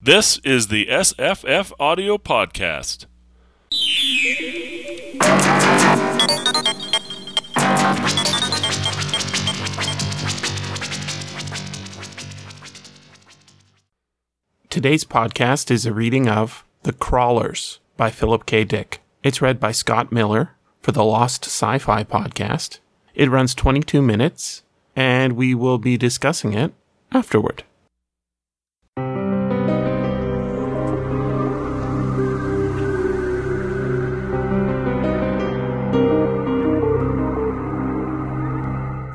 This is the SFFaudio Podcast. Today's podcast is a reading of The Crawlers by Philip K. Dick. It's read by Scott Miller for the Lost Sci Fi podcast. It runs 22 minutes, and we will be discussing it afterward.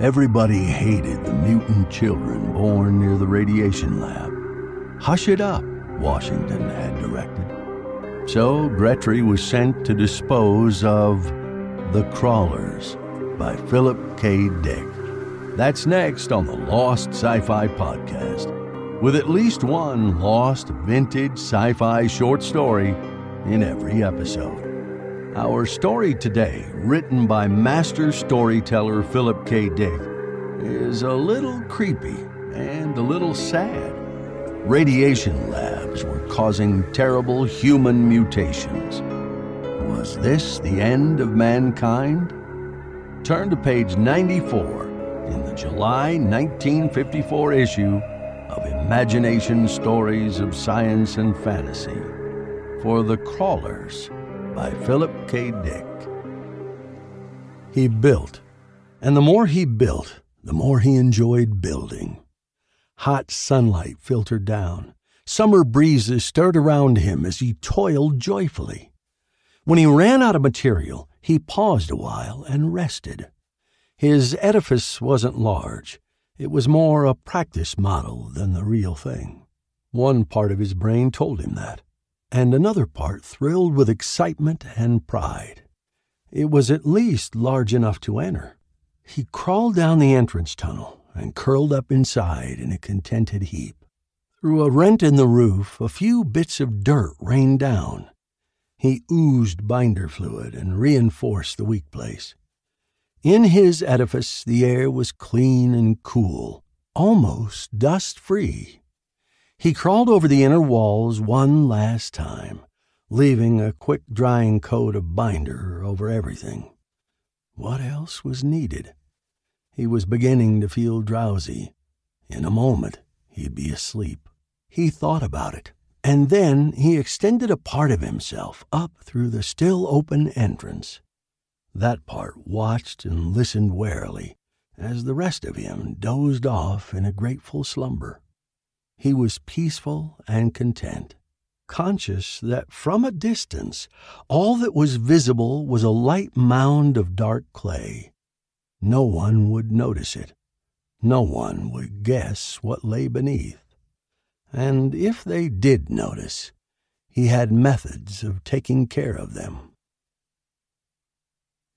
Everybody hated the mutant children born near the radiation lab. Hush it up, Washington had directed. So Gretry was sent to dispose of The Crawlers by Philip K. Dick. That's next on the Lost Sci Fi Podcast, with at least one lost vintage sci fi short story in every episode. Our story today, written by master storyteller Philip K. Dick, is a little creepy and a little sad. Radiation labs were causing terrible human mutations. Was this the end of mankind? Turn to page 94 in the July 1954 issue of Imagination Stories of Science and Fantasy for The Crawlers by Philip K. Dick. He built, and the more he built, the more he enjoyed building. Hot sunlight filtered down. Summer breezes stirred around him as he toiled joyfully. When he ran out of material, he paused a while and rested. His edifice wasn't large. It was more a practice model than the real thing. One part of his brain told him that and another part thrilled with excitement and pride. It was at least large enough to enter. He crawled down the entrance tunnel and curled up inside in a contented heap. Through a rent in the roof, a few bits of dirt rained down. He oozed binder fluid and reinforced the weak place. In his edifice, the air was clean and cool, almost dust free. He crawled over the inner walls one last time, leaving a quick drying coat of binder over everything. What else was needed? He was beginning to feel drowsy. In a moment, he'd be asleep. He thought about it, and then he extended a part of himself up through the still open entrance. That part watched and listened warily as the rest of him dozed off in a grateful slumber. He was peaceful and content, conscious that from a distance all that was visible was a light mound of dark clay. No one would notice it. No one would guess what lay beneath. And if they did notice, he had methods of taking care of them.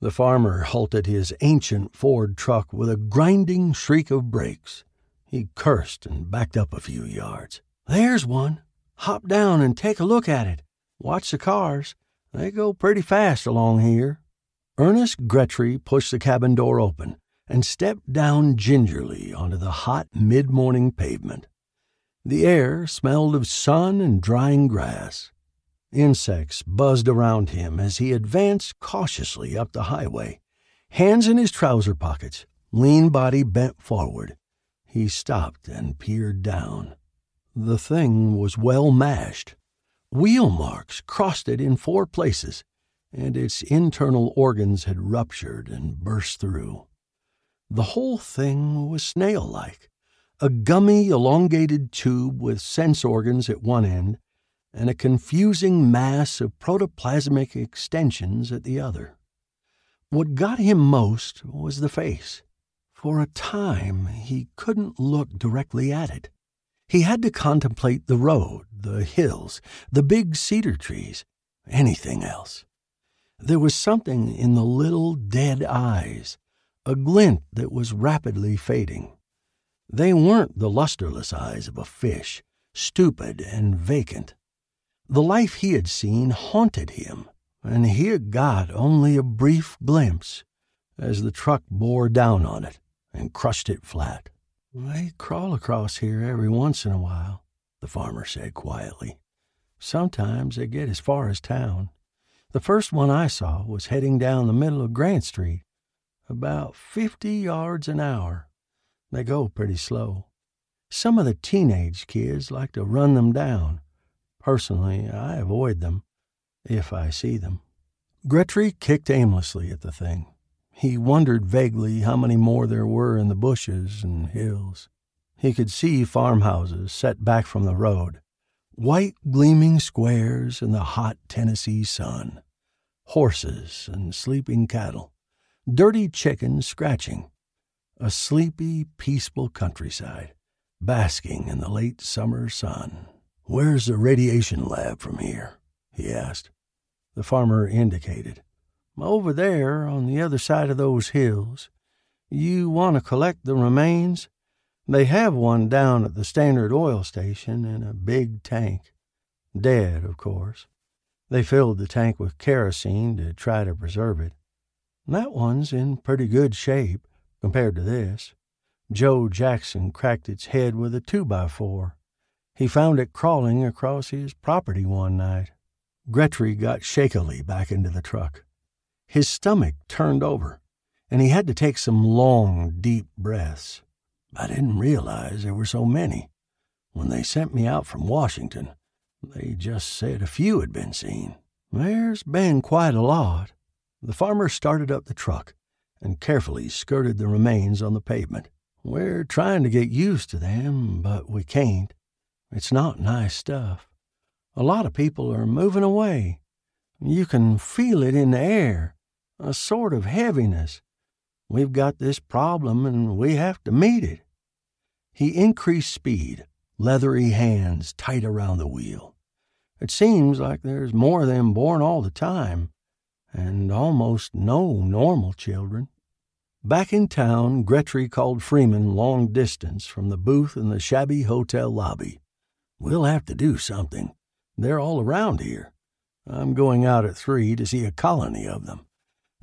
The farmer halted his ancient Ford truck with a grinding shriek of brakes. He cursed and backed up a few yards. There's one. Hop down and take a look at it. Watch the cars. They go pretty fast along here. Ernest Gretry pushed the cabin door open and stepped down gingerly onto the hot mid morning pavement. The air smelled of sun and drying grass. Insects buzzed around him as he advanced cautiously up the highway, hands in his trouser pockets, lean body bent forward. He stopped and peered down. The thing was well mashed. Wheel marks crossed it in four places, and its internal organs had ruptured and burst through. The whole thing was snail like a gummy, elongated tube with sense organs at one end and a confusing mass of protoplasmic extensions at the other. What got him most was the face. For a time, he couldn't look directly at it. He had to contemplate the road, the hills, the big cedar trees, anything else. There was something in the little dead eyes, a glint that was rapidly fading. They weren't the lusterless eyes of a fish, stupid and vacant. The life he had seen haunted him, and he had got only a brief glimpse as the truck bore down on it and crushed it flat. They crawl across here every once in a while, the farmer said quietly. Sometimes they get as far as town. The first one I saw was heading down the middle of Grant Street, about 50 yards an hour. They go pretty slow. Some of the teenage kids like to run them down. Personally, I avoid them, if I see them. Gretry kicked aimlessly at the thing. He wondered vaguely how many more there were in the bushes and hills. He could see farmhouses set back from the road, white gleaming squares in the hot Tennessee sun, horses and sleeping cattle, dirty chickens scratching, a sleepy, peaceful countryside, basking in the late summer sun. Where's the radiation lab from here? he asked. The farmer indicated. Over there, on the other side of those hills. You want to collect the remains? They have one down at the Standard Oil Station in a big tank. Dead, of course. They filled the tank with kerosene to try to preserve it. That one's in pretty good shape compared to this. Joe Jackson cracked its head with a two by four. He found it crawling across his property one night. Gretry got shakily back into the truck. His stomach turned over, and he had to take some long, deep breaths. I didn't realize there were so many. When they sent me out from Washington, they just said a few had been seen. There's been quite a lot. The farmer started up the truck and carefully skirted the remains on the pavement. We're trying to get used to them, but we can't. It's not nice stuff. A lot of people are moving away. You can feel it in the air, a sort of heaviness. We've got this problem and we have to meet it. He increased speed, leathery hands tight around the wheel. It seems like there's more of them born all the time, and almost no normal children. Back in town, Gretry called Freeman long distance from the booth in the shabby hotel lobby. We'll have to do something. They're all around here. I'm going out at three to see a colony of them.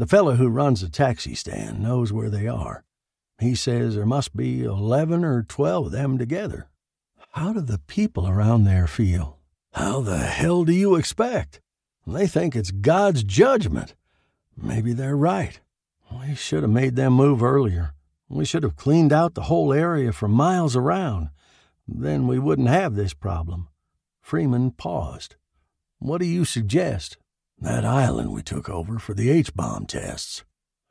The fellow who runs the taxi stand knows where they are. He says there must be eleven or twelve of them together. How do the people around there feel? How the hell do you expect? They think it's God's judgment. Maybe they're right. We should have made them move earlier. We should have cleaned out the whole area for miles around. Then we wouldn't have this problem. Freeman paused. What do you suggest? That island we took over for the H bomb tests.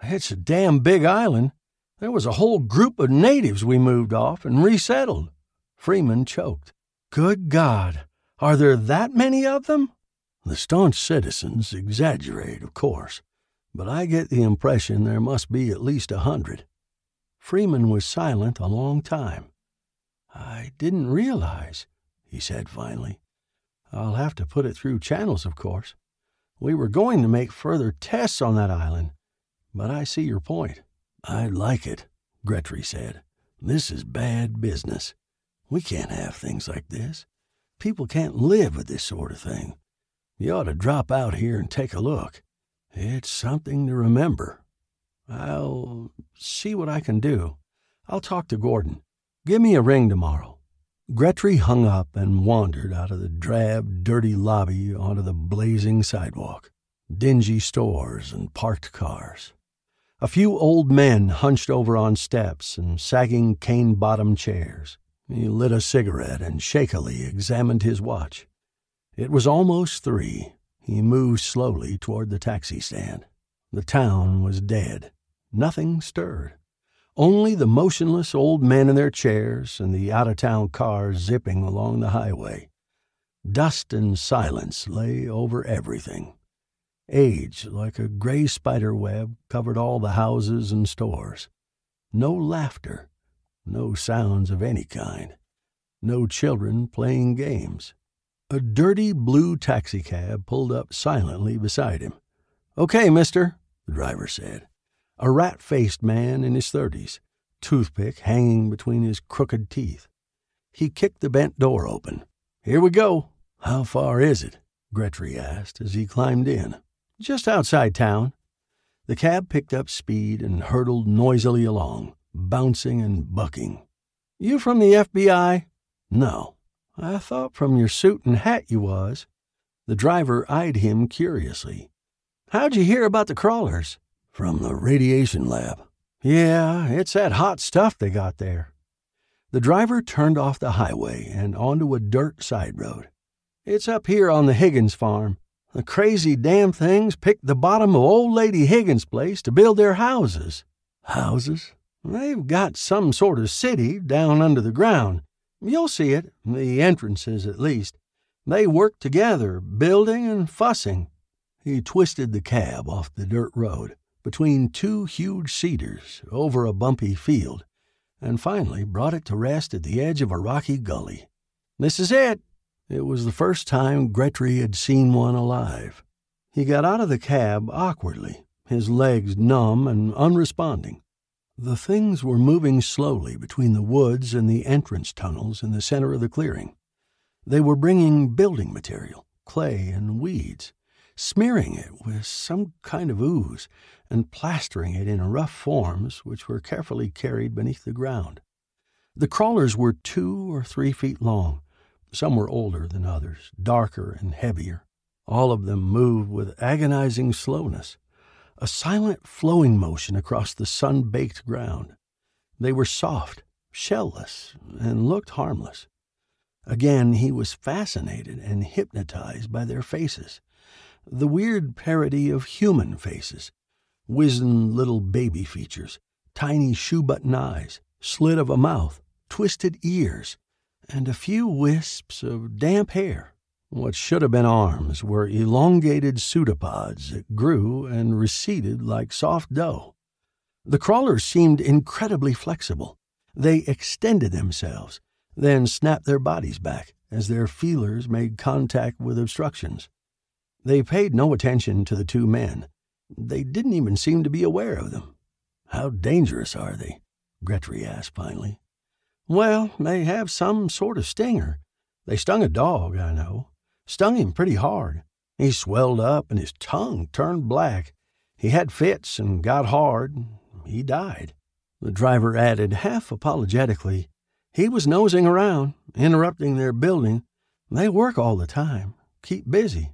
It's a damn big island. There was a whole group of natives we moved off and resettled. Freeman choked. Good God, are there that many of them? The staunch citizens exaggerate, of course, but I get the impression there must be at least a hundred. Freeman was silent a long time. I didn't realize, he said finally. I'll have to put it through channels, of course. We were going to make further tests on that island, but I see your point. I'd like it, Gretry said. This is bad business. We can't have things like this. People can't live with this sort of thing. You ought to drop out here and take a look. It's something to remember. I'll see what I can do. I'll talk to Gordon. Give me a ring tomorrow. Gretry hung up and wandered out of the drab, dirty lobby onto the blazing sidewalk. Dingy stores and parked cars. A few old men hunched over on steps and sagging cane bottomed chairs. He lit a cigarette and shakily examined his watch. It was almost three. He moved slowly toward the taxi stand. The town was dead. Nothing stirred. Only the motionless old men in their chairs and the out of town cars zipping along the highway. Dust and silence lay over everything. Age, like a gray spider web, covered all the houses and stores. No laughter, no sounds of any kind, no children playing games. A dirty blue taxicab pulled up silently beside him. Okay, mister, the driver said a rat faced man in his thirties, toothpick hanging between his crooked teeth. He kicked the bent door open. Here we go. How far is it? Gretry asked as he climbed in. Just outside town. The cab picked up speed and hurtled noisily along, bouncing and bucking. You from the FBI? No. I thought from your suit and hat you was. The driver eyed him curiously. How'd you hear about the crawlers? From the radiation lab. Yeah, it's that hot stuff they got there. The driver turned off the highway and onto a dirt side road. It's up here on the Higgins farm. The crazy damn things picked the bottom of old lady Higgins' place to build their houses. Houses? They've got some sort of city down under the ground. You'll see it, the entrances at least. They work together, building and fussing. He twisted the cab off the dirt road between two huge cedars over a bumpy field, and finally brought it to rest at the edge of a rocky gully. This is it. It was the first time Gretry had seen one alive. He got out of the cab awkwardly, his legs numb and unresponding. The things were moving slowly between the woods and the entrance tunnels in the center of the clearing. They were bringing building material, clay and weeds, smearing it with some kind of ooze, and plastering it in rough forms which were carefully carried beneath the ground. The crawlers were two or three feet long. Some were older than others, darker and heavier. All of them moved with agonizing slowness, a silent flowing motion across the sun baked ground. They were soft, shellless, and looked harmless. Again, he was fascinated and hypnotized by their faces the weird parody of human faces wizened little baby features, tiny shoe button eyes, slit of a mouth, twisted ears, and a few wisps of damp hair. What should have been arms were elongated pseudopods that grew and receded like soft dough. The crawlers seemed incredibly flexible. They extended themselves, then snapped their bodies back as their feelers made contact with obstructions. They paid no attention to the two men. They didn't even seem to be aware of them. How dangerous are they? Gretry asked finally. Well, they have some sort of stinger. They stung a dog, I know. Stung him pretty hard. He swelled up and his tongue turned black. He had fits and got hard. He died. The driver added half apologetically. He was nosing around, interrupting their building. They work all the time, keep busy.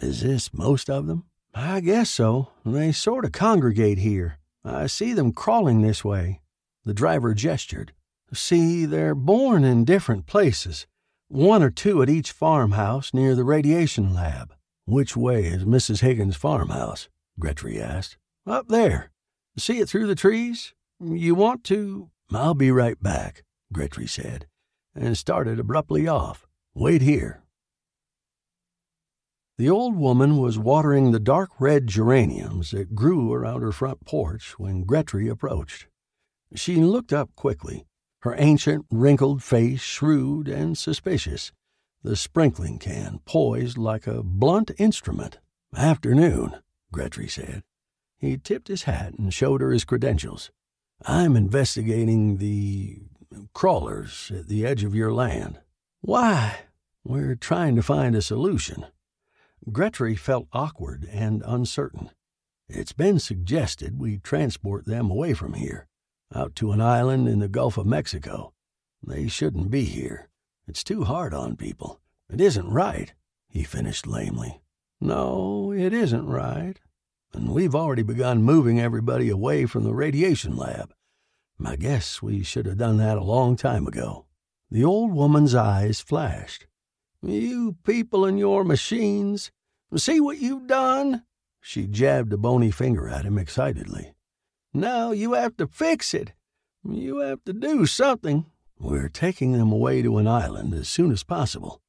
Is this most of them? I guess so. They sort of congregate here. I see them crawling this way. The driver gestured. See, they're born in different places. One or two at each farmhouse near the radiation lab. Which way is Mrs. Higgins' farmhouse? Gretry asked. Up there. See it through the trees? You want to? I'll be right back, Gretry said, and started abruptly off. Wait here. The old woman was watering the dark red geraniums that grew around her front porch when Gretry approached. She looked up quickly, her ancient, wrinkled face shrewd and suspicious, the sprinkling can poised like a blunt instrument. Afternoon, Gretry said. He tipped his hat and showed her his credentials. I'm investigating the crawlers at the edge of your land. Why? We're trying to find a solution. Gretry felt awkward and uncertain. It's been suggested we transport them away from here, out to an island in the Gulf of Mexico. They shouldn't be here. It's too hard on people. It isn't right, he finished lamely. No, it isn't right. And we've already begun moving everybody away from the radiation lab. I guess we should have done that a long time ago. The old woman's eyes flashed. You people and your machines. See what you've done? She jabbed a bony finger at him excitedly. Now you have to fix it. You have to do something. We're taking them away to an island as soon as possible.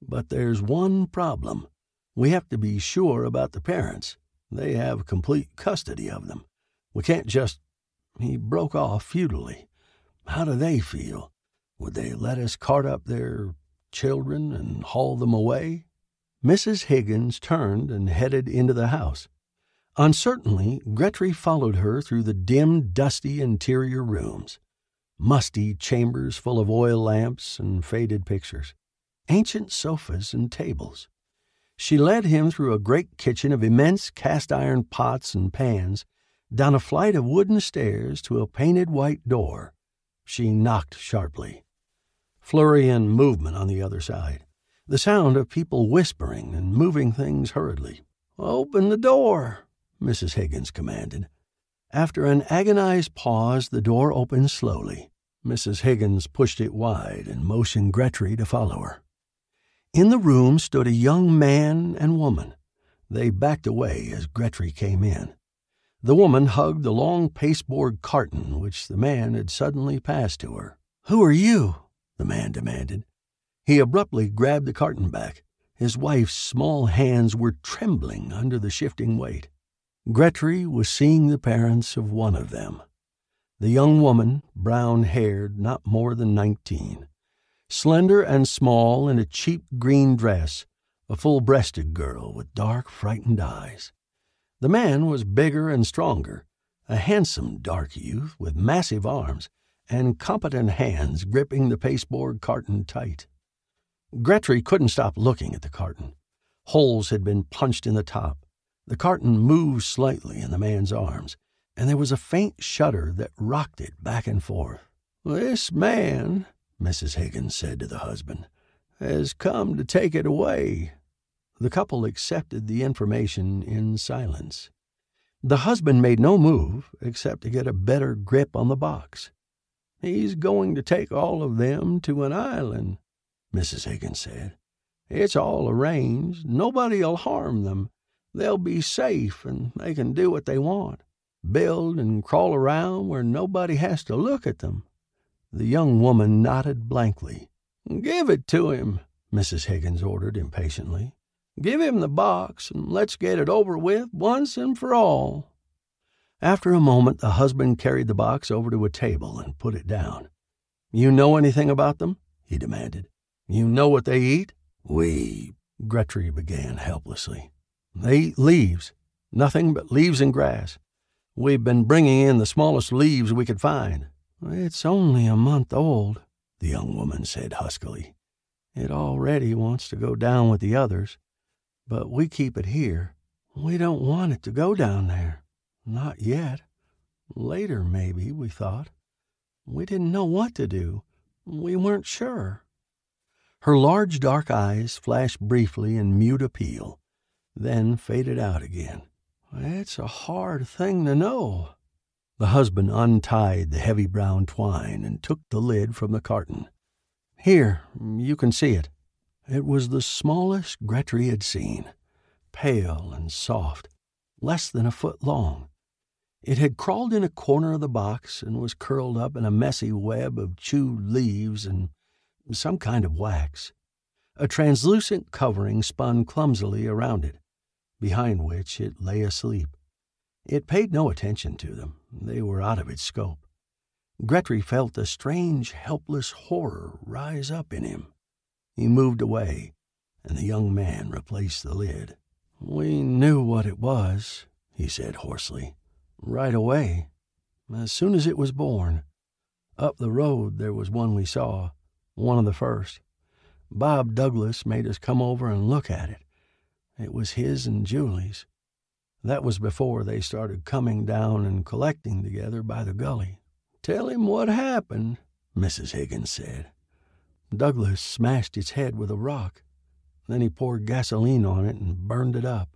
But there's one problem. We have to be sure about the parents. They have complete custody of them. We can't just. He broke off futilely. How do they feel? Would they let us cart up their children and haul them away? Mrs. Higgins turned and headed into the house. Uncertainly, Gretry followed her through the dim, dusty interior rooms, musty chambers full of oil lamps and faded pictures, ancient sofas and tables. She led him through a great kitchen of immense cast iron pots and pans, down a flight of wooden stairs to a painted white door. She knocked sharply. Flurry and movement on the other side, the sound of people whispering and moving things hurriedly. Open the door, Mrs. Higgins commanded. After an agonized pause, the door opened slowly. Mrs. Higgins pushed it wide and motioned Gretry to follow her. In the room stood a young man and woman. They backed away as Gretry came in. The woman hugged the long pasteboard carton which the man had suddenly passed to her. Who are you? The man demanded. He abruptly grabbed the carton back. His wife's small hands were trembling under the shifting weight. Gretry was seeing the parents of one of them. The young woman, brown haired, not more than nineteen. Slender and small in a cheap green dress, a full breasted girl with dark, frightened eyes. The man was bigger and stronger, a handsome dark youth with massive arms and competent hands gripping the pasteboard carton tight. Gretry couldn't stop looking at the carton. Holes had been punched in the top. The carton moved slightly in the man's arms, and there was a faint shudder that rocked it back and forth. This man, Mrs. Higgins said to the husband, has come to take it away. The couple accepted the information in silence. The husband made no move except to get a better grip on the box. He's going to take all of them to an island, Mrs. Higgins said. It's all arranged. Nobody'll harm them. They'll be safe and they can do what they want. Build and crawl around where nobody has to look at them. The young woman nodded blankly. Give it to him, Mrs. Higgins ordered impatiently. Give him the box and let's get it over with once and for all. After a moment, the husband carried the box over to a table and put it down. You know anything about them? he demanded. You know what they eat? We, Gretry began helplessly. They eat leaves, nothing but leaves and grass. We've been bringing in the smallest leaves we could find. It's only a month old, the young woman said huskily. It already wants to go down with the others, but we keep it here. We don't want it to go down there. Not yet. Later, maybe, we thought. We didn't know what to do. We weren't sure. Her large dark eyes flashed briefly in mute appeal, then faded out again. It's a hard thing to know. The husband untied the heavy brown twine and took the lid from the carton. Here, you can see it. It was the smallest Gretry had seen, pale and soft, less than a foot long. It had crawled in a corner of the box and was curled up in a messy web of chewed leaves and some kind of wax. A translucent covering spun clumsily around it, behind which it lay asleep. It paid no attention to them, they were out of its scope. Gretry felt a strange, helpless horror rise up in him. He moved away, and the young man replaced the lid. We knew what it was, he said hoarsely right away, as soon as it was born. Up the road there was one we saw, one of the first. Bob Douglas made us come over and look at it. It was his and Julie's. That was before they started coming down and collecting together by the gully. Tell him what happened, Mrs. Higgins said. Douglas smashed its head with a rock. Then he poured gasoline on it and burned it up.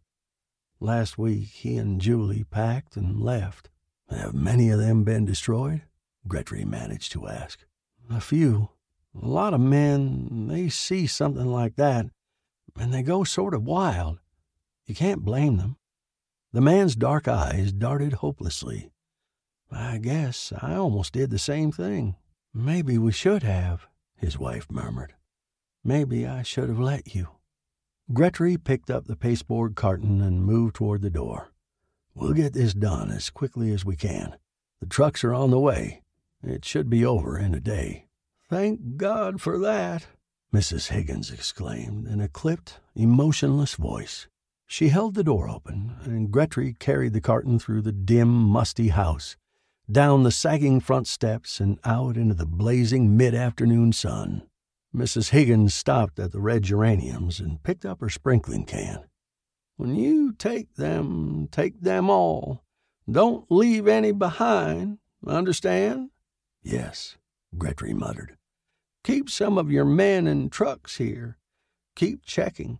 Last week he and Julie packed and left. Have many of them been destroyed? Gretry managed to ask. A few. A lot of men, they see something like that, and they go sort of wild. You can't blame them. The man's dark eyes darted hopelessly. I guess I almost did the same thing. Maybe we should have, his wife murmured. Maybe I should have let you. Gretry picked up the pasteboard carton and moved toward the door. We'll get this done as quickly as we can. The trucks are on the way. It should be over in a day. Thank God for that, Mrs. Higgins exclaimed in a clipped, emotionless voice. She held the door open, and Gretry carried the carton through the dim, musty house, down the sagging front steps, and out into the blazing mid afternoon sun. Mrs. Higgins stopped at the red geraniums and picked up her sprinkling can. When you take them, take them all. Don't leave any behind. Understand? Yes, Gretry muttered. Keep some of your men and trucks here. Keep checking.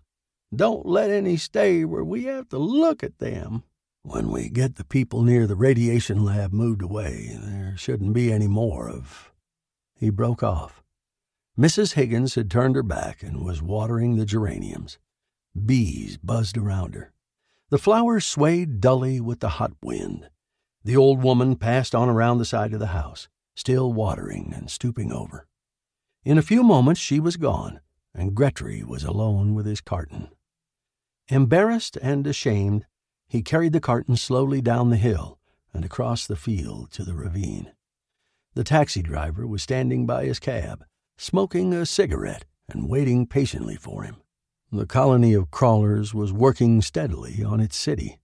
Don't let any stay where we have to look at them. When we get the people near the radiation lab moved away, there shouldn't be any more of. He broke off. Mrs. Higgins had turned her back and was watering the geraniums. Bees buzzed around her. The flowers swayed dully with the hot wind. The old woman passed on around the side of the house, still watering and stooping over. In a few moments she was gone, and Gretry was alone with his carton. Embarrassed and ashamed, he carried the carton slowly down the hill and across the field to the ravine. The taxi driver was standing by his cab, smoking a cigarette and waiting patiently for him. The colony of crawlers was working steadily on its city.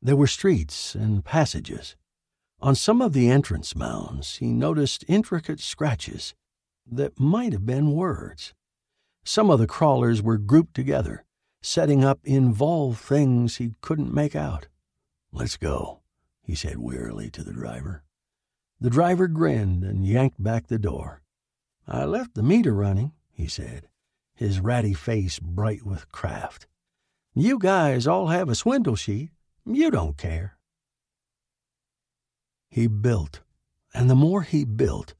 There were streets and passages. On some of the entrance mounds, he noticed intricate scratches that might have been words. Some of the crawlers were grouped together, setting up involved things he couldn't make out. Let's go, he said wearily to the driver. The driver grinned and yanked back the door. I left the meter running, he said, his ratty face bright with craft. You guys all have a swindle sheet. You don't care. He built, and the more he built,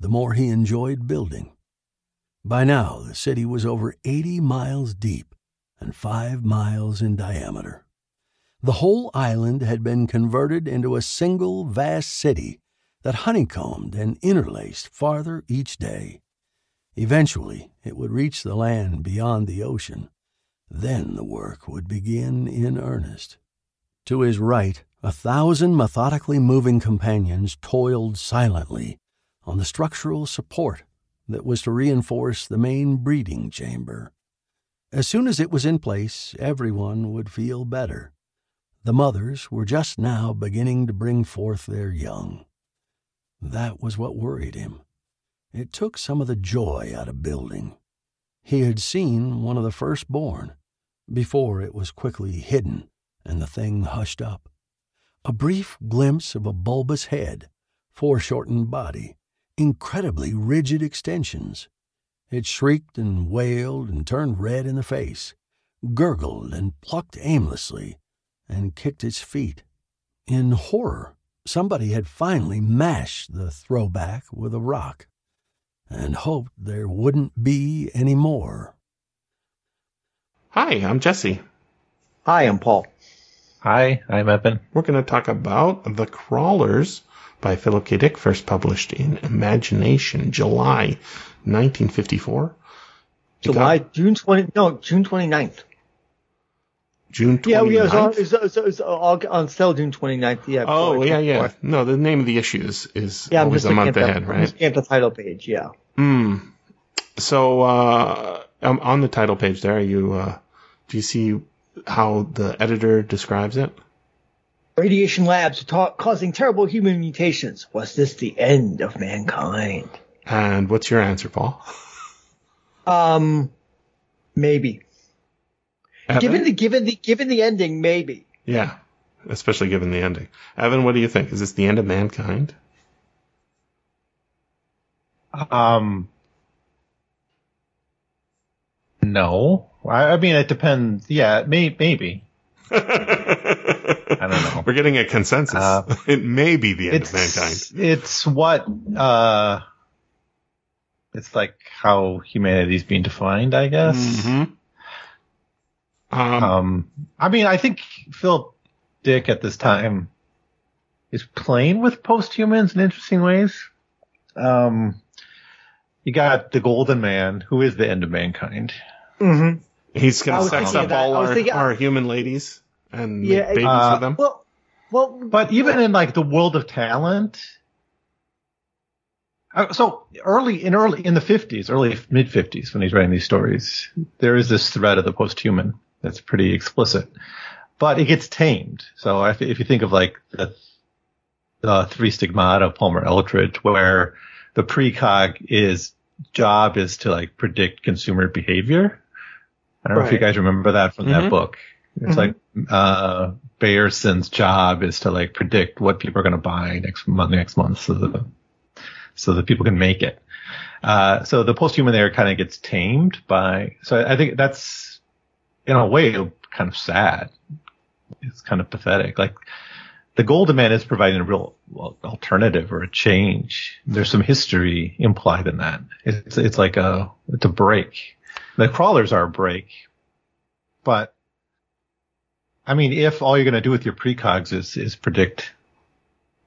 the more he enjoyed building. By now, the city was over 80 miles deep and five miles in diameter. The whole island had been converted into a single vast city that honeycombed and interlaced farther each day. Eventually, it would reach the land beyond the ocean. Then the work would begin in earnest. To his right, a thousand methodically moving companions toiled silently on the structural support that was to reinforce the main breeding chamber. As soon as it was in place, everyone would feel better. The mothers were just now beginning to bring forth their young. That was what worried him. It took some of the joy out of building. He had seen one of the firstborn before it was quickly hidden and the thing hushed up. A brief glimpse of a bulbous head, foreshortened body, incredibly rigid extensions. It shrieked and wailed and turned red in the face, gurgled and plucked aimlessly, and kicked its feet. In horror, somebody had finally mashed the throwback with a rock and hoped there wouldn't be any more. Hi, I'm Jesse. Hi, I'm Paul. Hi, I'm Evan. We're going to talk about The Crawlers by Philip K. Dick, first published in Imagination, July 1954. July, June 20, no, June 29th. June 29th. Yeah, yeah, on, it's, it's all on sale June 29th. Yeah. Oh, yeah, yeah. No, the name of the issue is, is Yeah, always a month the, ahead, I'm right? just at the title page. Yeah. Hmm. So, uh, um, on the title page there, you, uh, do you see how the editor describes it? Radiation labs are ta- causing terrible human mutations. Was this the end of mankind? And what's your answer, Paul? Um, maybe. Evan? Given the given the given the ending, maybe. Yeah, especially given the ending. Evan, what do you think? Is this the end of mankind? Um, no, I, I mean it depends. Yeah, may, maybe. I don't know. We're getting a consensus. Uh, it may be the end of mankind. it's what uh, it's like how humanity is being defined, I guess. Mhm. Um, Um, I mean, I think Philip Dick at this time is playing with posthumans in interesting ways. Um, you got the Golden Man, who is the end of mankind. Mm-hmm. he's gonna was sex up all our, thinking- our human ladies and Yeah, make babies uh, with them. Well, well, But even in like the world of talent, uh, so early in early in the fifties, early mid fifties, when he's writing these stories, there is this threat of the post-human that's pretty explicit, but it gets tamed. So if, if you think of like the, the three stigmata of Palmer Eldritch, where the precog is job is to like predict consumer behavior. I don't know if you guys remember that from Mhm. that book. It's Mhm. like uh Mayerson's job is to like predict what people are going to buy next month, next month, so that so that people can make it. Uh, so the post-human there kind of gets tamed by. So I think that's in a way kind of sad. It's kind of pathetic. Like the golden man is providing a real alternative or a change. There's some history implied in that. It's it's like a it's a break. The crawlers are a break, but I mean, if all you're going to do with your precogs is is predict,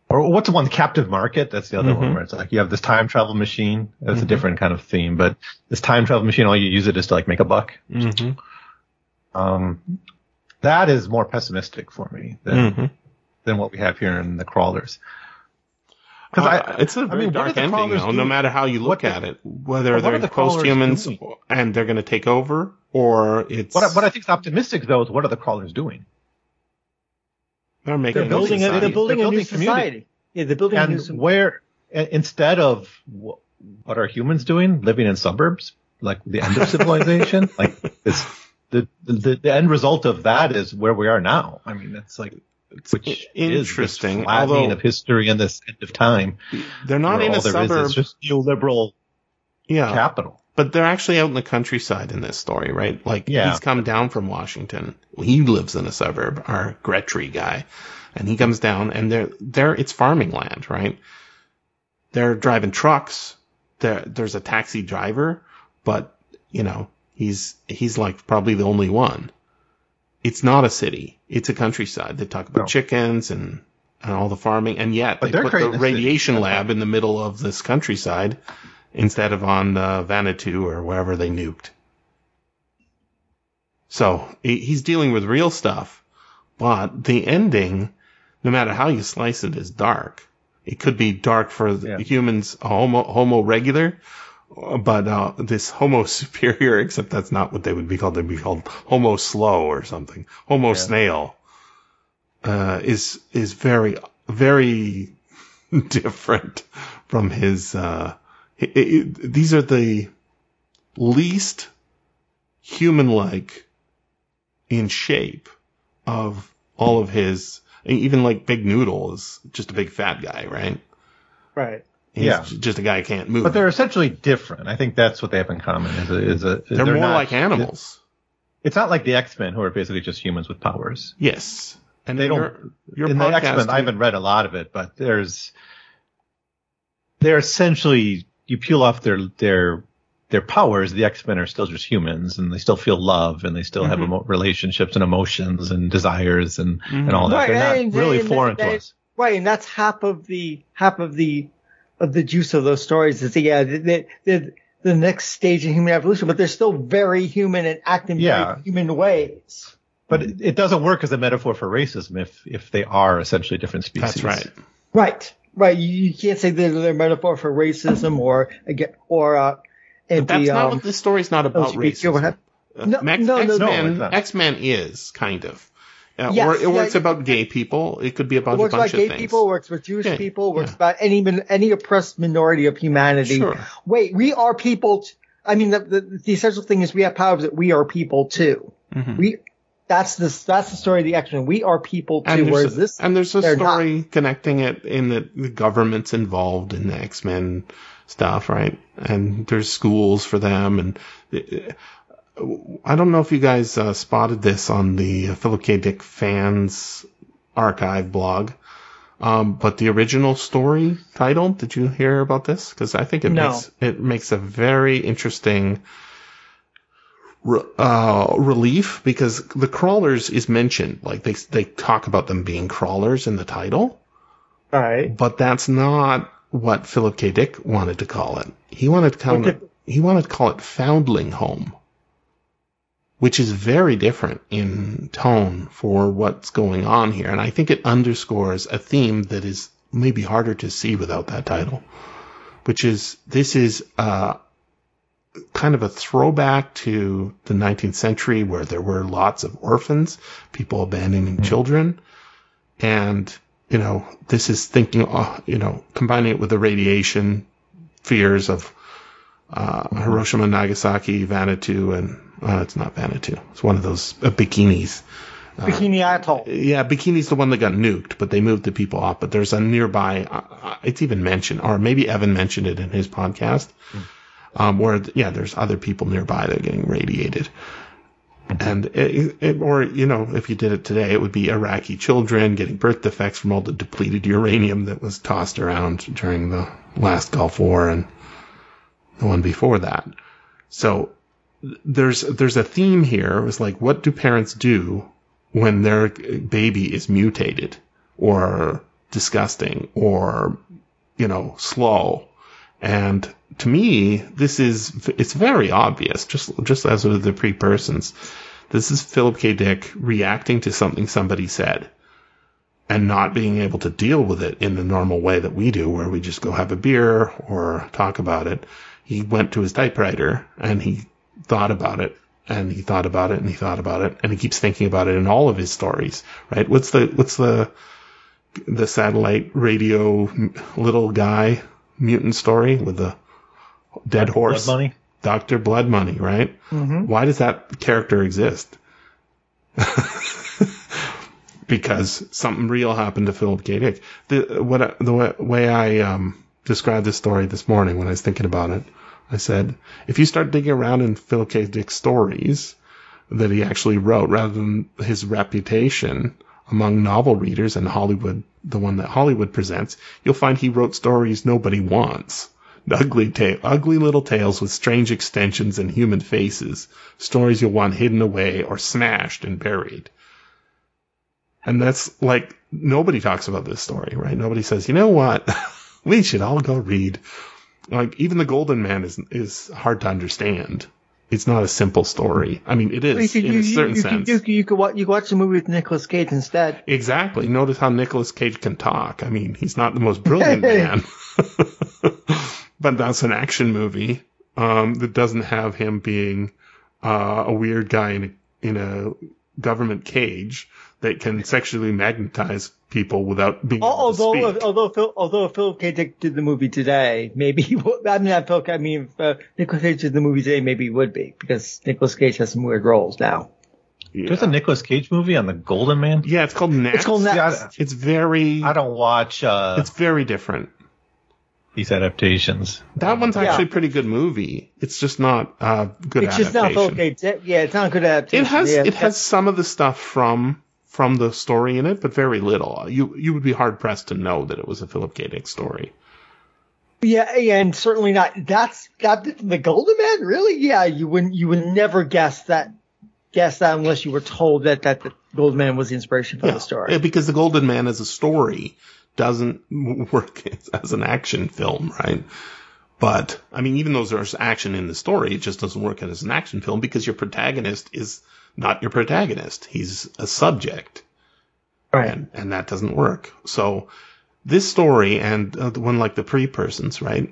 or what's the one captive market? That's the other Mhm. one where it's like you have this time travel machine. That's a Mhm. different kind of theme, but this time travel machine, all you use it is to like make a buck. Mm-hmm. Um, that is more pessimistic for me than Mm-hmm. than what we have here in the crawlers. Because Uh, it's a very mean, dark are ending, crawlers though, no matter how you look What the- at it. Whether But what are they're the post-humans doing? and they're going to take over, or it's what, I- what I think is optimistic though is what are the crawlers doing? they're making They're building a, they're building They're a new building community. society. Yeah, they're building a new. And where instead of wh- what are humans doing, living in suburbs, like the end of civilization, like it's the, the the end result of that is where we are now. I mean, it's like which is interesting, this flattening of history and this end of time. They're not in a there is suburb. is just neoliberal yeah, capital. but they're actually out in the countryside in this story, right? Like Yeah. he's come down from Washington. He lives in a suburb, our Gretry guy, and he comes down, and they're there. It's farming land, right? They're driving trucks. There, there's a taxi driver, but you know he's he's like probably the only one. It's not a city. It's a countryside. They talk about No. chickens and, and all the farming, and yet But they they're put the a city. radiation lab in the middle of this countryside instead of on uh, Vanuatu or wherever they nuked. So he's dealing with real stuff, but the ending, no matter how you slice it, is dark. It could be dark for the Yeah. humans, homo, homo regular, but uh, this homo superior, except that's not what they would be called. They'd be called homo slow or something. Homo snail uh, is is very very different from his. Uh, i i these are the least human-like in shape of all of his. Even like Big Noodle is just a big fat guy, right? right. He's Yeah. just a guy who can't move. But they're essentially different. I think that's what they have in common. Is a, is a They're more not- like animals. It's not like the X Men who are basically just humans with powers. Yes. And They don't- your, your in the X podcast- Men, I haven't read a lot of it, but there's they're essentially you peel off their their their powers. The X Men are still just humans, and they still feel love, and they still have Mhm. emo- relationships and emotions and desires and and all that. Right, They're not and- really and foreign that- to that- us. Right, and that's half of the half of the of the juice of those stories is yeah, the the, the next stage in human evolution, but they're still very human and act in Yeah. very human ways. But it, it doesn't work as a metaphor for racism if if they are essentially different species. That's right. Right, right. You, you can't say that they're a metaphor for racism or again or uh, But anti. that's not um, what this story's not about LGBT or what racism. have- Uh, No, Max- no, no, no. No, X-Men, it's. X-Men is kind of. Uh, Yes, or, or yeah, it's about gay people. It could be about It works a bunch about gay things. people, works with Jewish Yeah, people, works yeah. about any any oppressed minority of humanity. Sure. Wait, we are people. T- I mean, the, the the essential thing is we have powers that we are people too. Mhm. We that's the that's the story of the X Men. We are people too. And there's, Whereas a, this, and there's a they're not. story connecting it in that the government's involved in the X-Men stuff, right? And there's schools for them. And uh, I don't know if you guys uh, spotted this on the Philip K. Dick fans archive blog. Um, but the original story title, did you hear about this? Because I think it No. makes it makes a very interesting re- uh, relief because the crawlers is mentioned. Like they they talk about them being crawlers in the title, all right. but that's not what Philip K. Dick wanted to call it. He wanted to call Okay. it he wanted to call it Foundling Home, which is very different in tone for what's going on here, and I think it underscores a theme that is maybe harder to see without that title, which is this is uh, kind of a throwback to the 19th century where there were lots of orphans, people abandoning children. And, you know, this is thinking, uh, you know, combining it with the radiation fears of uh, Hiroshima, Nagasaki, Vanuatu, and uh, it's not Vanuatu. It's one of those uh, bikinis. Bikini Atoll. Yeah, Bikini's the one that got nuked, but they moved the people off. But there's a nearby. Uh, uh, it's even mentioned, or maybe Evan mentioned it in his podcast, um, where yeah, there's other people nearby that are getting radiated. And it, it, or you know, if you did it today, it would be Iraqi children getting birth defects from all the depleted uranium that was tossed around during the last Gulf War and the one before that. So there's there's a theme here. It was like, what do parents do when their baby is mutated or disgusting or you know slow? And to me, this is it's very obvious. Just just as with the pre persons, this is Philip K. Dick reacting to something somebody said. And not being able to deal with it in the normal way that we do, where we just go have a beer or talk about it. He went to his typewriter and he thought about it and he thought about it and he thought about it and he keeps thinking about it in all of his stories, right? What's the, what's the, the satellite radio little guy mutant story with the dead horse? Blood money. Dr. Blood Money, right? Why does that character exist? because something real happened to Philip K. Dick. The, what, the way, way I um, described this story this morning when I was thinking about it, I said, if you start digging around in Philip K. Dick's stories that he actually wrote, rather than his reputation among novel readers and Hollywood, the one that Hollywood presents, you'll find he wrote stories nobody wants. Ugly, ugly little tales with strange extensions and human faces. Stories you'll want hidden away or smashed and buried. And that's like, nobody talks about this story, right? Nobody says, you know what? we should all go read. Like, even the Golden Man is, is hard to understand. It's not a simple story. I mean, it is You in you, a certain you, sense. you, could- you could watch, you could watch the movie with Nicolas Cage instead. Exactly. Notice how Nicolas Cage can talk. I mean, he's not the most brilliant man, but that's an action movie um, that doesn't have him being uh, a weird guy in a, in a government cage that can sexually magnetize people without being able to Although, speak. although, Phil, although Philip K. Dick did the movie today, maybe he would, I mean, not Phil, K- I mean, if uh, Nicolas Cage did the movie today, maybe he would be, because Nicolas Cage has some weird roles now. There's a Nicolas Cage movie on the Golden Man. yeah, it's called Next. It's called Yeah, It's very. I don't watch uh, It's very different. these adaptations. That one's Yeah. actually a pretty good movie. It's just not uh, good It's just not adaptation. Philip K. Yeah, it's not a good adaptation. It has Yeah, it has some of the stuff from from the story in it, but very little. You you would be hard pressed to know that it was a Philip K. Dick story. Yeah, yeah, and certainly not. That's That's the, Golden Man, really? Yeah, you wouldn't, you would never guess that, guess that unless you were told that that the Golden Man was the inspiration for the story. Yeah, because the Golden Man as a story doesn't work as an action film, right? But I mean, even though there's action in the story, it just doesn't work as an action film because your protagonist is not your protagonist. He's a subject. right. and, and that doesn't work. So this story and uh, the one like the pre persons, right,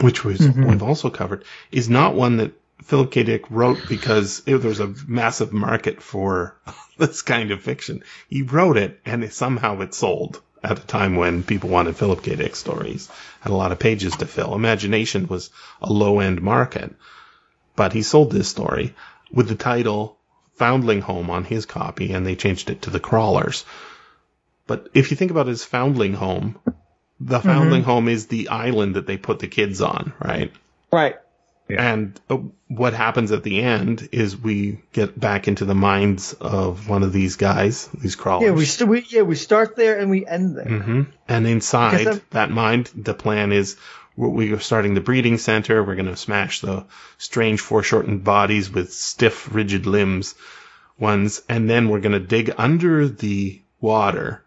which was we've also covered, is not one that Philip K. Dick wrote because it, there was a massive market for this kind of fiction. He wrote it, and it, somehow it sold at a time when people wanted Philip K. Dick stories. Had a lot of pages to fill. Imagination was a low end market, but he sold this story with the title Foundling Home on his copy, and they changed it to The Crawlers. But if you think about his Foundling Home, the Foundling Home is the island that they put the kids on, right? Right. And uh, what happens at the end is we get back into the minds of one of these guys, these crawlers. Yeah, we, st- we yeah we start there and we end there. hmm And inside that mind, the plan is we- we are starting the breeding center. We're going to smash the strange foreshortened bodies with stiff, rigid limbs ones, and then we're going to dig under the water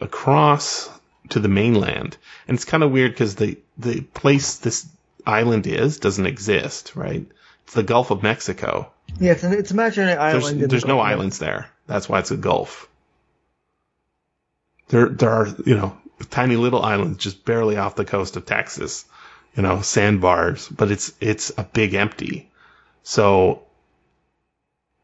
across to the mainland. And it's kind of weird because the the place this island is doesn't exist, right? It's the Gulf of Mexico. Yeah, it's an it's imaginary There's, island. the there's no islands there. That's why it's a gulf. There, there are, you know, tiny little islands just barely off the coast of Texas, you know, sandbars, but it's, it's a big empty. So,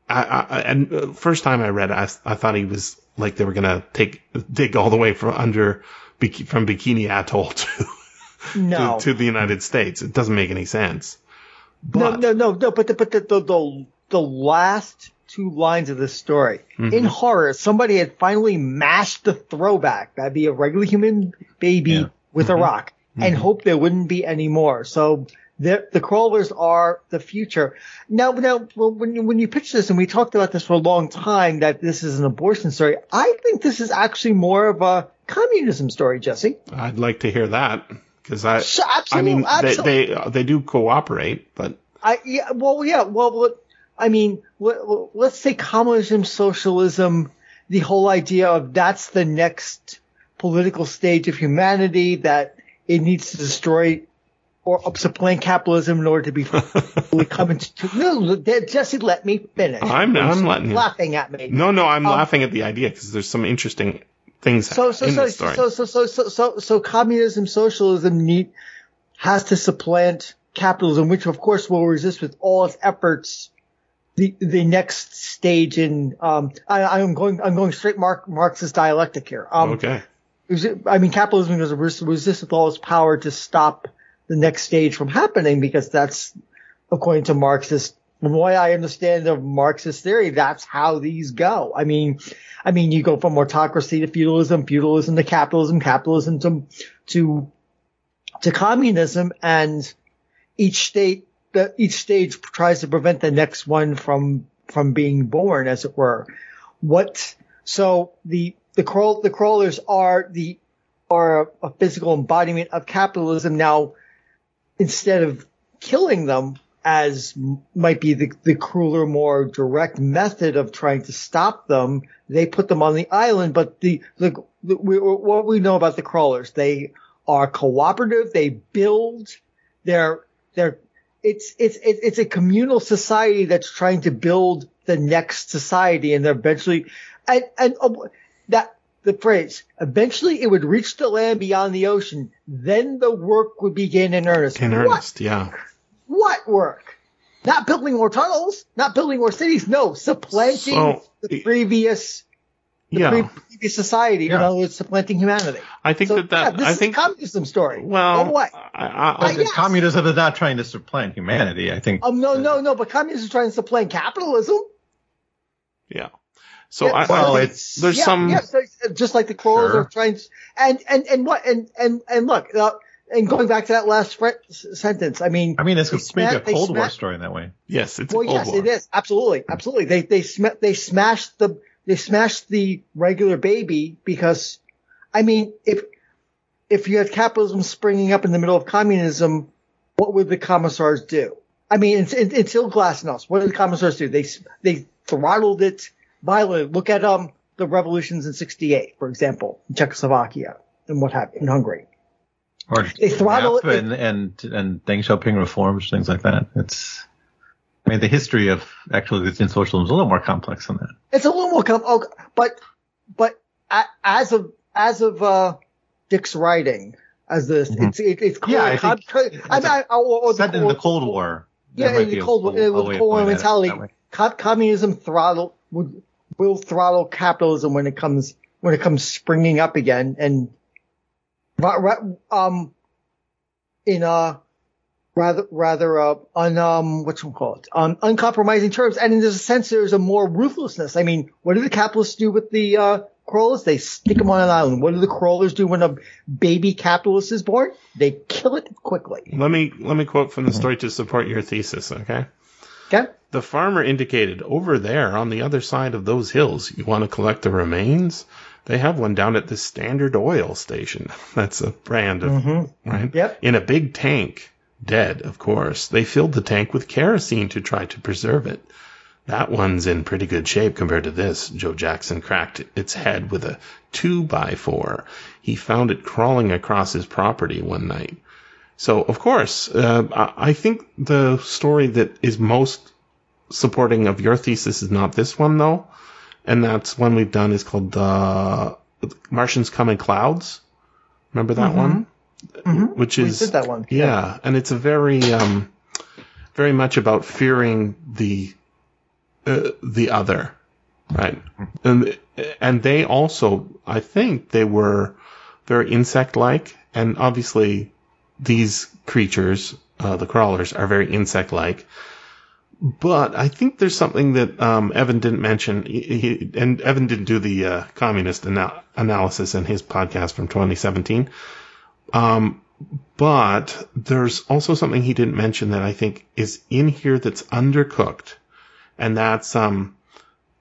I, I and uh, first time I read it, I, I thought he was like they were gonna take dig all the way from under from Bikini Atoll to, No, to to the United States. It doesn't make any sense. no, no, no, no. But the but the the the, the last two lines of this story. Mm-hmm. In horror, somebody had finally mashed the throwback. That'd be a regular human baby Yeah. with a mm-hmm. rock and mm-hmm. hoped there wouldn't be any more. So the, the crawlers are the future. Now, now, when you, when you pitch this, and we talked about this for a long time, that this is an abortion story, I think this is actually more of a communism story, Jesse. I'd like to hear that because I, So, I absolutely, mean, they, absolutely. they they do cooperate, but I yeah, well, yeah, well, I mean, let, let's say communism, socialism, the whole idea of that's the next political stage of humanity that it needs to destroy or supplant capitalism in order to be fully come into. No, Jesse, let me finish. I'm I'm letting you. laughing at me. No, no, I'm um, laughing at the idea because there's some interesting things So so in so, the story. so so so so so so communism socialism need has to supplant capitalism, which of course will resist with all its efforts. The the next stage in um I, I'm going I'm going straight Mark, Marxist dialectic here. Um, okay. it- I mean capitalism was res- resist with all its power to stop the next stage from happening because that's according to Marxist from what I understand of Marxist theory, that's how these go. I mean, I mean, you go from autocracy to feudalism, feudalism to capitalism, capitalism to, to, to communism, and each state, the, each stage tries to prevent the next one from, from being born, as it were. What, so the, the crawl, the crawlers are the, are a, a physical embodiment of capitalism. Now, instead of killing them, as might be the, the crueler, more direct method of trying to stop them, they put them on the island. But the, the, the we, what we know about the crawlers, they are cooperative. They build. They're they're it's it's it's a communal society that's trying to build the next society, and they're eventually and and uh, that the phrase eventually it would reach the land beyond the ocean. Then the work would begin in earnest. In What earnest, yeah. what work? Not building more tunnels, not building more cities. No, supplanting So, the previous, the Yeah. pre- previous society. In Yeah. other words, supplanting humanity. I think So that that yeah, this I is think a communism story. well, what? I, I, Uh, I, yes. Communism is not trying to supplant humanity. I think. Um, no, no, no. But communism is trying to supplant capitalism. yeah. So Yeah, I, well, I- it's- there's yeah, some yeah, so just like the crawlers Sure. are trying, to, and and and what and and and look, uh, and going back to that last fre- s- sentence. I mean, I mean, it's they maybe sma- a they Cold War sma- story in that way. yes, it's Well, a Cold yes, War. it is absolutely, absolutely. They they sm- they smashed the they smashed the regular baby because, I mean, if if you had capitalism springing up in the middle of communism, what would the commissars do? I mean, it's it's, it's still glasnost. What did the commissars do? They they throttled it violently. Look at um the revolutions in '68, for example, in Czechoslovakia and what happened in Hungary. Or They throttle it- and and and Deng Xiaoping reforms, things like that. It's. I mean, the history of actually in socialism is a little more complex than that. It's a little more com- oh, but but as of as of uh, Dick's writing, as this, it's it, it's clear. Mm-hmm. Yeah, I think com- I, mean, I, or, or Set the, in the Cold War. yeah, in the Cold War, a- a with way the of Cold War mentality, co- communism throttle would will throttle capitalism when it comes when it comes springing up again, and um in uh rather rather uh un um what's it called um uncompromising terms, and in this sense there's a more ruthlessness. I mean, what do the capitalists do with the uh crawlers? They stick them on an island. What do the crawlers do when a baby capitalist is born? They kill it quickly. Let me let me quote from the story to support your thesis, okay? Okay. The farmer indicated over there on the other side of those hills. You want to collect the remains? They have one down at the Standard Oil station. That's a brand of right. Yep. In a big tank, dead, of course. They filled the tank with kerosene to try to preserve it. That one's in pretty good shape compared to this. Joe Jackson cracked its head with a two by four. He found it crawling across his property one night. So, of course, uh, I think the story that is most supporting of your thesis is not this one, though. And that's one we've done is called uh, Martians Come in Clouds. Remember that one? Which Mm-hmm. We is did that one. yeah, and it's a very, um, very much about fearing the uh, the other, right? And and they also, I think, they were very insect-like, and obviously these creatures, uh, the crawlers, are very insect-like. but I think there's something that um, Evan didn't mention, he, he, and Evan didn't do the uh, communist ana- analysis in his podcast from 2017. Um, but there's also something he didn't mention that I think is in here that's undercooked, and that's um,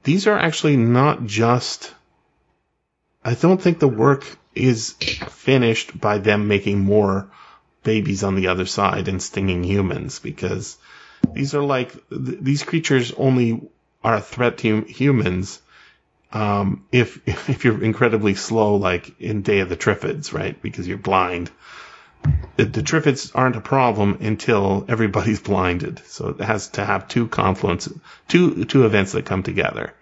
these are actually not just. I don't think the work is finished by them making more babies on the other side and stinging humans because these are like th- these creatures only are a threat to hum- humans um, if if you're incredibly slow, like in Day of the Triffids, right? Because you're blind. The, the Triffids aren't a problem until everybody's blinded. So it has to have two confluences, two two events that come together,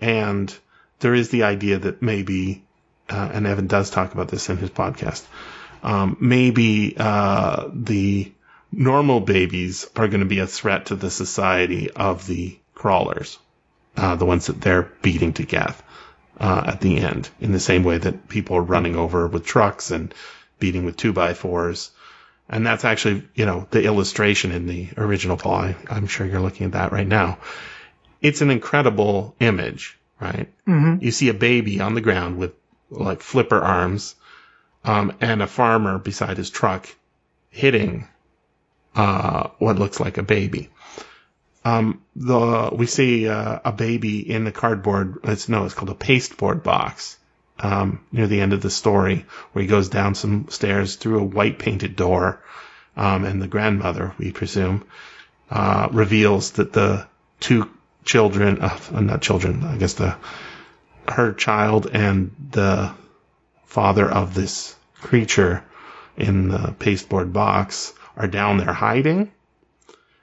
and there is the idea that maybe, uh, and Evan does talk about this in his podcast. Um, maybe uh, the normal babies are going to be a threat to the society of the crawlers, uh, the ones that they're beating to death uh, at the end, in the same way that people are running over with trucks and beating with two by fours. And that's actually, you know, the illustration in the original Paul. I'm sure you're looking at that right now. It's an incredible image, right? Mm-hmm. You see a baby on the ground with like flipper arms, um, and a farmer beside his truck hitting uh, what looks like a baby. Um, the we see uh, a baby in the cardboard. It's no, it's called a pasteboard box. Um, near the end of the story, where he goes down some stairs through a white painted door, um, and the grandmother, we presume, uh, reveals that the two children, uh, not children, I guess the her child and the father of this creature in the pasteboard box are down there hiding.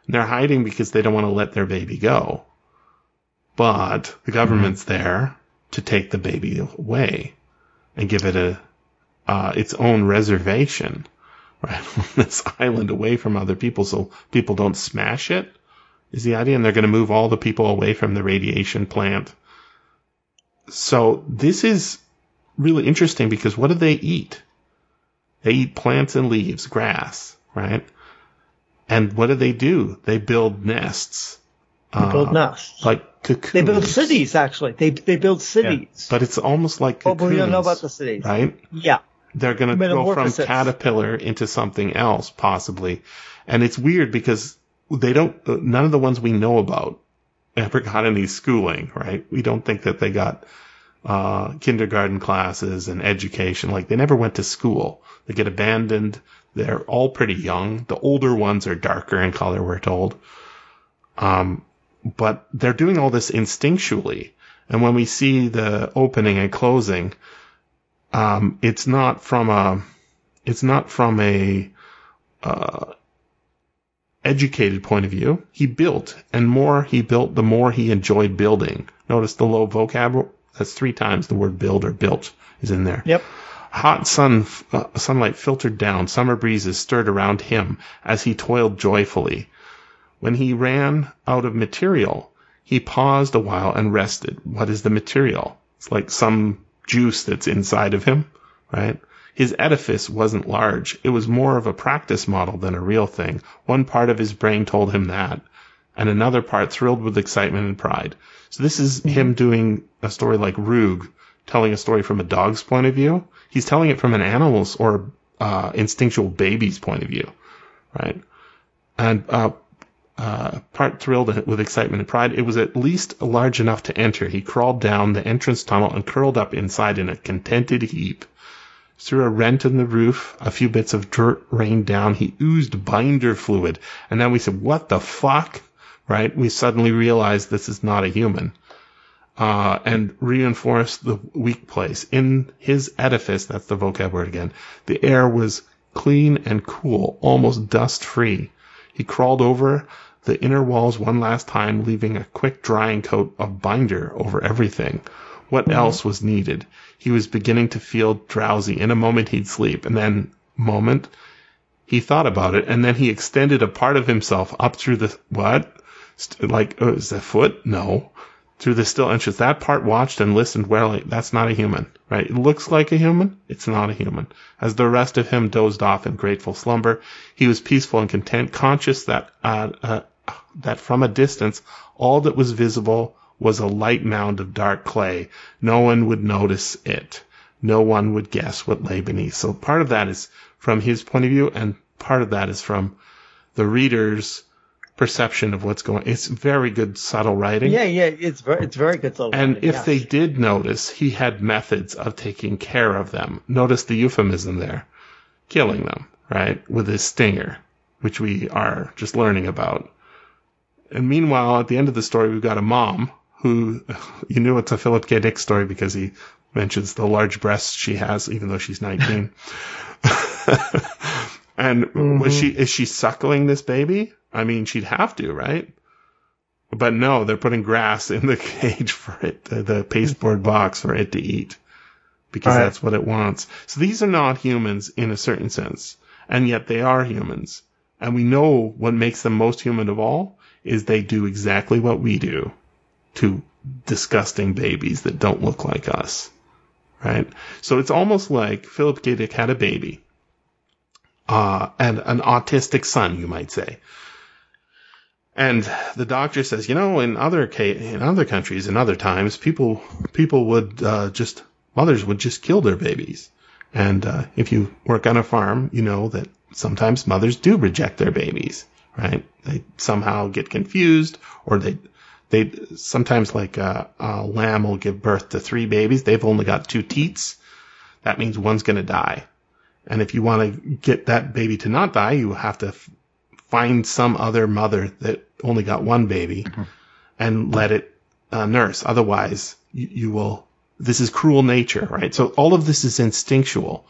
And they're hiding because they don't want to let their baby go. But the government's there to take the baby away and give it a uh, its own reservation, right? on this island away from other people, so people don't smash it. Is the idea, and they're going to move all the people away from the radiation plant. So this is really interesting because what do they eat? They eat plants and leaves, grass, right? And what do they do? They build nests. They build uh, nests. Like cocoons. they build cities, actually. They they build cities. But it's almost like Oh, cocoons. but we don't know about the cities. Right? Yeah. They're going to go from caterpillar into something else, possibly. And it's weird because they don't, none of the ones we know about ever got any schooling, right? We don't think that they got uh, kindergarten classes and education. Like they never went to school. They get abandoned. They're all pretty young. The older ones are darker in color, we're told. Um, but they're doing all this instinctually. And when we see the opening and closing, um, it's not from a, it's not from a, uh, educated point of view. He built, and more he built, the more he enjoyed building. Notice the low vocab. That's three times the word build or built is in there. Yep. Hot sun, uh, sunlight filtered down. Summer breezes stirred around him as he toiled joyfully. When he ran out of material, he paused a while and rested. What is the material? It's like some juice that's inside of him, right? His edifice wasn't large. It was more of a practice model than a real thing. One part of his brain told him that, and another part thrilled with excitement and pride. So this is him doing a story like Rug, telling a story from a dog's point of view. He's telling it from an animal's or uh, instinctual baby's point of view, right? And uh, uh, part thrilled with excitement and pride. It was at least large enough to enter. He crawled down the entrance tunnel and curled up inside in a contented heap. Through a rent in the roof, a few bits of dirt rained down. He oozed binder fluid. And then we said, what the fuck? Right? We suddenly realized this is not a human. Uh, and reinforce the weak place. In his edifice, that's the vocab word again, the air was clean and cool, almost dust free. He crawled over the inner walls one last time, leaving a quick drying coat of binder over everything. What else was needed? He was beginning to feel drowsy. In a moment, he'd sleep. And then, moment, he thought about it, and then he extended a part of himself up through the what? St- like, oh, is that foot? No. Through the still entrance. That part watched and listened warily. That's not a human, right? It looks like a human. It's not a human. As the rest of him dozed off in grateful slumber, he was peaceful and content, conscious that uh, uh, that from a distance, all that was visible was a light mound of dark clay. No one would notice it. No one would guess what lay beneath. So part of that is from his point of view, and part of that is from the reader's perception of what's going. It's very good, subtle writing. Yeah, yeah, it's very, it's very good. So And if yeah. they did notice, he had methods of taking care of them. Notice the euphemism there. Killing them, right? With his stinger, which we are just learning about. And meanwhile, at the end of the story, we've got a mom who, you knew it's a Philip K. Dick story because he mentions the large breasts she has, even though she's 19. and mm-hmm. was she, is she suckling this baby? I mean, she'd have to, right? But no, they're putting grass in the cage for it, the, the pasteboard box for it to eat because Right. that's what it wants. So these are not humans in a certain sense, and yet they are humans. And we know what makes them most human of all is they do exactly what we do to disgusting babies that don't look like us. Right? So it's almost like Philip K. Dick had a baby. Uh, and an autistic son, you might say. And the doctor says, you know, in other ca- in other countries, in other times, people people would uh, just mothers would just kill their babies. And uh, if you work on a farm, you know that sometimes mothers do reject their babies, right? They somehow get confused, or they they sometimes like a, a lamb will give birth to three babies. They've only got two teats. That means one's going to die. And if you want to get that baby to not die, you have to find some other mother that only got one baby and let it uh, nurse. Otherwise, you, you will. This is cruel nature, right? So all of this is instinctual.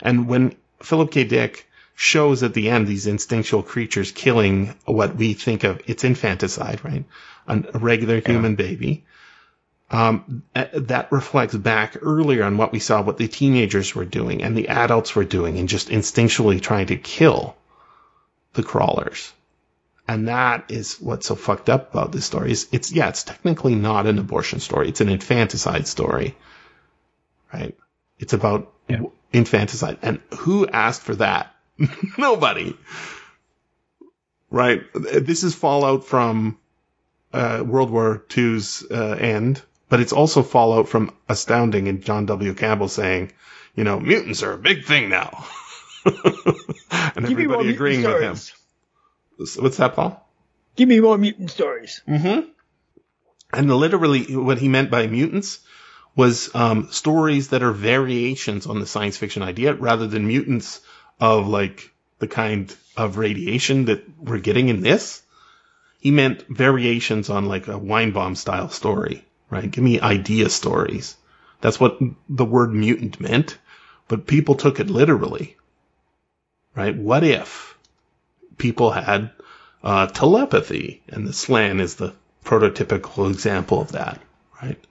And when Philip K. Dick shows at the end these instinctual creatures killing what we think of, it's infanticide, right? An- A regular human baby. Um, that reflects back earlier on what we saw, what the teenagers were doing and the adults were doing, and just instinctually trying to kill the crawlers. And that is what's so fucked up about this story. Is it's yeah, it's technically not an abortion story. It's an infanticide story, right? It's about Yeah. infanticide, and who asked for that? Nobody, right? This is fallout from uh, World War II's uh, end, but it's also fallout from Astounding and John W. Campbell saying, you know, mutants are a big thing now, and Give everybody agreeing with him. What's that, Paul? Give me more mutant stories. Mm-hmm. And literally, what he meant by mutants was um, stories that are variations on the science fiction idea, rather than mutants of like the kind of radiation that we're getting in this. He meant variations on like a Weinbaum style story, right? Give me idea stories. That's what the word mutant meant, but people took it literally, right? What if people had uh, telepathy, and the slan is the prototypical example of that, right?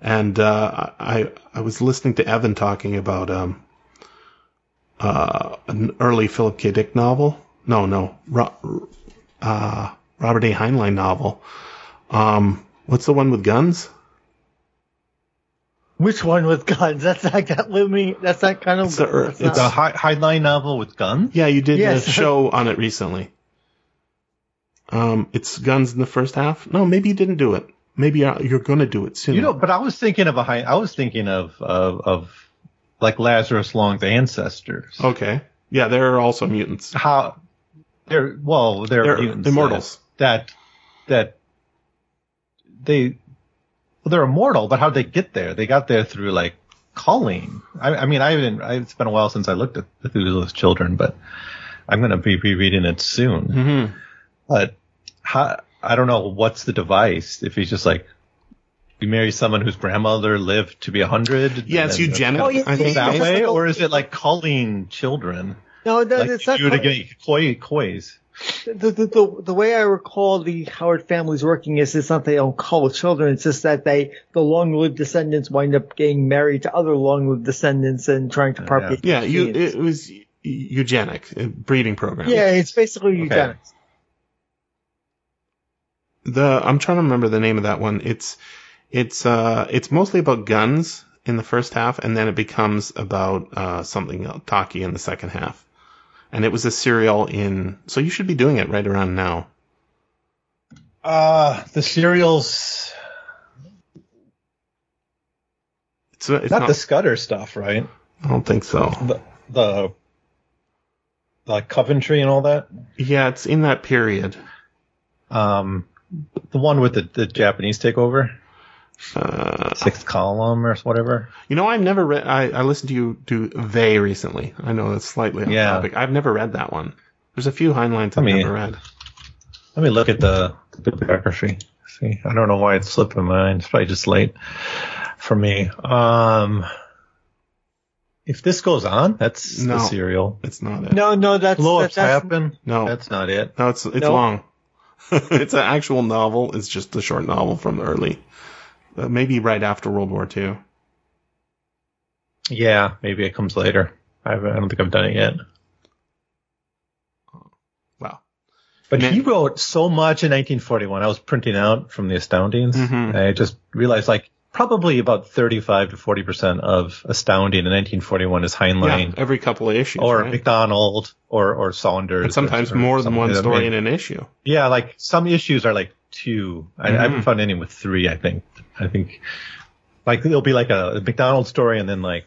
And uh, I I was listening to Evan talking about um, uh, an early Philip K. Dick novel. No, no, Ro- uh, Robert A. Heinlein novel. Um, what's the one with guns? Which one with guns? That's like that living. That's that kind of. It's a- that's it's It's a not- high, Heinlein novel with guns. Yeah, you did Yes. a show on it recently. Um, it's guns in the first half. No, maybe you didn't do it. Maybe you're, you're going to do it soon. You know, but I was thinking of a high. I was thinking of of, of like Lazarus Long's ancestors. okay. Yeah, there are also mutants. How they're well, they're, They're mutants immortals. That that they well, they're immortal, but how'd they get there? They got there through like calling. I, I mean, I haven't. I, it's been a while since I looked at Methuselah's Children, but I'm going to be rereading it soon. Mm-hmm. But how, I don't know what's the device. If he's just like, you marry someone whose grandmother lived to be a hundred. Yeah, it's eugenic. Oh, yeah, I think That yeah. way, or is it like calling children? no, that, Like it's not. do it quite- again, koi, kois. The, the, the, the way I recall the Howard families working is it's not they don't call the children, it's just that they, the long lived descendants wind up getting married to other long lived descendants and trying to propagate. Yeah, their you, it was eugenic uh, breeding program. yeah, it's basically eugenics. The I'm trying to remember the name of that one. It's it's uh it's mostly about guns in the first half, and then it becomes about uh something Taki in the second half. And it was a serial in. So you should be doing it right around now. Uh, the serials, It's, it's not, not. the Scudder stuff, right? I don't think so. The, the like Coventry and all that. Yeah, it's in that period. Um, the one with the, the Japanese takeover, Uh, sixth column or whatever. you know, I've never read. I, I listened to you do They recently. I know that's slightly off Yeah. topic. I've never read that one. There's a few Heinleins I've I mean- never read. Let me look at the, the bibliography. See, I don't know why it's slipping my mind. It's probably just late for me. Um, if this goes on, that's No. the serial. It's not it. No, no, that's Blow that's, ups happen. No. that's not it. No, it's it's No. long. it's an actual novel. It's just a short novel from the early, maybe right after World War II. Yeah, maybe it comes later. I, I don't think I've done it yet. Wow. But Man. he wrote so much in 1941. I was printing out from the Astoundings. Mhm. I just realized like probably about 35 to 40 percent of Astounding in 1941 is Heinlein. Yeah, every couple of issues. or right? MacDonald or or Saunders. and sometimes or more than one like that. story in an issue. Yeah, like some issues are like two. I, I Mhm. haven't found any with three. I think. I think like it'll be like a, a MacDonald story and then like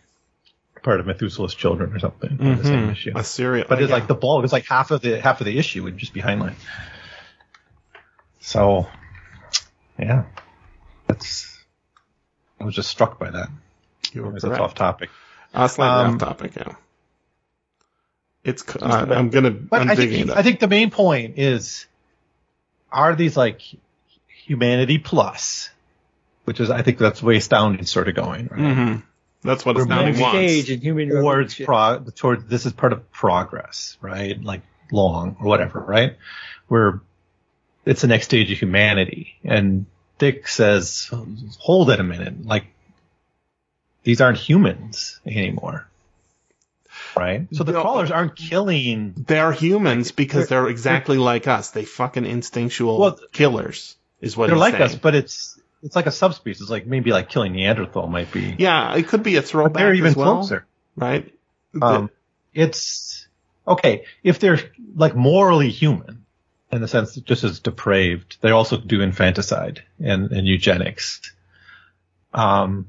part of Methuselah's children or something in the same Mhm. issue. A serial, But it's yeah. like the bulk. It's like half of the half of the issue would just be Heinlein. So, yeah, that's. I was just struck by that. you were That's correct. off topic. Uh, slightly Um, off topic, yeah. It's. Uh, I'm gonna. But I'm I think I think the main point is, are these like humanity plus, which is I think that's the way Astounding sort of going, right? Mhm. That's what We're Astounding next wants. stage in human towards pro towards this is part of progress, right? Like long or whatever, right? Where it's the next stage of humanity. And Dick says, hold it a minute, like these aren't humans anymore. Right? So the No. crawlers aren't killing They're humans because they're- they're exactly like us. They fucking instinctual Well, killers is what they're he's like saying. us, but it's it's like a subspecies. Like maybe like killing Neanderthal might be. Yeah, it could be a but throwback they're even as well, closer. right? Um, it's okay if they're like morally human in the sense that just as depraved. They also do infanticide and, and eugenics. Um,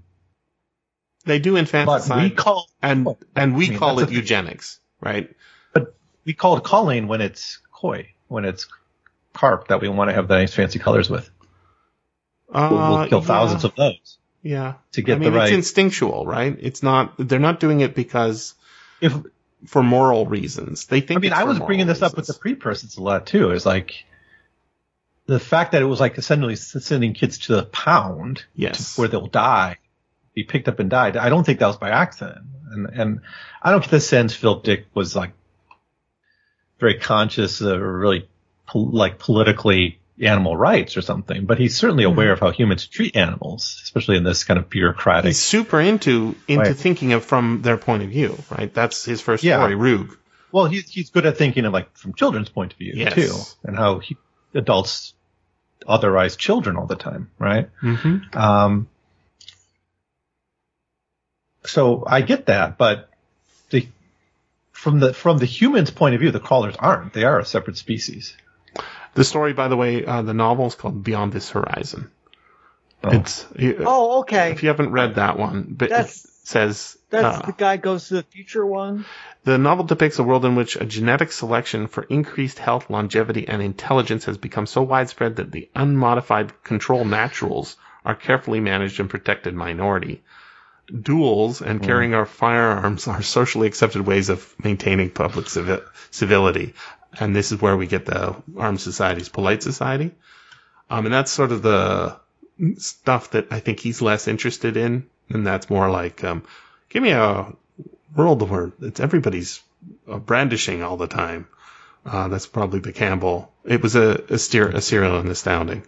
they do in fancy but infanticide, we call and and we I mean, call it eugenics, right? but we call it culling when it's koi, when it's carp that we want to have the nice fancy colors with. We'll, we'll Uh, kill yeah, thousands of those yeah to get I mean, the right. It's instinctual, right? It's not. They're not doing it because if for moral reasons. They think. I mean, it's I was bringing this up with the reasons. pre-persons a lot too. Is like the fact that it was like essentially sending kids to the pound Yes. where they'll die, be picked up and died. I don't think that was by accident, and and I don't get the sense Philip Dick was like very conscious or really pol- like politically animal rights or something, but he's certainly Hmm. aware of how humans treat animals, especially in this kind of bureaucratic. He's super into into Right. thinking of from their point of view, right? That's his first Yeah. story, Rug. well, he's he's good at thinking of like from children's point of view Yes. too, and how he, adults otherize children all the time, right? Mm-hmm. Um, so I get that, but the from the from the human's point of view, the crawlers aren't. They are a separate species. The story, by the way, uh, the novel is called Beyond This Horizon. Oh. It's Oh, okay. if you haven't read that one, but That's- it says That's uh, the guy goes to the future one. The novel depicts a world in which a genetic selection for increased health, longevity, and intelligence has become so widespread that the unmodified control naturals are carefully managed and protected minority. Duels and carrying our firearms are socially accepted ways of maintaining public civi- civility. And this is where we get the armed society's polite society. Um, and that's sort of the stuff that I think he's less interested in. And that's more like, um, give me a world where it's everybody's uh, brandishing all the time. Uh, that's probably the Campbell. It was a a, steer, a serial and astounding,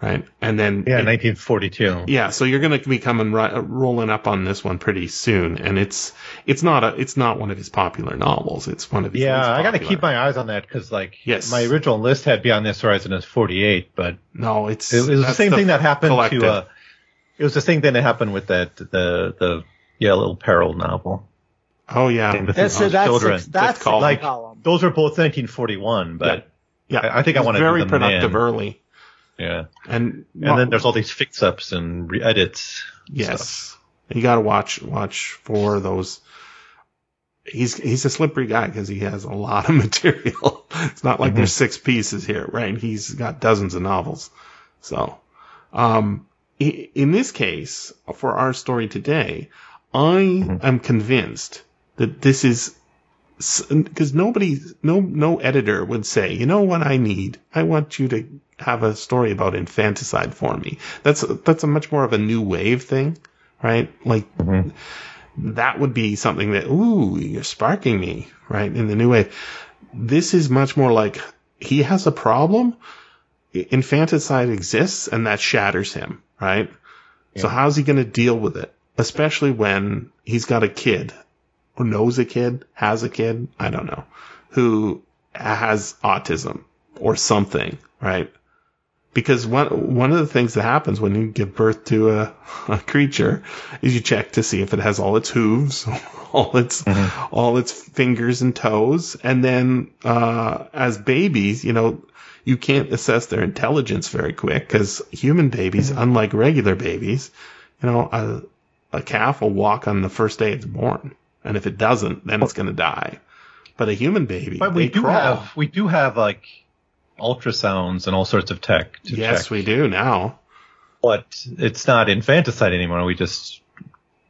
right? And then Yeah, it- 1942. yeah, so you're going to be coming ri- rolling up on this one pretty soon, and it's it's not a it's not one of his popular novels. It's one of his Yeah, I got to keep my eyes on that because, like, Yes. my original list had Beyond This Horizon as 48, but no. It's it, it was the that's same thing that happened collective. to. Uh, it was the same thing that happened with that the the yeah little Peril novel. oh yeah, Same That's the that's children. six, that's called- like column. those are both 1941, but yeah. I- I think I It was wanna very do them productive in. early. Yeah. And And then there's all these fix-ups and re-edits. yes, you got to watch watch for those. He's he's a slippery guy because he has a lot of material. it's not like there's six pieces here, right? He's got dozens of novels. So, um, in this case, for our story today, I am convinced that this is because nobody, no, no editor would say, you know what I need? I want you to have a story about infanticide for me. That's that's a much more of a new wave thing, right? Like mm-hmm. that would be something that, ooh, you're sparking me, right? In the new wave. This is much more like he has a problem. Infanticide exists and that shatters him, right? So how's he going to deal with it? Especially when he's got a kid or knows a kid, has a kid, I don't know, who has autism or something, right? Because one one of the things that happens when you give birth to a, a creature is you check to see if it has all its hooves, all its all its fingers and toes, and then uh, as babies, you know, you can't assess their intelligence very quick because human babies, unlike regular babies, you know, a, a calf will walk on the first day it's born, and if it doesn't, then it's going to die. But a human baby, But we do crawl. have we do have like ultrasounds and all sorts of tech to yes, check. we do now. But it's not infanticide anymore. We just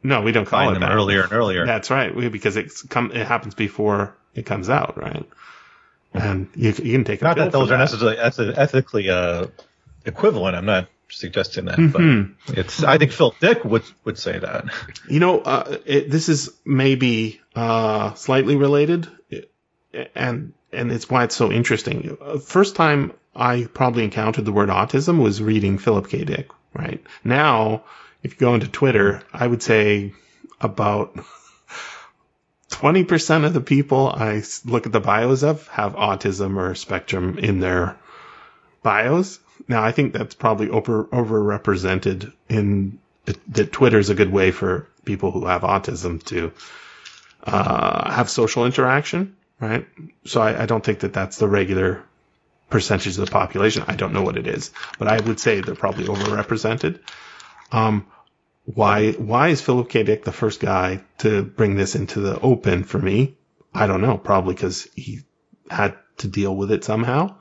No, we don't call find it them that. earlier and earlier. That's right, we, because it's come. It happens before it comes out, right? And you, you can take a not that those are necessarily ethically uh, equivalent. I'm not suggesting that, but it's. I think Phil Dick would would say that. You know, uh, it, this is maybe uh, slightly related, and and it's why it's so interesting. Uh, First time I probably encountered the word autism was reading Philip K. Dick. Right now, if you go into Twitter, I would say about twenty percent of the people I look at the bios of have autism or spectrum in their bios. Now, I think that's probably over overrepresented in that Twitter is a good way for people who have autism to uh, have social interaction, right? So I, I don't think that that's the regular percentage of the population. I don't know what it is, but I would say they're probably overrepresented. Um, why why is Philip K. Dick the first guy to bring this into the open for me? I don't know. Probably because he had to deal with it somehow.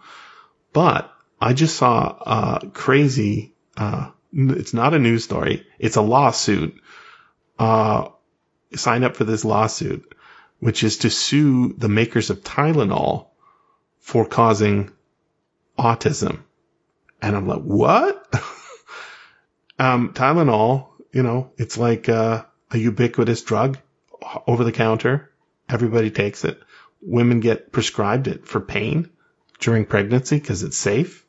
But I just saw a crazy. Uh, it's not a news story. It's a lawsuit. Uh, sign up for this lawsuit, which is to sue the makers of Tylenol for causing autism. And I'm like, what? um, Tylenol, you know, it's like uh, a ubiquitous drug over the counter. Everybody takes it. Women get prescribed it for pain during pregnancy because it's safe.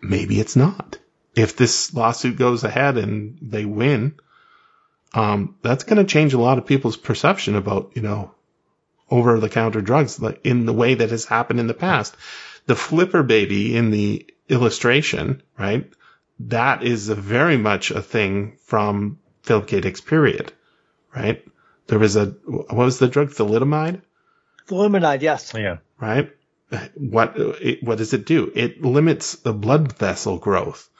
Maybe it's not. If this lawsuit goes ahead and they win, um, that's going to change a lot of people's perception about, you know, over the counter drugs like in the way that has happened in the past. The flipper baby in the illustration, right? That is a very much a thing from Philip K. Dick's period, right? There was a, what was the drug? Thalidomide? Thalidomide, yes. Yeah. right? What it, what does it do? It limits the blood vessel growth.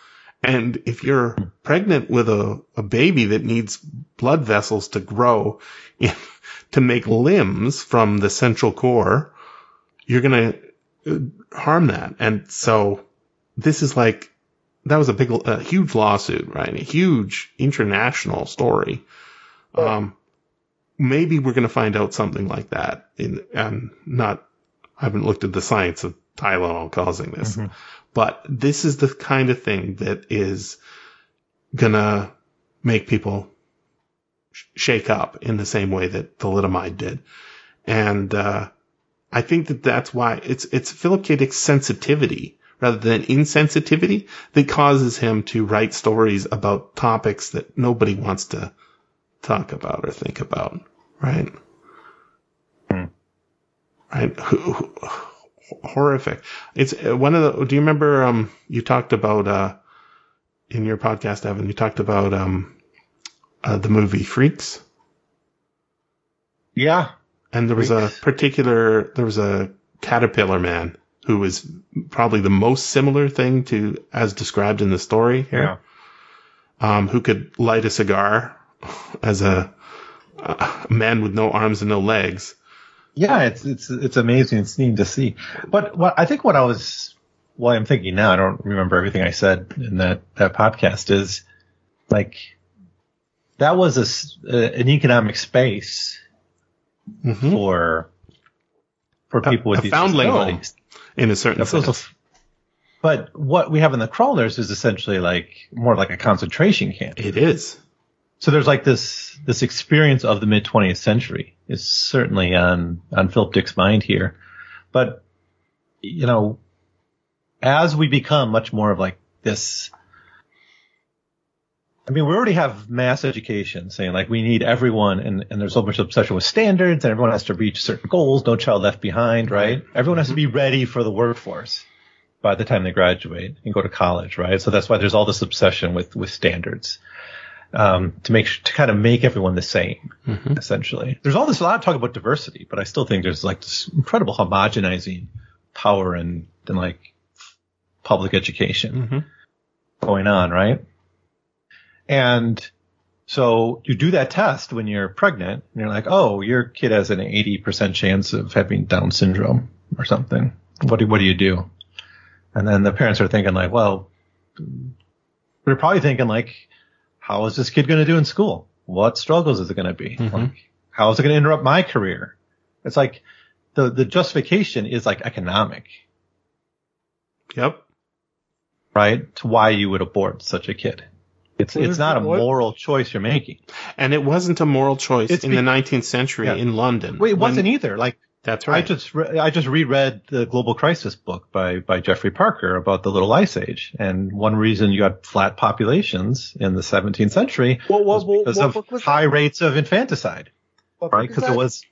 And if you're pregnant with a, a baby that needs blood vessels to grow in, to make limbs from the central core, you're going to harm that. And so this is like, that was a big, a huge lawsuit, right? A huge international story. Um, maybe we're going to find out something like that in, and not I haven't looked at the science of Tylenol causing this, but this is the kind of thing that is gonna make people shake up in the same way that thalidomide did. And, uh, I think that that's why it's, it's Philip K. Dick's sensitivity rather than insensitivity that causes him to write stories about topics that nobody wants to talk about or think about. Right right? Horrific. It's uh, one of the. Do you remember? Um, you talked about uh, in your podcast, Evan. You talked about um, uh, the movie Freaks, Yeah. and there was a particular. There was a caterpillar man who was probably the most similar thing to as described in the story here. Um, who could light a cigar as a, a man with no arms and no legs. Yeah, it's it's it's amazing. It's neat to see. But what I think what I was, what I'm thinking now, I don't remember everything I said in that that podcast. Is like that was a a- an economic space Mhm. for for people with a these foundling home. In a certain That sense. but what we have in the crawlers is essentially like more like a concentration camp. It is. So there's like this this experience of the mid 20th century is certainly on on Philip Dick's mind here, but you know, as we become much more of like this. I mean, we already have mass education saying like we need everyone, and, and there's so much obsession with standards, and everyone has to reach certain goals, no child left behind, right? Everyone has to be ready for the workforce by the time they graduate and go to college, right? So that's why there's all this obsession with with standards um, to make to kind of make everyone the same, essentially. There's all this a lot of talk about diversity, but I still think there's like this incredible homogenizing power in in like public education Mhm. going on, right? And so you do that test when you're pregnant, and you're like, oh, your kid has an 80% chance of having Down syndrome or something. What do what do you do? And then the parents are thinking like, well, they're probably thinking like, how is this kid going to do in school? What struggles is it going to be? Mm-hmm. Like, how is it going to interrupt my career? It's like the the justification is like economic, Yep. right? To why you would abort such a kid. It's Well, it's not a what- moral choice you're making. And it wasn't a moral choice It's in be- the 19th century Yeah. in London. Wait, it when- wasn't either. Like That's right. I just re- I just reread the Global Crisis book by by Geoffrey Parker about the Little Ice Age, and one reason you got flat populations in the 17th century What, was what, what, because what of was high that? rates of infanticide, right? Because it was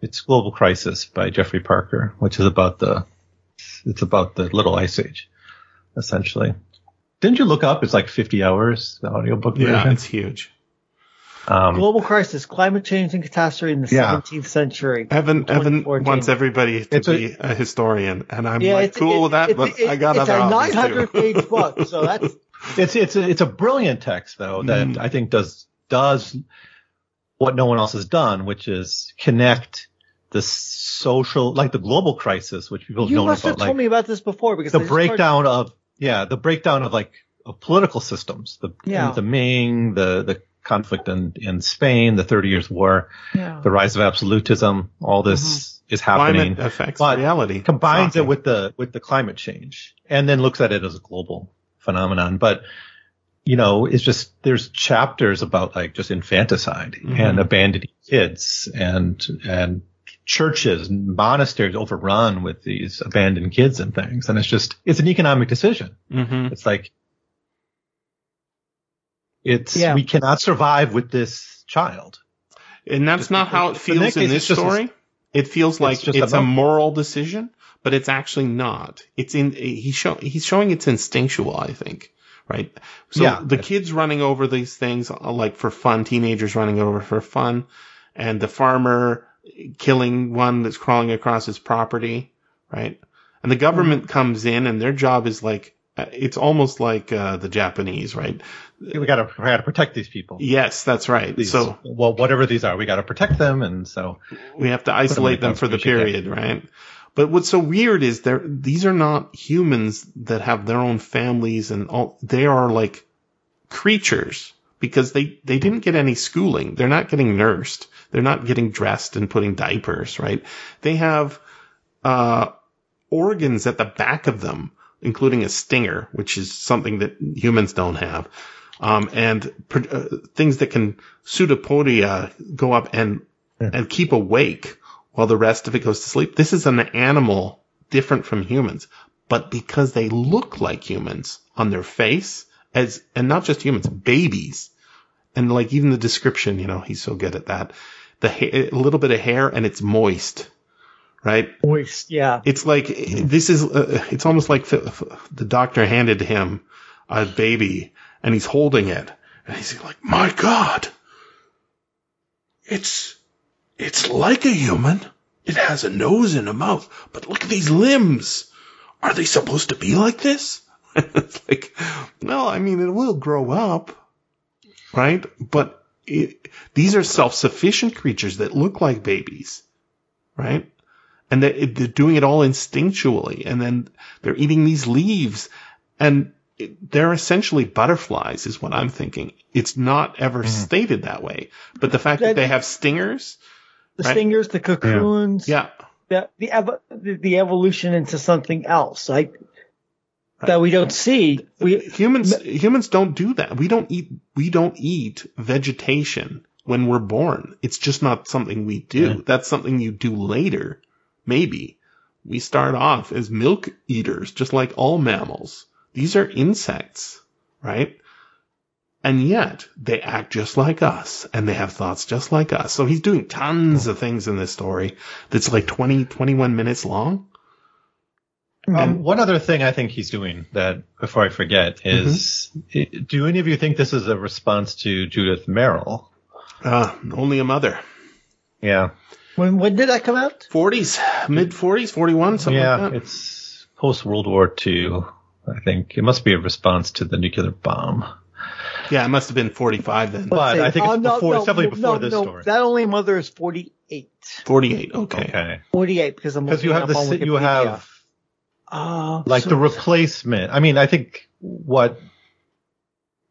it's Global Crisis by Geoffrey Parker, which is about the it's about the Little Ice Age, essentially. Didn't you look up? It's like 50 hours, the audiobook yeah, version. it's huge. Um, Global crisis, climate change and catastrophe in the Yeah. 17th century. Evan, Evan wants everybody to It's be a, historian, and I'm Yeah, like cool it- with that, it's, but it- I got it's other a 900 too. page book, so that's it's it's a, it's a brilliant text though that Mm. I think does does what no one else has done, which is connect the social like the global crisis, which people have you known must have about, told like me about this before because the I just heard- breakdown of yeah the breakdown of like of political systems, the Yeah. the Ming, the the conflict in in Spain, the Thirty Years' War, Yeah. the rise of absolutism, all this Mm-hmm. is happening Climate affects But reality. combines Shocking. it with the with the climate change and then looks at it as a global phenomenon but you know it's just there's chapters about like just infanticide Mhm. and abandoning kids and and churches and monasteries overrun with these abandoned kids and things and it's just it's an economic decision Mhm. it's like it's Yeah. we cannot survive with this child And that's Just not how it because- in feels in this it's just a- story. It feels like just it's, a a moral decision, but it's actually not. It's in he's show, he's showing it's instinctual, I think. Right? So Yeah. the kids running over these things uh, like for fun, teenagers running over for fun, and the farmer killing one that's crawling across his property, right? And the government Mm-hmm. comes in and their job is like uh, it's almost like uh, the Japanese, right? we gotta we gotta protect these people Yes, that's right. these, so well whatever these are we gotta protect them and so we have to isolate them for the period, right? But what's so weird is they're these are not humans that have their own families and all. They are like creatures because they they didn't get any schooling. They're not getting nursed. They're not getting dressed and putting diapers, right? They have uh, organs at the back of them, including a stinger, which is something that humans don't have, um, and uh, things that can pseudopodia go up and and keep awake while the rest of it goes to sleep. This is an animal different from humans, but because they look like humans on their face, as and not just humans, babies, and like even the description, you know, he's so good at that. The ha- a little bit of hair and it's moist, right? Moist, yeah. It's like this is. Uh, it's almost like the doctor handed him a baby and he's holding it and he's like, "My God, it's it's like a human. It has a nose and a mouth, but look at these limbs. are they supposed to be like this? it's like, well, I mean, it will grow up, right? But it, these are self-sufficient creatures that look like babies, right? And they, they're doing it all instinctually, and then they're eating these leaves, and they're essentially butterflies, is what I'm thinking. It's not ever mm-hmm. stated that way, but the fact that, That- they have stingers, The Right. stingers, the cocoons, yeah, the the, the the evolution into something else, that we don't see. We humans humans don't do that. We don't eat we don't eat vegetation when we're born. It's just not something we do. That's something you do later. Maybe. We start off as milk eaters, just like all mammals. These are insects, right? And yet they act just like us and they have thoughts just like us. So he's doing tons of things in this story that's like 20, 21 minutes long. Um, one other thing I think he's doing that before I forget is, i- do any of you think this is a response to Judith Merril? Uh, only a mother. Yeah, when when did that come out? 40s, mid 40s, 41, something yeah, like that. it's post World War II. I think it must be a response to the nuclear bomb. Yeah, it must have been 45 then. But Say- I think oh, it's no, before. no, it's definitely no, before this no, story. That only mother is forty eight. 48, okay. okay, 48 because I'm because you have the you Wikipedia. have Uh, like so- the replacement. I mean, I think what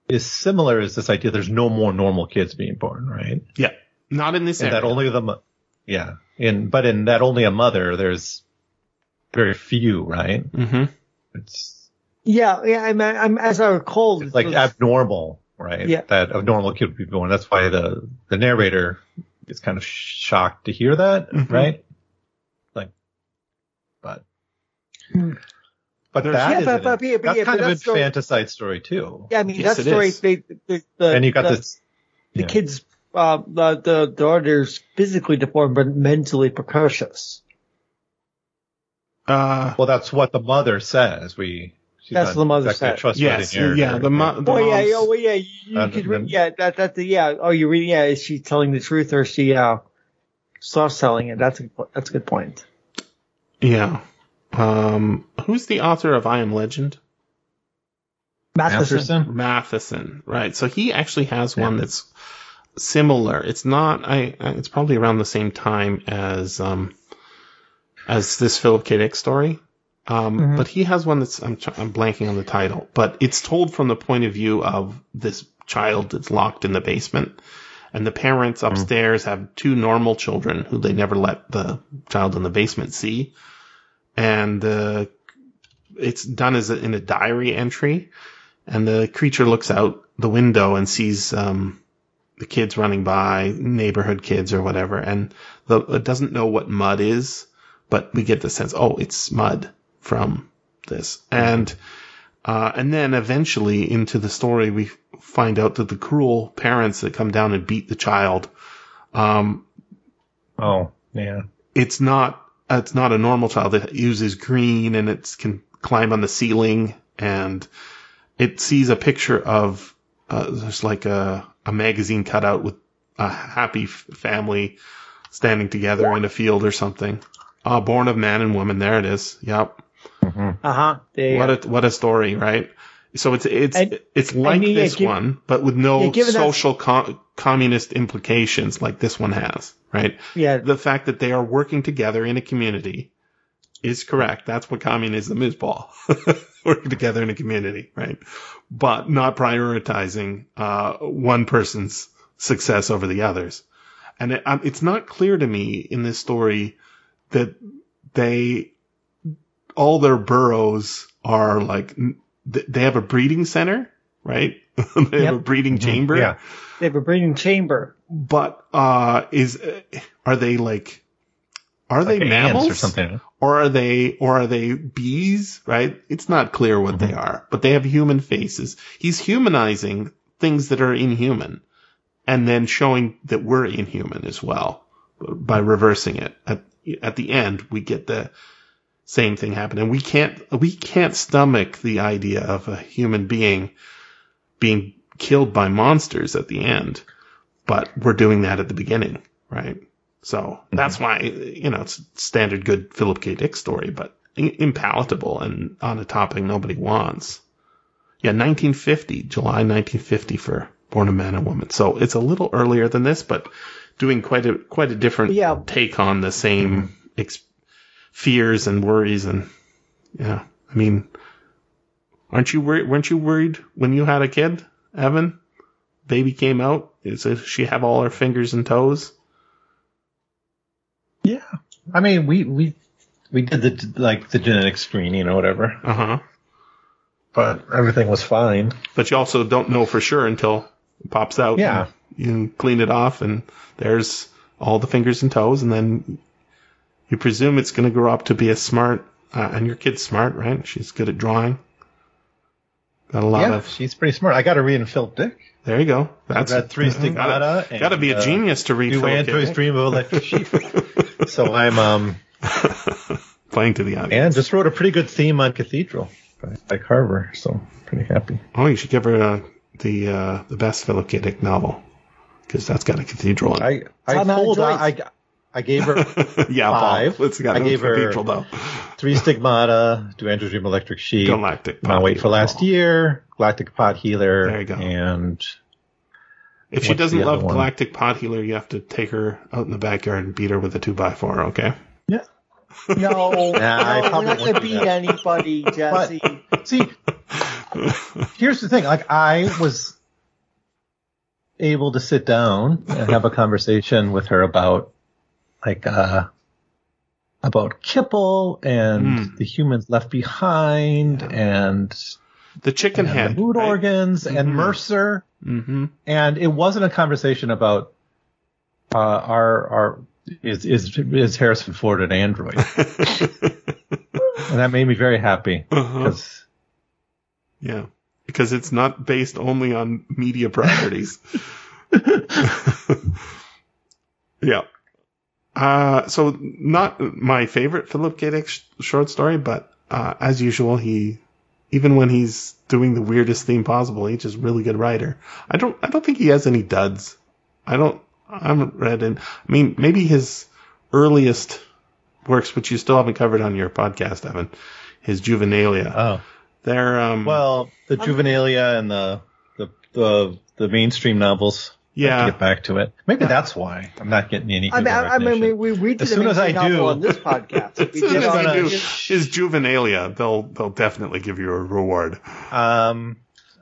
is similar is this idea there's no more normal kids being born, right? Yeah. Not in this And area. that only the mo- yeah, in but in that only a mother, there's very few, right? hmm It's yeah, yeah. I'm, I'm as I recall, it's like was- abnormal, right? Yeah. That a normal kid would be born. That's why the the narrator is kind of shocked to hear that, Mhm. right? Like, but. But There's- that Yeah, is but- an- but- but- that's yeah, kind but of a that's story- infanticide story too. yeah, I mean Yes, that story. is. They, the, the, and you got the, this. the yeah. kids, uh, the the daughter's physically deformed but mentally precocious. Uh, Well, that's what the mother says. We. she's That's what the mother exactly a said. yes, narrator. yeah, the, mo- the Oh yeah, mom's- yeah, well, yeah. You And could read, yeah, that that the yeah. Oh, you reading? Yeah, is she telling the truth or is she uh soft selling it? That's a that's a good point. yeah. Um, who's the author of I Am Legend? Matheson. Matheson? Matheson, right? So he actually has one that's similar. It's not. I. I- It's probably around the same time as um as this Philip K. Dick story. Um, Mhm. but he has one that's I'm I'm blanking on the title, but it's told from the point of view of this child that's locked in the basement, and the parents upstairs have two normal children who they never let the child in the basement see, and uh, it's done as a, in a diary entry, and the creature looks out the window and sees um, the kids running by, neighborhood kids or whatever, and the, it doesn't know what mud is, but we get the sense, oh, it's mud from this, and uh, and then eventually into the story we find out that the cruel parents that come down and beat the child, um, Oh, yeah. it's not it's not a normal child. It uses green and it can climb on the ceiling and it sees a picture of uh, there's like a a magazine cutout with a happy f- family standing together in a field or something. Uh, born of man and woman. There it is. Yep. Uh huh. What a what a story, right? So it's it's And- it's like yeah, this give- one, but with no yeah, social co- communist implications like this one has, right? Yeah. The fact that they are working together in a community is correct. That's what communism is, Paul. working together in a community, right? But not prioritizing uh, one person's success over the others. And it, um, it's not clear to me in this story that they all their burrows are like th- they have a breeding center, right? they have a Yep. breeding chamber. Yeah. They have a breeding chamber. But uh is uh, are they like are they Like mammals or something. or are they or are they bees, right? It's not clear what they are, but they have human faces. He's humanizing things that are inhuman and then showing that we're inhuman as well by reversing it. At at the end we get the same thing happened. and we can't we can't stomach the idea of a human being being killed by monsters at the end but we're doing that at the beginning right so that's mm-hmm. why you know it's standard good philip k dick story but impalatable and on a topic nobody wants. Yeah, 1950, July 1950 for Born a Man and Woman. So it's a little earlier than this, but doing quite a quite a different Yeah. take on the same mm-hmm. ex- fears and worries and yeah. I mean, aren't you worried? Weren't you worried when you had a kid, Evan? Baby came out. Is she have all her fingers and toes? Yeah. I mean, we we we did the like the genetic screening or whatever, Uh huh. but everything was fine. But you also don't know for sure until it pops out. Yeah. You clean it off, and there's all the fingers and toes, and then you presume it's going to grow up to be a smart. Uh, and your kid's smart, right? She's good at drawing. Got a lot yeah, of. she's pretty smart. I got to read in Philip Dick. There you go. That's read Three gotta, Stigmata. and, gotta be a uh, genius to read. New Philip Android's Dick. Dream of Electric Sheep. so I'm um Playing to the audience. and just wrote a pretty good theme on Cathedral by, by Carver. So pretty happy. Oh, you should give her uh, the uh, the best Philip K. Dick novel because that's got a cathedral in it. I I Time out told her Joyce. I I gave her yeah, five. Paul. It's got I gave her- though. Three Stigmata, Do Androids Dream of Electric Sheep, Galactic. Can't Wait for Last Paul. Year, Galactic Pot Healer, There you go. and If she doesn't love one? Galactic Pot Healer, you have to take her out in the backyard and beat her with a two by four. Okay. No, no, I we're not gonna beat that. anybody, Jesse. See, here's the thing. Like I was able to sit down and have a conversation with her about like uh about Kipple and Mm. the humans left behind and, The chicken and head. the mood right? organs and Mhm. Mercer. Mm-hmm. And it wasn't a conversation about uh our our is is is Harrison Ford an android? and that made me very happy Uh-huh. because Yeah. Because it's not based only on media properties. yeah. Uh, so not my favorite Philip K. Dick sh- short story, but uh, as usual, he even when he's doing the weirdest theme possible, he's just a really good writer. I don't I don't think he has any duds. I don't I haven't read in I mean maybe his earliest works, which you still haven't covered on your podcast, Evan, his Juvenilia. oh They're um Well, the Juvenilia and the the the, the mainstream novels. I have yeah. to get back to it. Maybe that's why I'm not getting any. I mean, I, I mean, we, we we did As soon as I do- on this podcast. As We soon as on- you do Sh- his Juvenilia, they'll they'll definitely give you a reward. um,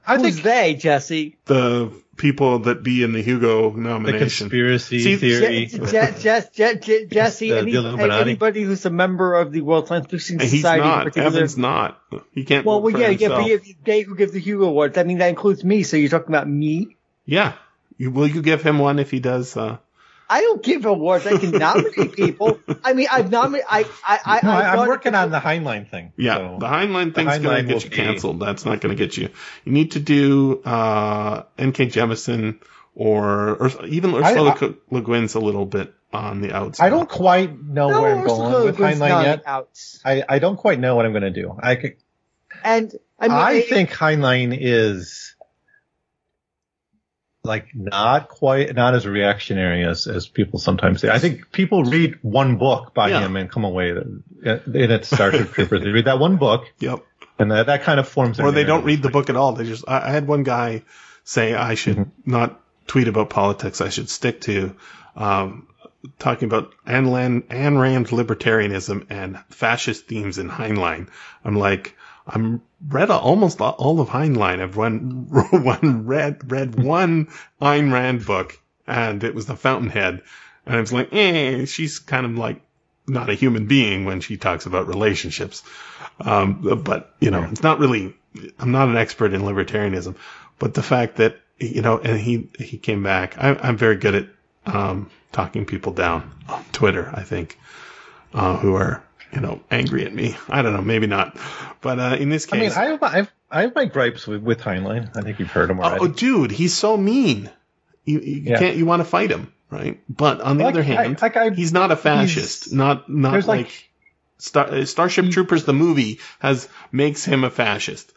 I Who's think they, Jesse? The people that be in the Hugo nomination. the conspiracy See, theory. Je- Je- Je- Je- Je- Jesse, The- any, the anybody who's a member of the World Science Fiction He's Society, in not. particular. Evan's not. He can't. well, well, for yeah, yeah, but yeah, they who give the Hugo Awards. I mean, that includes me. So you're talking about me? Yeah. You, will you give him one if he does? Uh, I don't give awards. I can nominate people. I mean, I've nominated. I, I, I, no, I, I've I'm gone- working on the Heinlein thing. yeah, so- the Heinlein thing's Heinlein going to get you be- canceled. That's not going to get you. You need to do uh, N.K. Jemisin or or even Ursula I- Le Guin's a little bit on the outside. I don't quite know No, where I'm Ursula going with Le Guin's Heinlein yet. out. I, I don't quite know what I'm going to do. I could, And I mean, I it- think Heinlein is like not quite not as reactionary as as people sometimes say. I think people read one book by Yeah. him and come away and it's Starship Troopers. They read that one book Yep. and that, that kind of forms. or they don't read the book at all. They just. I, I had one guy say I should Mm-hmm. not tweet about politics. I should stick to um, talking about Ayn Ayn Rand libertarianism and fascist themes in Heinlein. I'm like, I'm read almost all of Heinlein. I've one, one read read one Ayn Rand book, and it was The Fountainhead. And I was like, eh, she's kind of like not a human being when she talks about relationships. Um, but you know, it's not really. I'm not an expert in libertarianism, but the fact that you know, and he he came back. I, I'm very good at um, talking people down on Twitter. I think uh, who are you know angry at me. I don't know, maybe not, but uh, in this I mean, case, I have my, I've, I have my gripes with, with Heinlein. I think you've heard him already. oh, dude, he's so mean. You, you Yeah. can't. You want to fight him, right? But on the Like, other I- hand, like I- he's not a fascist. Not not like, like, Star, uh, Starship Troopers, the movie, has makes him a fascist.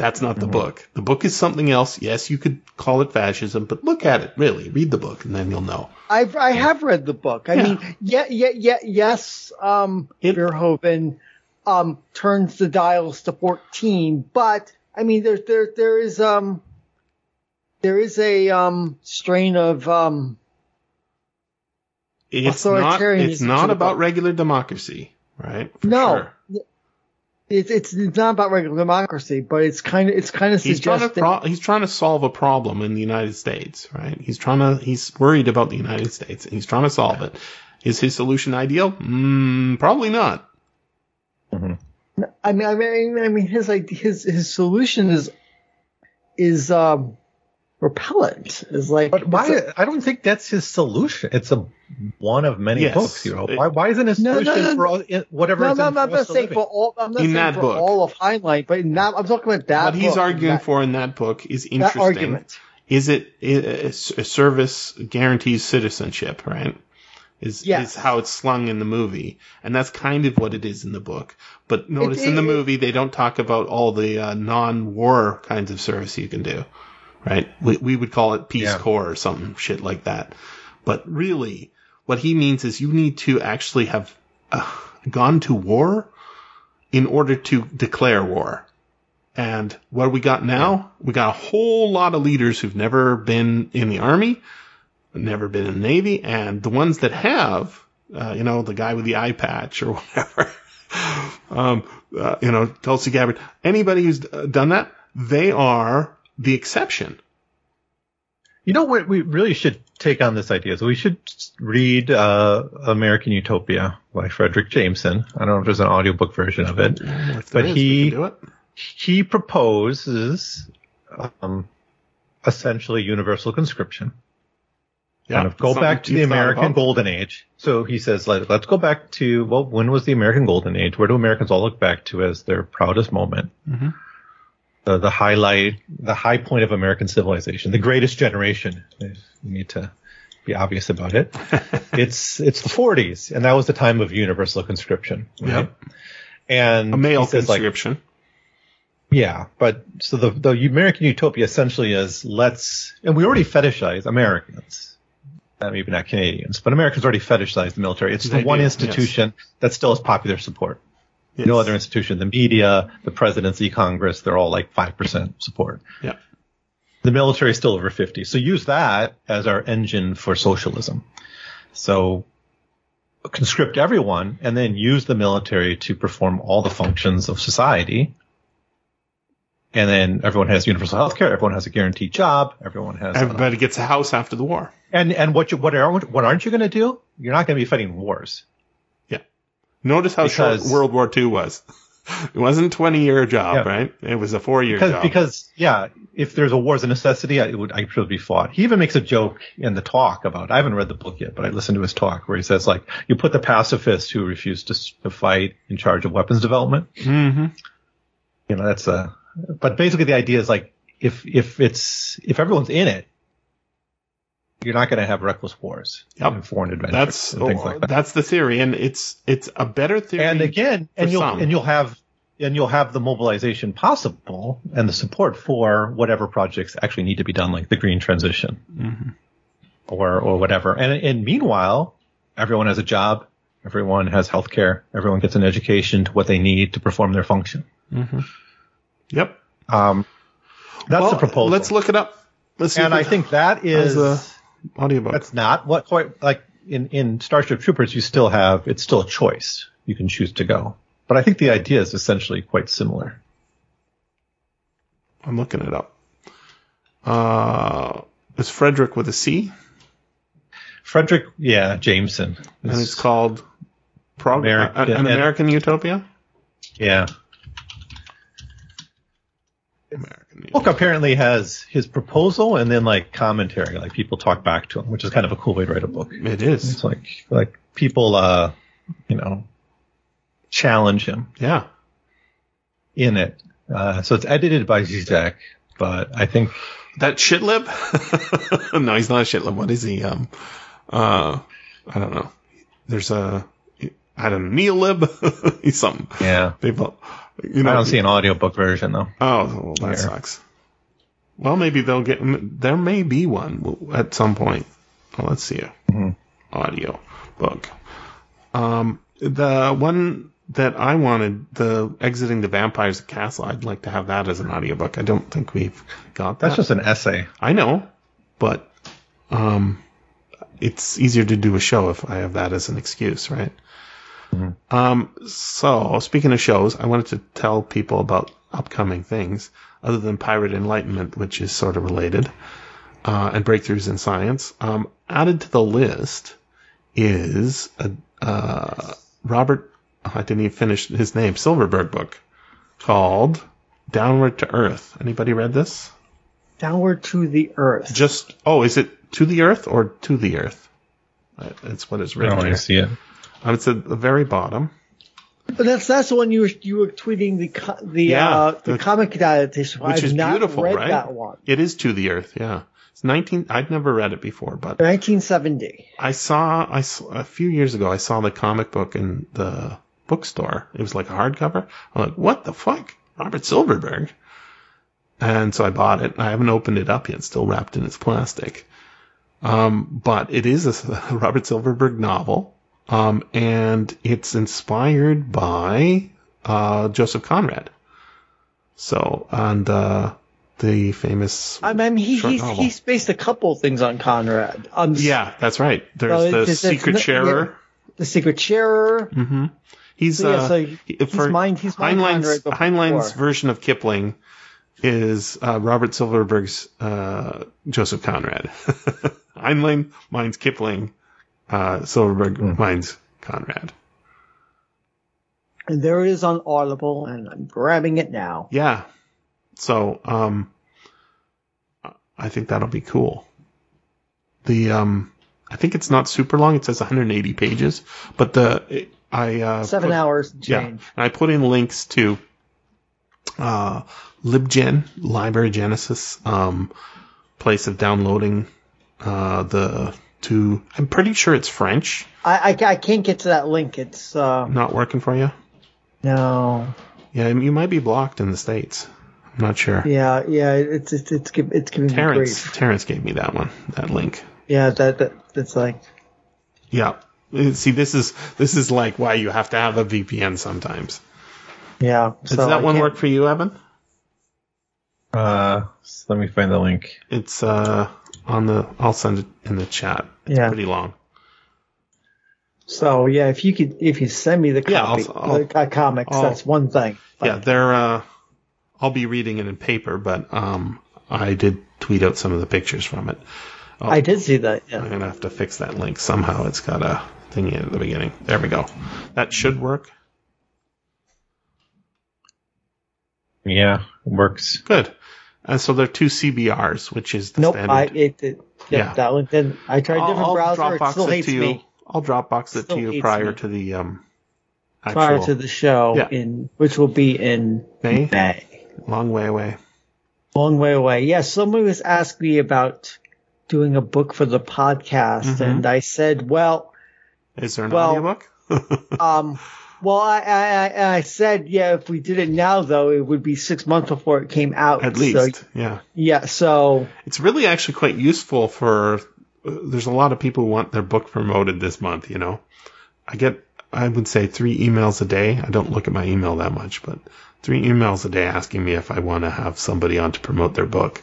That's not the Mm-hmm. book. The book is something else. Yes, you could call it fascism, but look at it. Really, read the book, and then you'll know. I've I have read the book. I Yeah. mean, yeah, yeah, yeah, yes. Um, It- Verhoeven um, turns the dials to 14. But I mean, there, there, there is, um, there is a, um, strain of, um, It's not. It's not about book. regular democracy, right? For no, sure. It's, it's, it's not about regular democracy, but it's kind of, it's kind of He's trying to suggesting. pro- he's trying to solve a problem in the United States, right? He's trying to he's worried about the United States and he's trying to solve it. Is his solution ideal? Mm, probably not. I mean, I mean, I mean, his like his his solution is is um repellent. Is like, But why? it's a- I don't think that's his solution. It's a one of many Yes. books. You know, why? Why isn't his No, no, solution no, for all, in- whatever? no, no, no, I'm not saying for all. I'm not In saying that for book. all of Heinlein, but in that, I'm talking about that. what he's arguing that, for in that book is that interesting. argument. Is it a a service guarantees citizenship, right? Is Yes. is how it's slung in the movie, and that's kind of what it is in the book. But notice in the movie they don't talk about all the uh, non-war kinds of service you can do, right? We we would call it Peace Yeah. Corps or some shit like that. But really, what he means is you need to actually have uh, gone to war in order to declare war. And what we got now? We got a whole lot of leaders who've never been in the army, never been in the navy, and the ones that have, uh, you know, the guy with the eye patch or whatever, um, uh, you know, Tulsi Gabbard, anybody who's uh, done that, they are the exception. You know what? We really should take on this idea. So we should read uh, American Utopia by Fredric Jameson. I don't know if there's an audiobook version of it. But is, he- it. He proposes um, essentially universal conscription. kind of go back to the American. Golden Age. So he says, like, let's go back to, well, when was the American Golden Age? Where do Americans all look back to as their proudest moment? Mhm. The, the highlight, the high point of American civilization, the greatest generation. We need to be obvious about it. it's, it's the 40s, and that was the time of universal conscription. Right? Yep. And A male says, like, conscription. yeah, but so the the American utopia essentially is let's and we already fetishize Americans, maybe not Canadians, but Americans already fetishize the military. It's the They one do, institution that still has popular support. Yes. No other institution, the media, the presidency, Congress, they're all like five percent support. Yeah. The military is still over fifty, so use that as our engine for socialism. So conscript everyone and then use the military to perform all the functions of society. And then everyone has universal health care. Everyone has a guaranteed job. Everyone has. Everybody gets a house after the war. and and what you what aren't what aren't you going to do? You're not going to be fighting wars. Notice how Because- short World War II was. It wasn't a 20 year job, Yeah. right? It was a four year Because job. because yeah, if there's a war as a necessity, I- it would I should be fought. He even makes a joke in the talk about. I haven't read the book yet, but I listened to his talk where he says like you put the pacifists who refuse to, to fight in charge of weapons development. hmm you know that's a but basically the idea is like if if it's if everyone's in it you're not going to have reckless wars Yep. and foreign adventures That's and things like that that's the theory, and it's it's a better theory. and again and you'll some. and you'll have and you'll have the mobilization possible and the support for whatever projects actually need to be done like the green transition Mhm. or or whatever and and meanwhile everyone has a job everyone has health care everyone gets an education to what they need to perform their function Yep. um that's Well, the proposal Let's look it up. Let's see and I think that as a audiobook. that's not what quite like in in Starship Troopers. You still have it's still a choice. You can choose to go, but I think the idea is essentially quite similar. I'm looking it up. Uh, it's Frederick with a C, Frederick, yeah, Jameson, and it's called Prog- American- an American Utopia. yeah. American Book apparently has his proposal and then like commentary, like people talk back to him, which is kind of a cool way to write a book. It is. It's like like people, uh, you know, challenge him Yeah. in it. Uh, so it's edited by Zizek, but I think That shitlib? no, he's not a shitlib. What is he? Um, uh, I don't know. There's a, I don't know, neolib? he's something. yeah, People, you know. I don't see an audiobook version though. Oh, well, that Here. sucks. Well, maybe they'll get. There may be one at some point. Well, let's see. Mhm. Audio book. Um, the one that I wanted, the Exiting the Vampires Castle, I'd like to have that as an audiobook. I don't think we've got that. That's just an essay. I know, but um, it's easier to do a show if I have that as an excuse, right? Um, so speaking of shows, I wanted to tell people about upcoming things other than Pirate Enlightenment, which is sort of related, uh, and breakthroughs in science. Um, added to the list is a uh, Robert. I didn't even finish his name. Silverberg book called Downward to Earth. Anybody read this? Downward to the earth. Just oh, is it to the Earth or to the Earth? Uh, That's what it's I written don't here. want to see it. Um, it's at the very bottom. But that's that's the one you were you were tweeting the co- the Yeah, uh, the, the- comic adaptation. which I've is not beautiful, read right? that one. It is to the Earth. Yeah, it's nineteen. I'd never read it before, but 1970. I saw I saw, a few years ago. I saw the comic book in the bookstore. It was like a hardcover. I'm like, what the fuck, Robert Silverberg? And so I bought it. I haven't opened it up yet. It's Still wrapped in its plastic. Um, but it is a Robert Silverberg novel, um, and it's inspired by uh, Joseph Conrad. So and uh, the famous I mean, he, he's novel. he's based a couple of things on Conrad. On yeah, that's right. There's So the it's Secret Sharer. the Secret Sharer. hmm He's So, yeah, uh, so he- he's mined- he's mined Heinlein's, Heinlein's version of Kipling is uh, Robert Silverberg's uh, Joseph Conrad. Heinlein mines Kipling. Uh, Silverberg Hmm. mines Conrad. And there it is on Audible, and I'm grabbing it now. Yeah. So um, I think that'll be cool. The um, I think it's not super long. It says 180 pages, but the I uh, Seven put- hours and Yeah, and I put in links to uh, LibGen, Library Genesis, um, place of downloading uh, the two. I'm pretty sure it's French. I, I, I can't get to that link. It's uh Not working for you? no. Yeah, you might be blocked in the states. I'm not sure. Yeah, yeah. It's it's it's, gi- it's giving me Terrence, grief. Terrence gave me that one, that link. Yeah, that, that that's like Yeah. Uh, See, this is this is like why you have to have a VPN sometimes. yeah. Does so that I one can't- work for you, Evan? Uh, so let me find the link. It's uh on the. I'll send it in the chat. It's Yeah. pretty long. So yeah, if you could, if you send me the Yeah, copy, I'll- I'll- the uh, comics, I'll- that's one thing. But yeah, they're. Uh, I'll be reading it in paper, but um, I did tweet out some of the pictures from it. I did see that. Yeah. I'm gonna have to fix that link somehow. It's got a thingy at the beginning. There we go. That should work. Yeah, works. Good. And so there are two CBRs, which is the Nope. standard. I it, it yeah, Yeah. that one didn't. I tried a different I'll, I'll browser. It Dropbox still it hates to you. me. I'll Dropbox it to you prior me. to the um. Actual Prior to the show, Yeah. in which will be in May? May. long way away. Long way away. Yes, somebody was asking me about doing a book for the podcast, Mm-hmm. and I said, well, Is there an Well- audiobook? um, well, I, I, I, said, yeah, if we did it now, though, it would be six months before it came out. At So, least, yeah. yeah. So It's really actually quite useful for. There's a lot of people who want their book promoted this month. You know, I get I would say three emails a day. I don't look at my email that much, but three emails a day asking me if I want to have somebody on to promote their book.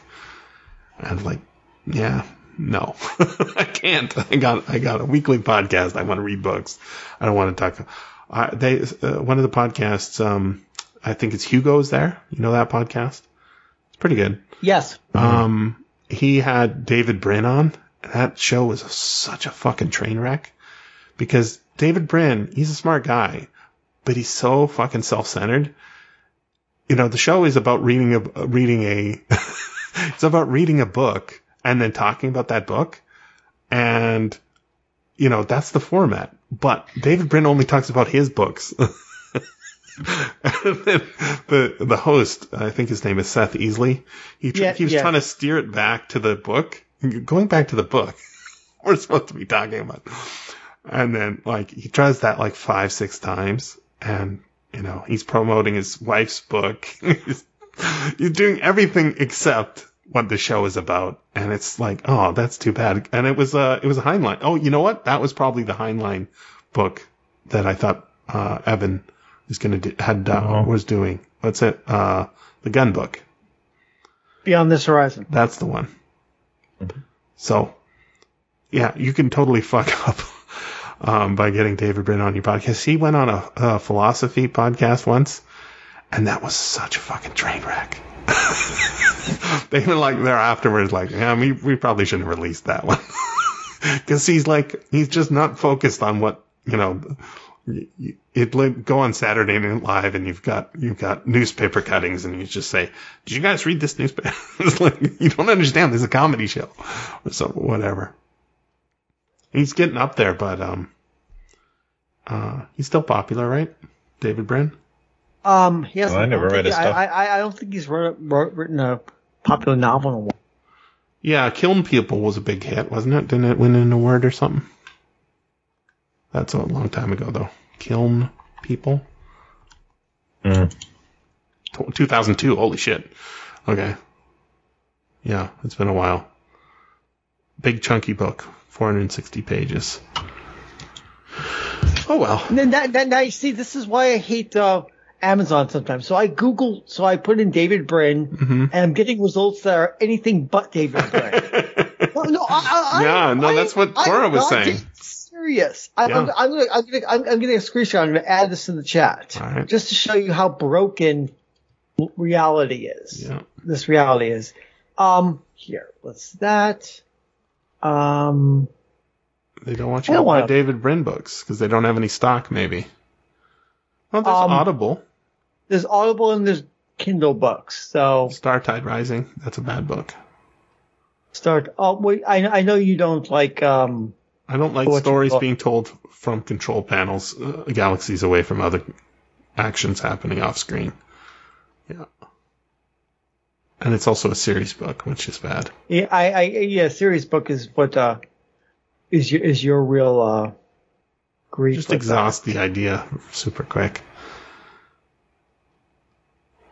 And like, yeah, no, I can't. I got I got a weekly podcast. I want to read books. I don't want to talk. I, they uh, one of the podcasts. Um, I think it's Hugo's there. You know that podcast? It's pretty good. yes, Um, he had David Brin on. That show was such a fucking train wreck because David Brin, he's a smart guy, but he's so fucking self-centered. You know, the show is about reading a reading a it's about reading a book and then talking about that book, and you know that's the format. But David Brin only talks about his books. And then the the host, I think his name is Seth Heasley. He tr- Yeah, was yeah. trying to steer it back to the book. Going back to the book, we're supposed to be talking about. And then like he tries that like five six times, and you know he's promoting his wife's book. he's, he's doing everything except what the show is about, and it's like, oh, that's too bad. And it was uh it was a Heinlein. Oh, you know what? That was probably the Heinlein book that I thought uh, Evan is going to had done, Oh. was doing. What's it? Uh, the gun book. Beyond this horizon. That's the one. So, yeah, you can totally fuck up um, by getting David Brin on your podcast. He went on a, a philosophy podcast once, and that was such a fucking train wreck. they were like there afterwards, like, yeah, we we probably shouldn't have released that one because he's like he's just not focused on what you know. It go on Saturday Night Live and you've got you've got newspaper cuttings and you just say, "Did you guys read this newspaper?" it's like you don't understand. This is a comedy show, or so whatever. He's getting up there, but um, uh, he's still popular, right? David Brin. Um, he hasn't. Well, I never don't read think- his stuff. I, I, I don't think he's wrote, wrote, written a popular novel in a while. Yeah, Kiln People was a big hit, wasn't it? Didn't it win an award or something? That's a long time ago, though. Kiln People? Mm. 2002, holy shit. Okay. Yeah, it's been a while. Big chunky book, 460 pages. Oh well. And then that, that, now you see, this is why I hate uh, Amazon sometimes. So I Google, so I put in David Brin, Mm-hmm. and I'm getting results that are anything but David Brin. no, no, I, I, Yeah, no, I- that's what Cora was saying. Serious. I, Yeah. I'm gonna, I'm gonna, I'm, I'm getting a screenshot. I'm gonna add this in the chat, right. just to show you how broken reality is. Yeah. This reality is. Um, here, what's that? Um, They don't want you to don't buy wanna- David Brin books because they don't have any stock, maybe. Well, there's Um, Audible. There's Audible and there's Kindle books. So Startide Rising. That's a bad book. start. Oh, wait, I, I know you don't like. Um, I don't like stories being told from control panels, uh, galaxies away from other actions happening off screen. Yeah. And it's also a series book, which is bad. yeah, I, I, yeah, series book is what uh, is your is your real uh, grief. Just exhaust the idea super quick.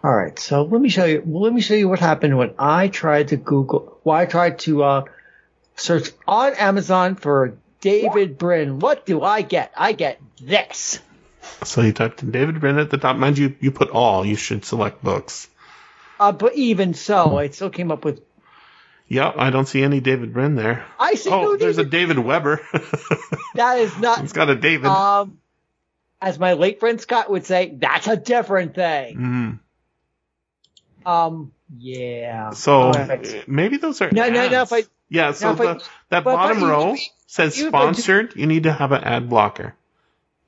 All right, so let me show you. Let me show you what happened when I tried to Google. Well, I tried to uh, search on Amazon for David Brin. What do I get? I get this. So you typed in David Brin at the top. Mind you, you put all. You should select books. Uh, but even so, it still came up with. Yep, I don't see any David Brin there. I see Oh, no there's a David. David Weber. that is not. it's got a David. Um, as my late friend Scott would say, that's a different thing. Mm. Um, yeah. So right. uh, maybe those are No, no, no, if I- yeah. So if I- the, that but- but bottom you- row says you- but you- sponsored. You need to have an ad blocker.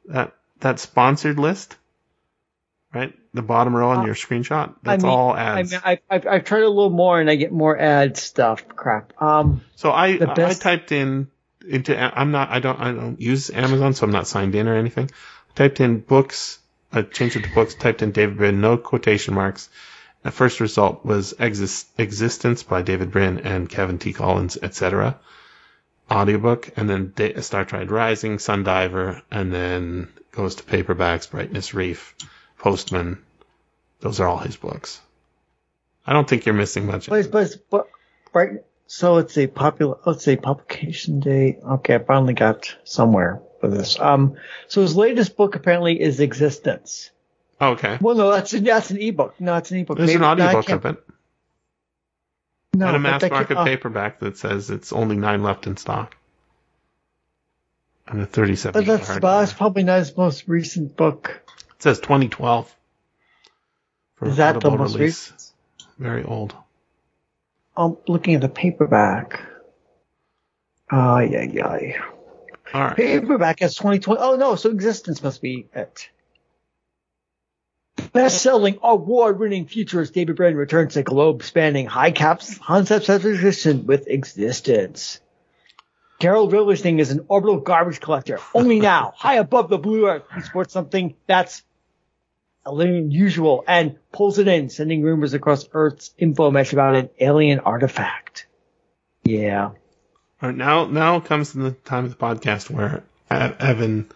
That that sponsored list, right? The bottom row on Uh, your screenshot. I That's mean- all I ads. mean, I, I've, I've tried a little more and I get more ad stuff. Crap. Um, so I I typed in into I'm not I don't I don't use Amazon, so I'm not signed in or anything. I typed in books. I changed it to books. Typed in David Brin, no quotation marks. The first result was Exis- Existence by David Brin and Kevin T. Collins, etc. Audiobook, and then Da- Star Trek Rising, Sundiver, and then goes to paperbacks, Brightness Reef, Postman. Those are all his books. I don't think you're missing much. but, but, but, right. So let's see, popular, let's say publication date. Okay. I finally got somewhere for this. Um, so his latest book apparently is Existence. Okay. Well, no, that's, that's an ebook. No, it's an ebook. There's an Maybe- I audiobook of it. No, and a mass market oh, paperback that says it's only nine left in stock. And a 37 But that's, that's probably not his most recent book. It says 2012. For Is that the most release. recent? Very old. I'm looking at the paperback. Ah, yeah, yeah. All right. Paperback has 2020. Oh no, so Existence must be it. Best-selling, award-winning futurist David Brin returns to globe-spanning high caps concepts of existence with Existence. Gerald Livingstone is an orbital garbage collector. Only now, high above the blue earth, he sports something that's a little unusual and pulls it in, sending rumors across Earth's info mesh about an alien artifact. Yeah. All right, now, now comes the time of the podcast where Evan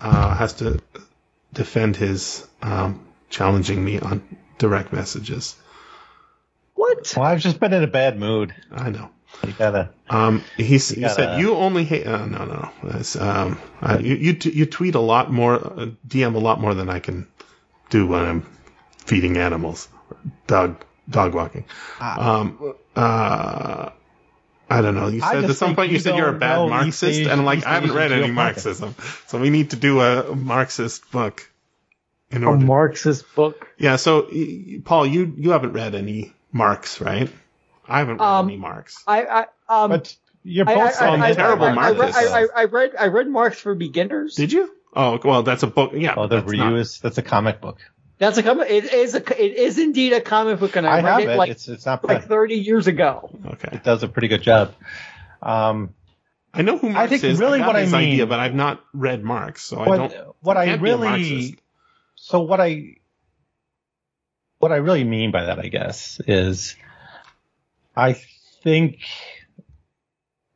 uh, has to defend his um, challenging me on direct messages. What? Well, I've just been in a bad mood. I know. You gotta. Um, he's, he gotta- said you only hate. Uh, no, no, no. That's, um, uh, you you, t- you tweet a lot more, uh, DM a lot more than I can do when I'm feeding animals, dog dog walking. Um, uh, I don't know. You said at some point you you said you're a bad Marxist, and I'm like, I haven't read any. Marxism, so we need to do a Marxist book in A. Marxist book. yeah. So, y- y- Paul, you you haven't read any Marx, right? I haven't read Um, any Marx. I, I um. But you're both I, saying I, I, terrible I, I, read, Marxists. I, I, I read I read Marx for Beginners. Did you? Oh, well, that's a book. Yeah. Oh, the that's review not- is that's a comic book. That's a comic. It is a. It is indeed a comic book, and I, I read have it it. like it's it's not like 30 years ago. Okay. It does a pretty good job. Um, I know who Marx I think is. really got what I his idea, but I've not read Marx, so I don't. what I can't be a really Marxist. So what I what I really mean by that, I guess, is I think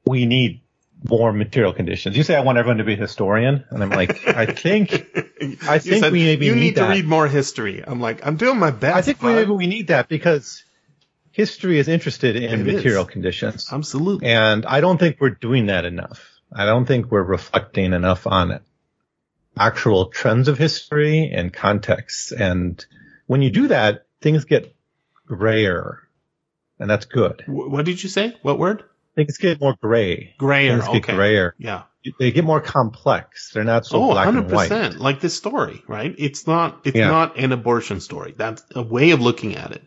we need more material conditions. You say I want everyone to be a historian, and I'm like, I think I think said, we maybe you need need to that. read more history. I'm like, I'm doing my best. I think we maybe we need that because history is interested in It is. material conditions. absolutely. And I don't think we're doing that enough. I don't think we're reflecting enough on actual trends of history and context. And when you do that, things get grayer. And that's good. What did you say? What word? Things get more gray. Grayer. Things get Okay. grayer. Yeah. They get more complex. They're not so oh, black and white. 100%. Like this story, right? It's not, it's Yeah. not an abortion story. That's a way of looking at it.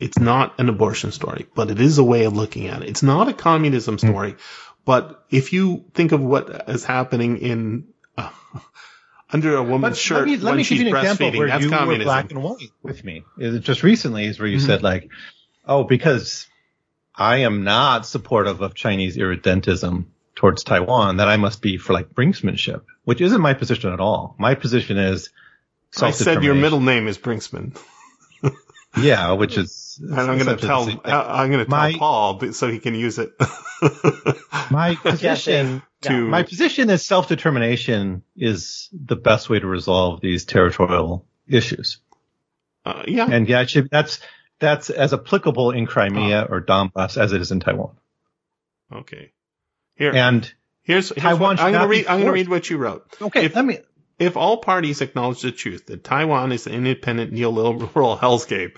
It's not an abortion story, but it is a way of looking at it. It's not a communism Hmm. story, but if you think of what is happening in, uh, under a woman's But shirt let me, let when me she's give you an example breastfeeding, where that's you were communism. black and white with me. It- just recently is where you Mhm. said like, oh, because I am not supportive of Chinese irredentism towards Taiwan, that I must be for like brinksmanship, which isn't my position at all. My position is I said your middle name is Brinksman. Yeah, which is. And I'm going to tell the same thing. I- I'm going to tell My- Paul so he can use it. my position. To My position is self-determination is the best way to resolve these territorial issues. uh, yeah, And yeah, should, that's that's as applicable in Crimea or Donbass as it is in Taiwan. okay. Here, And here's, here's Taiwan what, I'm going to read. I'm going to read what you wrote. okay, If- let me. If all parties acknowledge the truth that Taiwan is an independent neoliberal hellscape,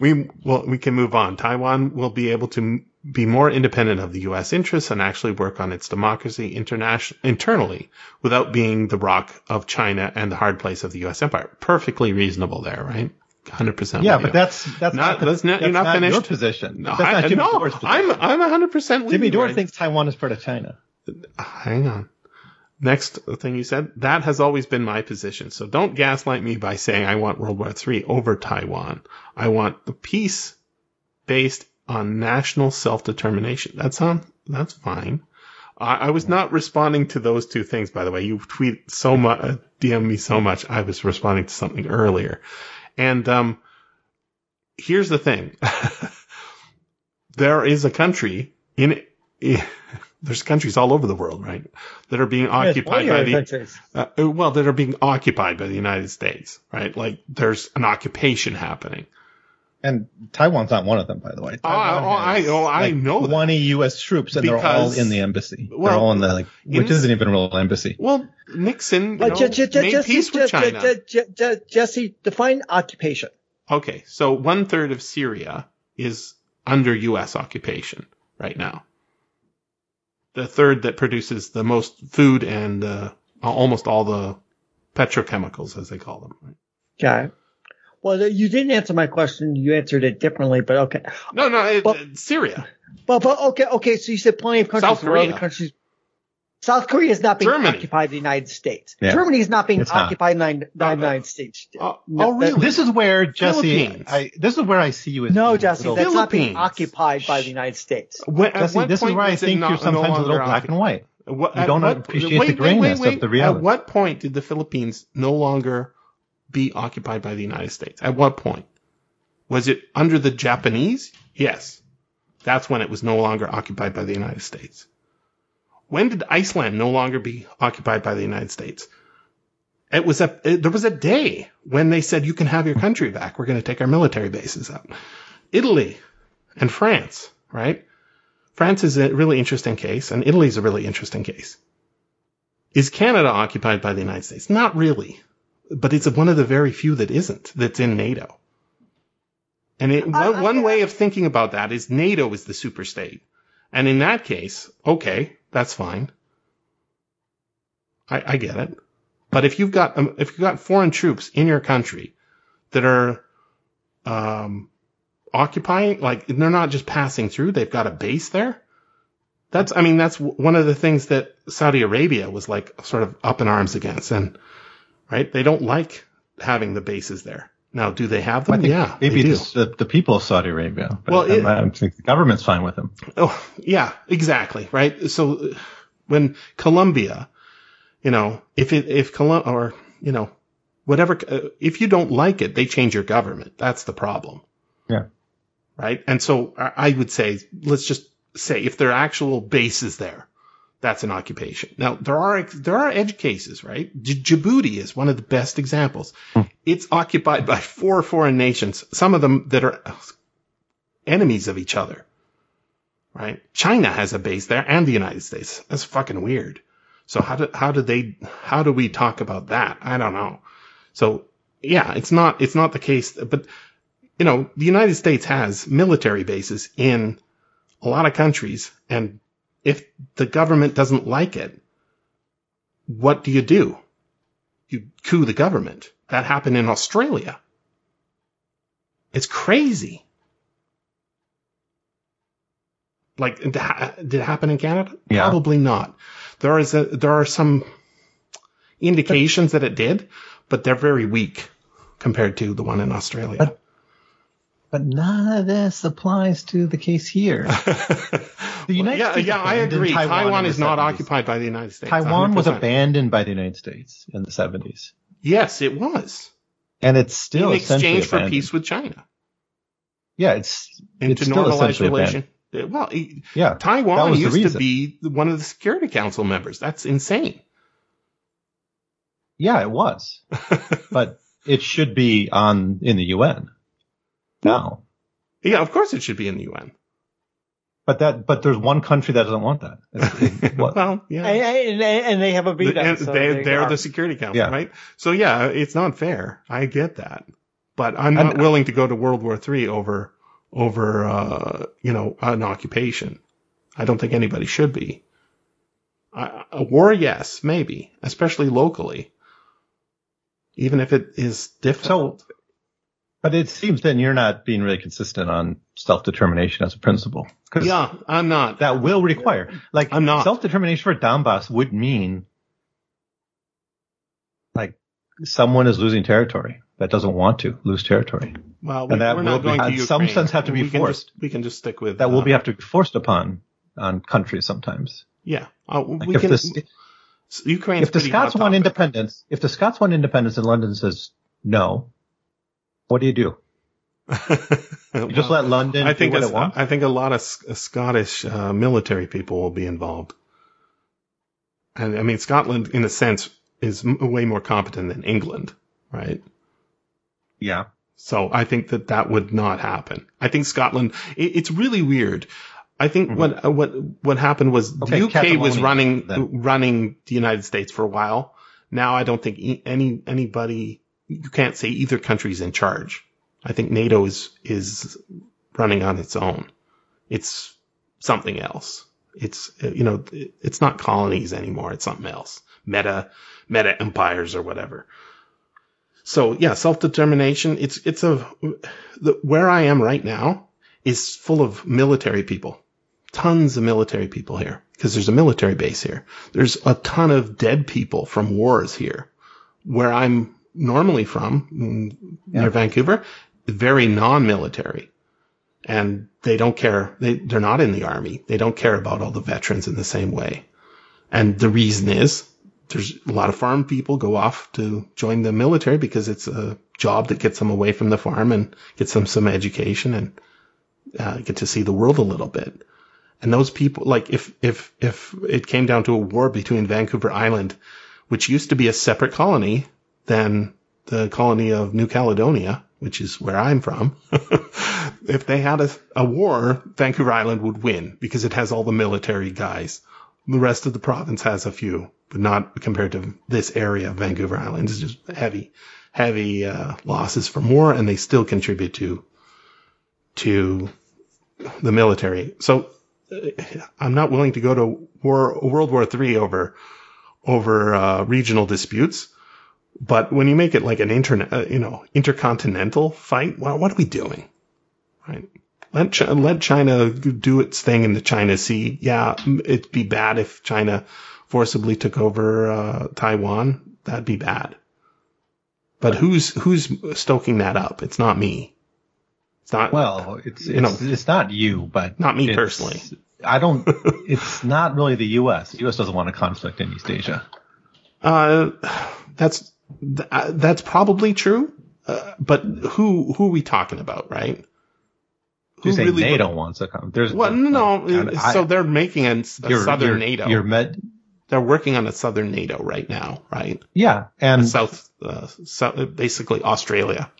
we well, we can move on. Taiwan will be able to be more independent of the U.S. interests and actually work on its democracy internation- internally without being the rock of China and the hard place of the U.S. empire. Perfectly reasonable there, right? Hundred percent. Yeah, but that's that's Not- not, the- that's not- you're that's not Your position. no, that's I, not Jimmy no. I'm I'm hundred percent. Jimmy Dore thinks Taiwan is part of China. Hang on. Next thing you said, that has always been my position. So don't gaslight me by saying I want World War III over Taiwan. I want the peace based on national self-determination. That sound, that's fine. I, I was not responding to those two things, by the way. You tweet so much, uh, DM me so much. I was responding to something earlier. And, um, here's the thing. there is a country in, there's countries all over the world, right? That are being occupied by the, uh, well, that are being occupied by the United States, right? Like there's an occupation happening. And Taiwan's not one of them, by the way. Oh, I- oh, I- oh, I like, know that. 20 U.S. troops, and they're all in the embassy. they're well, all in the like, which in- isn't even a real embassy. Well, Nixon you know, made Jesse, peace with Je- Je- China. Je- Je- Je- Jesse, define occupation. Okay, so one third of Syria is under U.S. occupation right now. The third that produces the most food and uh, almost all the petrochemicals, as they call them. Right? Got it. Well, you didn't answer my question. You answered it differently, but okay. No, no, it, Well- it's Syria. But, but okay, okay. So you said plenty of countries. South There other Korea. countries. South Korea is not being Germany. occupied by the United States. Yeah. Germany is not being It's occupied by the No, no. United States. Oh, oh No, oh, really? This is where Jesse. I, this is where I see you as No, being Jesse, little- that's not being Philippines. occupied by the United States. When- Jesse, this is point where I think not- you're no sometimes a little black and white. What, You don't what- appreciate the grayness of the reality. At what point did the Philippines no longer be occupied by the United States? At what point? Was it under the Japanese? Yes. That's when it was no longer occupied by the United States. When did Iceland no longer be occupied by the United States? It was a, it- there was a day when they said, you can have your country back. We're going to take our military bases out. Italy and France, right? France is a really interesting case, and Italy is a really interesting case. Is Canada occupied by the United States? Not really. But it's one of the very few that isn't, that's in NATO. And it, one, one way of thinking about that is NATO is the superstate. And in that case, okay, that's fine. I, I get it. But if you've got, um, if you've got foreign troops in your country that are, um, occupying, like they're not just passing through, they've got a base there. That's, I mean, that's one of the things that Saudi Arabia was like sort of up in arms against. And, right, they don't like having the bases there. Now, do they have I them? think Yeah, maybe it's the, the people of Saudi Arabia. But Well, it- I, think the government's fine with them. Oh, yeah, exactly, right? So when Colombia, you know, if it, if Colum, or, you know, whatever, uh, if you don't like it, they change your government. That's the problem. Yeah. Right? And so I I would say, let's just say if there are actual bases there, that's an occupation. Now, there are, there are edge cases, right? J- Djibouti is one of the best examples. Hmm. It's occupied by four foreign nations, some of them that are enemies of each other right? China has a base there and the United States. That's fucking weird. So how do, how do they, how do we talk about that? I don't know. So yeah, it's not, it's not the case, but you know, the United States has military bases in a lot of countries. And if the government doesn't like it, what do you do? You coup the government. That happened in Australia. It's crazy. Like, did it happen in Canada? Yeah. Probably not. There is a, there are some indications that it did, but they're very weak compared to the one in Australia. But- none of this applies to the case here. The United yeah, States yeah, I agree. Taiwan Taiwan, is not 70s. occupied by the United States. Taiwan was 100%. abandoned by the United States in the 70s. Yes, it was. And it's still in exchange for abandoned. peace with China Yeah, it's and it's to normalize relation. Well, Yeah, Taiwan was used to be one of the Security Council members. That's insane. yeah, it was, but it should be on in the UN now. Yeah, of course it should be in the UN. But that, but there's one country that doesn't want that. It's- it- Well, yeah. And, and, and they have a veto. And so they, there you they're are. the Security Council, Yeah. right? So yeah, it's not fair. I get that, but I'm not And- willing to go to World War III over over uh, you know an occupation. I don't think anybody should be. Uh, a war, yes, maybe, especially locally, even if it is difficult. But it seems then you're not being really consistent on self-determination as a principle. yeah, I'm not. that will require, like, I'm not. self-determination for Donbass would mean, like, someone is losing territory that doesn't want to lose territory. well, we, and that we're will not be- going to in Ukraine. some sense have to be we can forced. Just, we can just stick with That will uh, be have to be forced upon on countries sometimes. Yeah, uh, Like we if can. this, Ukraine's if the Scots want independence, if the Scots want independence and London says no, what do you do? You just let London I think do what it's- it wants? I think a lot of S- Scottish uh, military people will be involved. And I mean, Scotland, in a sense, is m- way more competent than England, right? yeah. So I think that that would not happen. I think Scotland. It, it's really weird. I think what uh, what what happened was Mm-hmm. Okay, the UK was running then. running the United States for a while. Now I don't think any anybody you can't say either country's in charge. I think NATO is is running on its own. It's something else. It's you know it's not colonies anymore. It's something else. Meta meta empires or whatever. So yeah, self determination. It's it's a the, where I am right now is full of military people, tons of military people here because there's a military base here. There's a ton of dead people from wars here, where I'm normally from mm, near Yeah. Vancouver, very non-military, and they don't care. They they're not in the army. They don't care about all the veterans in the same way, and the reason is there's a lot of farm people go off to join the military because it's a job that gets them away from the farm and gets them some education and uh, get to see the world a little bit. And those people, like if if if it came down to a war between Vancouver Island, which used to be a separate colony than the colony of New Caledonia, which is where I'm from, if they had a, a war, Vancouver Island would win because it has all the military guys The rest of the province has a few, but not compared to this area of Vancouver Island. It's just heavy, heavy uh, losses from war, and they still contribute to to the military. So uh, I'm not willing to go to war, World War III over over uh, regional disputes. But when you make it like an internet, uh, you know, intercontinental fight, well, what are we doing? Right? Let China, let China do its thing in the China Sea. Yeah, it'd be bad if China forcibly took over uh, Taiwan. That'd be bad. But who's who's stoking that up? It's not me. It's not. Well, it's You know. it's, it's not you, but Not me personally. I don't. It's not really the U.S. The U.S. doesn't want a conflict in East Asia. Uh, that's th- uh, that's probably true. Uh, but who who are we talking about, right? Who really- NATO wants a conflict. There's Well, no, and I- so they're making a, a you're- southern you're- NATO. You're med, they're working on a southern NATO right now, right? yeah, and South, uh, south, basically Australia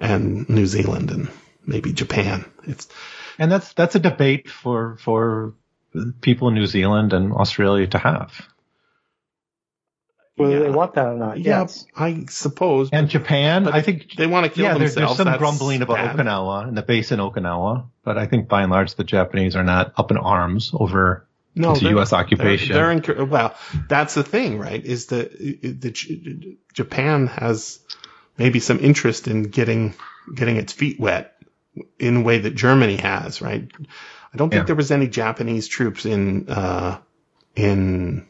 and New Zealand and maybe Japan. It's and that's that's a debate for for people in New Zealand and Australia to have. Whether Yeah. they want that or not. yeah, Yes. I suppose. And Japan, But I think they want to kill yeah, there's, themselves. there's some That's grumbling about bad. Okinawa and the base in Okinawa, but I think by and large the Japanese are not up in arms over No, the U.S. occupation. They're, they're in, well, that's the thing, right? Is that the Japan has maybe some interest in getting getting its feet wet in a way that Germany has, right? I don't think Yeah. there was any Japanese troops in uh, in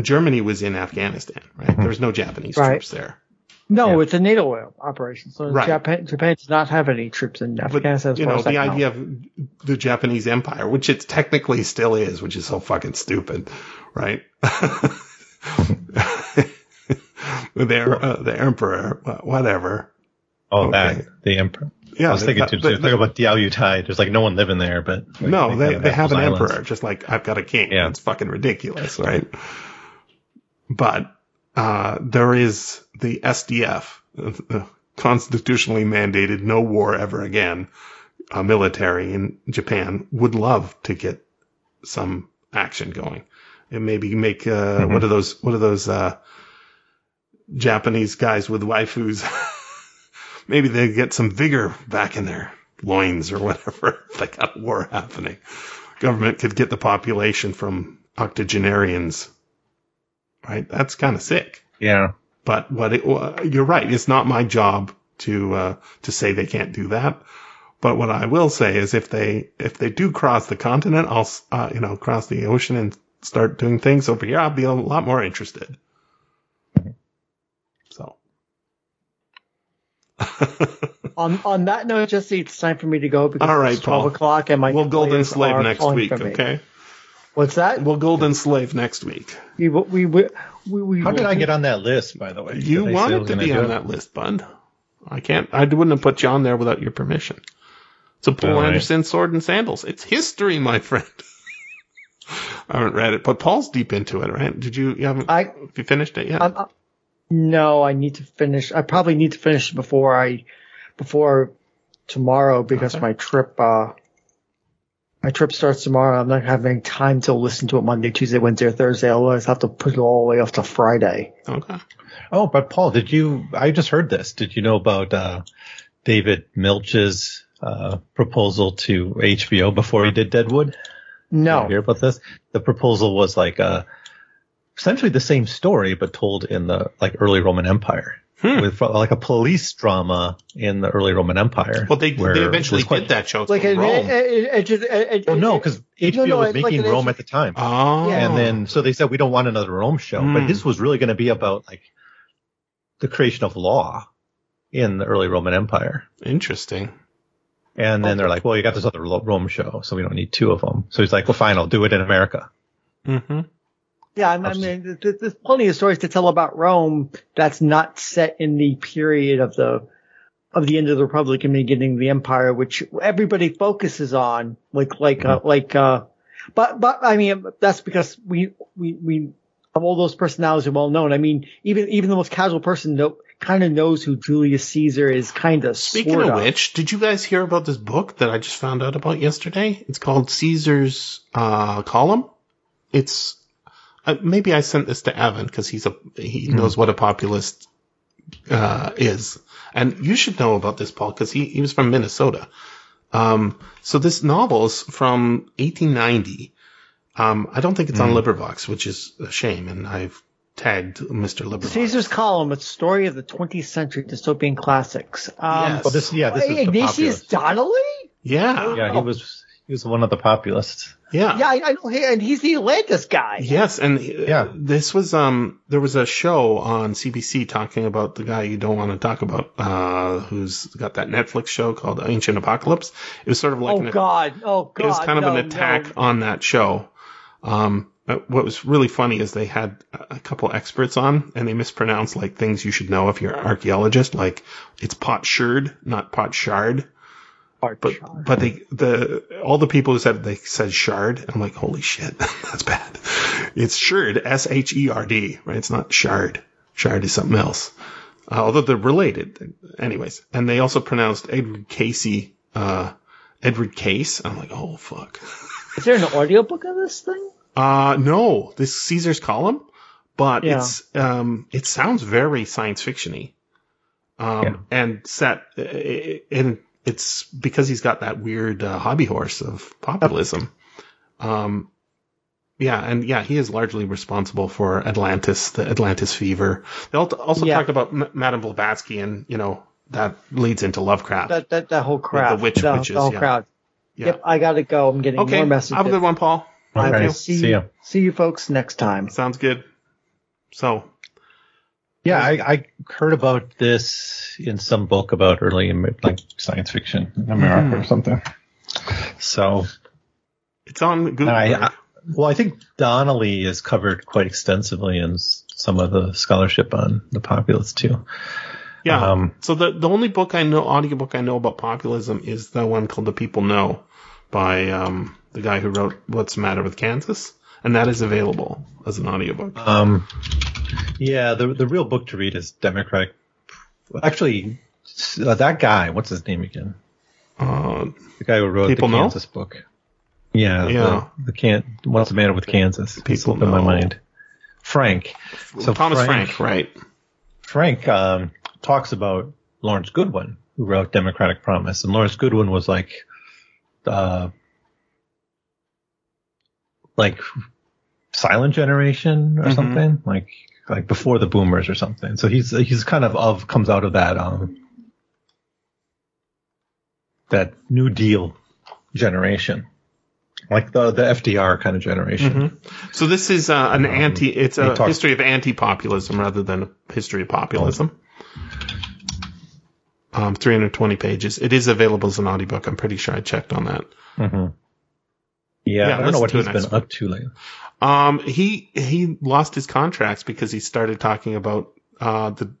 Germany was in Afghanistan, right? Mm-hmm. There was no Japanese Right. troops there. No, Yeah. it's a NATO operation. So Right. Japan, Japan does not have any troops in But Afghanistan. as you know, as I the know. idea of the Japanese Empire, which it technically still is, which is so fucking stupid, right? Their uh, the emperor, whatever. oh, okay. that the emperor. Yeah, I was thinking that- too. that- Think about Diao Tai. There's like no one living there, but like, no, they, kinda they have an islands. emperor, just like I've got a king. Yeah. It's fucking ridiculous, right? But uh, there is the SDF, uh, constitutionally mandated no war ever again. Uh, military in Japan would love to get some action going, and maybe make uh, Mm-hmm. what are those? What are those uh, Japanese guys with waifus? maybe they get some vigor back in their loins or whatever. they got a war happening. Government could get the population from octogenarians. Right? That's kind of sick. Yeah. But what it, you're right. It's not my job to, uh, to say they can't do that. But what I will say is if they, if they do cross the continent, I'll, uh, you know, cross the ocean and start doing things over here, I'll be a lot more interested. So. On on that note, Jesse, it's time for me to go because All right, it's twelve Paul. o'clock and my we'll golden players slave next week, okay? What's that? We'll golden slave next week. We we we we, we How did will- I get on that list, by the way? You Did I say I wanted to be on it? that list, bud. I can't. I wouldn't have put you on there without your permission. It's a Poul All right. Anderson sword and sandals. It's history, my friend. I haven't read it, but Paul's deep into it, right? Did you? You haven't? I have you finished it yet? I'm, i no, I need to finish. I probably need to finish before I before tomorrow because Okay. my trip uh my trip starts tomorrow. I'm not having time to listen to it Monday, Tuesday, Wednesday, or Thursday. I'll always have to put it all the way off to Friday. okay. Oh, but Paul, did you? I just heard this. Did you know about uh, David Milch's uh, proposal to HBO before he did Deadwood? Did you No, hear about this? The proposal was like uh, essentially the same story, but told in the like early Roman Empire, Hmm. with like a police drama in the early Roman Empire. Well, they they eventually was quite- did that show. It's like called Rome. it, it, it, just- it, it, Well, no, because HBO no, was it's like making Rome H- at the time. oh, And then, so they said, we don't want another Rome show, Hmm. but this was really going to be about like the creation of law in the early Roman Empire. interesting. And then they're like, well, you got this other Rome show, so we don't need two of them. So he's like, well, fine, I'll do it in America. Mm-hmm. Yeah, I I mean, th- th- there's plenty of stories to tell about Rome that's not set in the period of the of the end of the Republic and beginning of the Empire, which everybody focuses on, like like uh, like. uh But but I mean, that's because we we we of all those personalities are well known. I mean, even even the most casual person know, kind of knows who Julius Caesar is, kind of. Speaking sort of which, did you guys hear about this book that I just found out about yesterday? It's called Caesar's uh, Column. it's uh, maybe I sent this to Evan because he's a he Hmm. knows what a populist uh, is, and you should know about this, Paul, because he he was from Minnesota. Um, so this novel's from 1890. Um, I don't think it's on Hmm. LibriVox, which is a shame, and I've tagged Mr. LibriVox. Caesar's Column, a story of the 20th century dystopian classics. Um, Yes. Well, this yeah, this is Ignatius populist. Donnelly? Yeah, Yeah, he was he was one of the populists. yeah, Yeah, I, I know, and he's the Atlantis guy. Yes, and Yeah. yeah, this was um there was a show on CBC talking about the guy you don't want to talk about, uh, who's got that Netflix show called Ancient Apocalypse. It was sort of like Oh an, God! Oh God! it was kind of no, an attack no. on that show. Um, but what was really funny is they had a couple experts on, and they mispronounced like things you should know if you're an archaeologist, like it's pot sherd, not pot shard. Art But shard. but they the all the people who said they said shard. I'm like, holy shit, that's bad. It's sherd, S H E R D, right? It's not shard. Shard is something else. Uh, although they're related, anyways. And they also pronounced Edgar Cayce, uh, Edward Case. I'm like, oh fuck. Is there an audiobook of this thing? Uh, no, this Caesar's column, but Yeah. it's um, it sounds very science fictiony, um, Yeah. and set and it's because he's got that weird uh, hobby horse of populism. Um, yeah, and yeah, he is largely responsible for Atlantis, the Atlantis fever. They also Yeah. talked about M- Madame Blavatsky, and you know that leads into Lovecraft. That that that whole crowd. the witch the, witches, the whole yeah. crowd. yeah. Yep, I gotta go. I'm getting Okay, more messages. Okay, have a good one, Paul. I Okay, see, see you. See you folks next time. Sounds good. So Yeah, I, I heard about this in some book about early like science fiction in America or something. So it's on Google. I, I, well, I think Donnelly is covered quite extensively in some of the scholarship on the populace too. Yeah. Um, so the the only book I know, audiobook I know about populism is the one called The People Know by um, the guy who wrote What's the Matter with Kansas, and that is available as an audiobook. Um, yeah, the the real book to read is Democratic. Actually, uh, that guy, what's his name again? Uh, The guy who wrote People the Know? Kansas book. Yeah, Yeah. The, the can. What's the matter with Kansas? People slipped in my mind. Frank. So Thomas Frank- Frank, right? Frank um, talks about Lawrence Goodwyn, who wrote Democratic Promise, and Lawrence Goodwyn was like, uh, like silent generation or Mhm. something, like like before the Boomers or something. So he's he's kind of of comes out of that um that New Deal generation, like the the FDR kind of generation. So this is uh, an anti. It's a history of anti-populism rather than a history of populism. Um, 320 pages. It is available as an audiobook. I'm pretty sure I checked on that. hmm Yeah, Yeah, I don't know what he's been next up to lately. Um, he he lost his contracts because he started talking about uh, the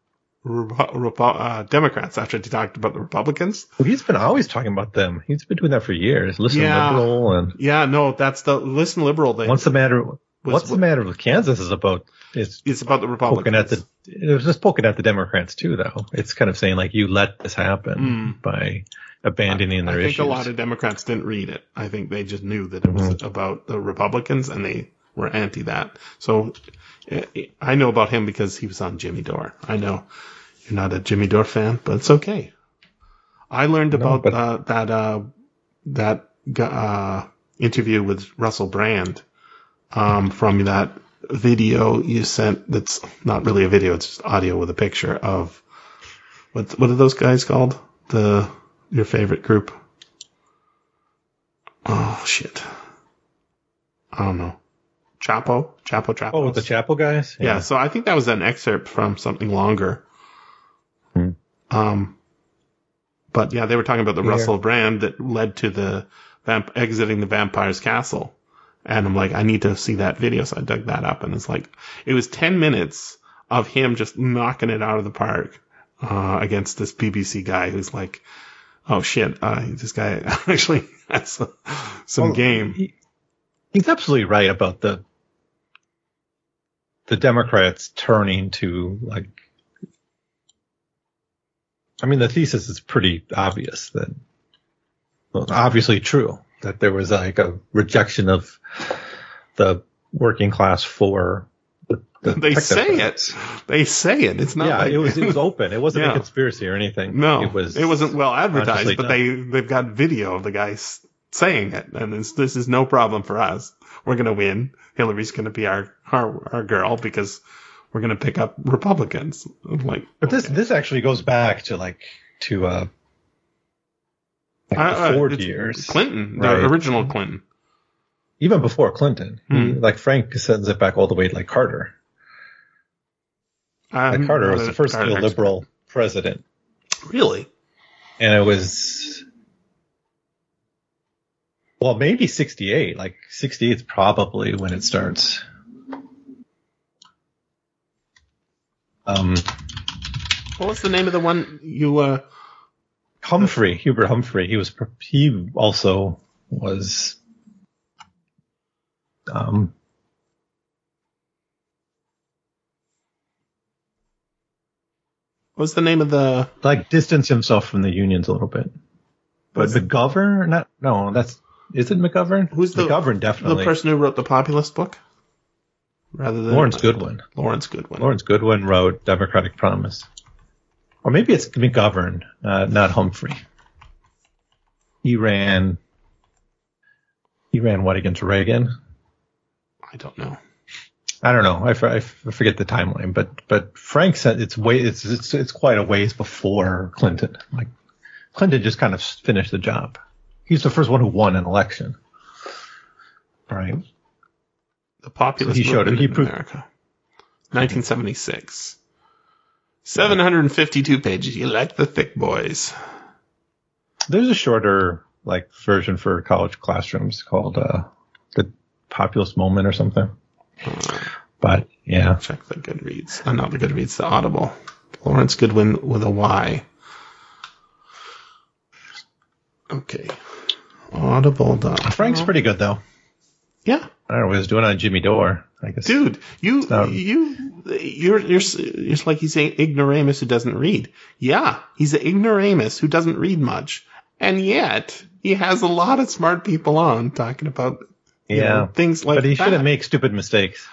uh, Democrats after he talked about the Republicans. Well, he's been always talking about them. He's been doing that for years. Listen Yeah. liberal and Yeah, no, that's the listen liberal thing. what's the matter? What's the matter with Kansas is about it's It's about the Republicans. at the it was just poking at the Democrats too though. It's kind of saying like you let this happen by abandoning I their I think issues. a lot of Democrats didn't read it. I think they just knew that it was Mm-hmm. about the Republicans and they were anti that. So eh, I know about him because he was on Jimmy Dore. I know you're not a Jimmy Dore fan, but it's okay. I learned about but- uh, that uh, that uh, interview with Russell Brand um, from that video you sent. That's not really a video; it's just audio with a picture of what what are those guys called? The your favorite group? Oh shit! I don't know. Chapo, Chapo, Chapo. oh, with the Chapo guys. Yeah. so I think that was an excerpt from something longer. Hmm. Um, but yeah, they were talking about the Yeah. Russell Brand that led to the vamp- exiting the vampire's castle. And I'm like, I need to see that video. So I dug that up and it's like, it was 10 minutes of him just knocking it out of the park, uh, against this BBC guy who's like, oh shit, uh, this guy actually has some, some Well, game. he- he's absolutely right about the the Democrats turning to like. I mean, the thesis is pretty obvious that, well, obviously true that there was like a rejection of the working class for the, the They say it. They say it. It's not Yeah, like it was it was open. It wasn't Yeah. a conspiracy or anything. No, it was. It wasn't well advertised, but done. they they've got video of the guy s- saying it, and it's, this is no problem for us. We're gonna win. Hillary's gonna be our our, our girl because we're gonna pick up Republicans. I'm like, But this okay. this actually goes back to like to uh, like Uh, uh, the Ford it's years, Clinton, Right. the original Clinton. even before Clinton. He- Hmm. like Frank sends it back all the way to like Carter. Like Carter was the first Carter neoliberal president. Really? and it was. Well, maybe 68. Like 68 is probably when it starts. Um, What was the name of the one you? uh Humphrey, Hubert Humphrey. He was he also was um What was the name of the? like distance himself from the unions a little bit. But McGovern, not no, that's is it McGovern? Who's the McGovern? Definitely the person who wrote the populist book, rather than Lawrence Goodwyn. Lawrence Goodwyn. Lawrence Goodwyn wrote Democratic Promise, or maybe it's McGovern, uh, not Humphrey. He ran. He ran what against Reagan? I don't know. I don't know. I, I forget the timeline, but but Frank said it's way it's it's it's quite a ways before Clinton. Like Clinton just kind of finished the job. He's the first one who won an election. Right. The populist He showed it. He in proved- America. 1976. 752 pages. You like the thick boys. There's a shorter like version for college classrooms called uh, the Populist Moment or something. But yeah, Check the Goodreads. Uh, not the Goodreads, the Audible. Lawrence Goodwyn with a Y. Okay. Audible. Frank's pretty good though. Yeah. I don't know what he was doing on Jimmy Dore. I guess. Dude, you not- you you're you're s- it's like he's an ignoramus who doesn't read. Yeah, he's an ignoramus who doesn't read much, and yet he has a lot of smart people on talking about you Yeah. know, things like but he that. shouldn't make stupid mistakes.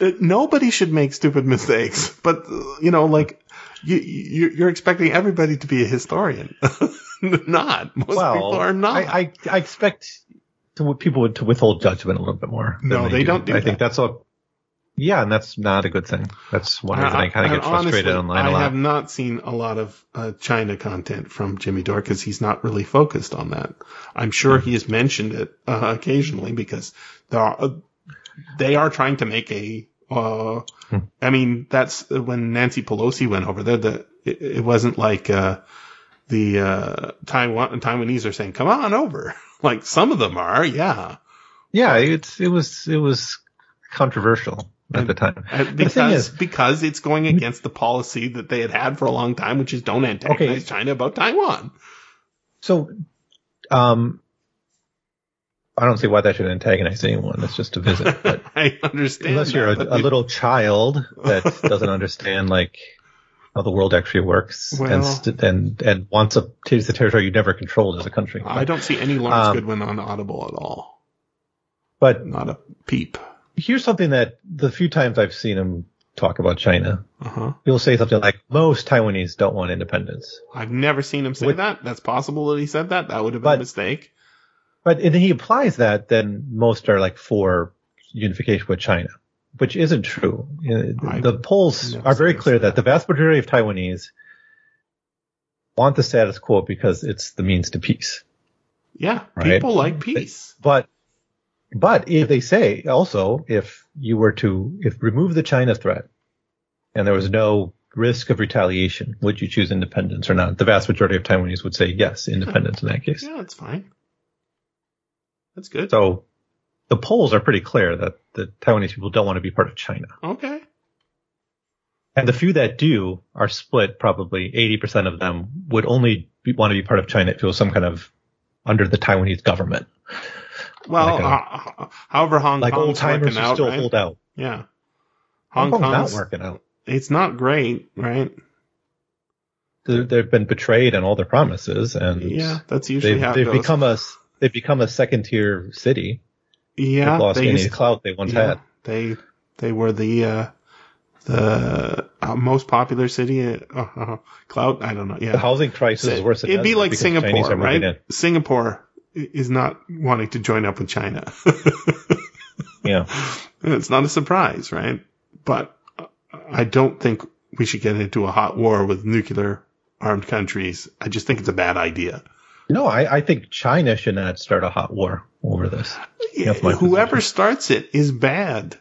Uh, Nobody should make stupid mistakes, but you know, like you, you you're expecting everybody to be a historian. not most people are not. I, I, I expect to, people to withhold judgment a little bit more. No, they do. don't do I think that's what. Yeah, and that's not a good thing. That's one reason I, kind of get frustrated honestly, online a lot. I have not seen a lot of uh, China content from Jimmy Dore because he's not really focused on that. I'm sure he has mentioned it uh, occasionally because there are, uh, they are trying to make a. Uh, Hmm. I mean, that's when Nancy Pelosi went over there. The it, it wasn't like uh, the uh, Taiwan Taiwanese are saying, "Come on over." Like some of them are, yeah. yeah, it's it was it was controversial at And- the time. Uh, the thing because is- because it's going against the policy that they had had for a long time, which is don't antagonize Okay. China about Taiwan. So, um, I don't see why that should antagonize anyone. That's just a visit. But I understand. unless you're that, a, a little child that doesn't understand like how the world actually works and st- and and wants a taste the territory you never controlled as a country. I don't see any Lawrence Um, Goodwyn on Audible at all. But Not a peep. here's something that the few times I've seen him talk about China, Uh huh. he'll say something like, "Most Taiwanese don't want independence," I've never seen him say that. That's possible that he said that. That would have been But- a mistake. but if he applies that then most are like for unification with China, which isn't true. I the polls are very clear that that. the vast majority of Taiwanese want the status quo because it's the means to peace. Yeah, Right. people like peace. But but if they say also if you were to if remove the China threat and there was no risk of retaliation, would you choose independence or not? The vast majority of Taiwanese would say yes, independence in that case. Yeah, that's fine. That's good. So the polls are pretty clear that the Taiwanese people don't want to be part of China. okay. And the few that do are split probably 80% of them would only be, want to be part of China if it was some kind of under the Taiwanese government. Well, Like a- uh, however, Hong Like Kong's old timers out, still right? hold out. Yeah. Hong Hong Kong's not working out. it's not great, right? They've been betrayed on all their promises and Yeah, that's usually they've, how it they've goes. become a, they've become a second tier city. Yeah, lost they any used, clout they once yeah, had. They they were the uh, the uh, most popular city. Uh, uh, cloud. I don't know. Yeah, The housing crisis is worse than It'd be like Singapore, right? Singapore is not wanting to join up with China. Yeah. it's not a surprise, right? But uh, I don't think we should get into a hot war with nuclear armed countries. I just think it's a bad idea. No, I, I think China should not start a hot war over this. My Whoever starts it is bad.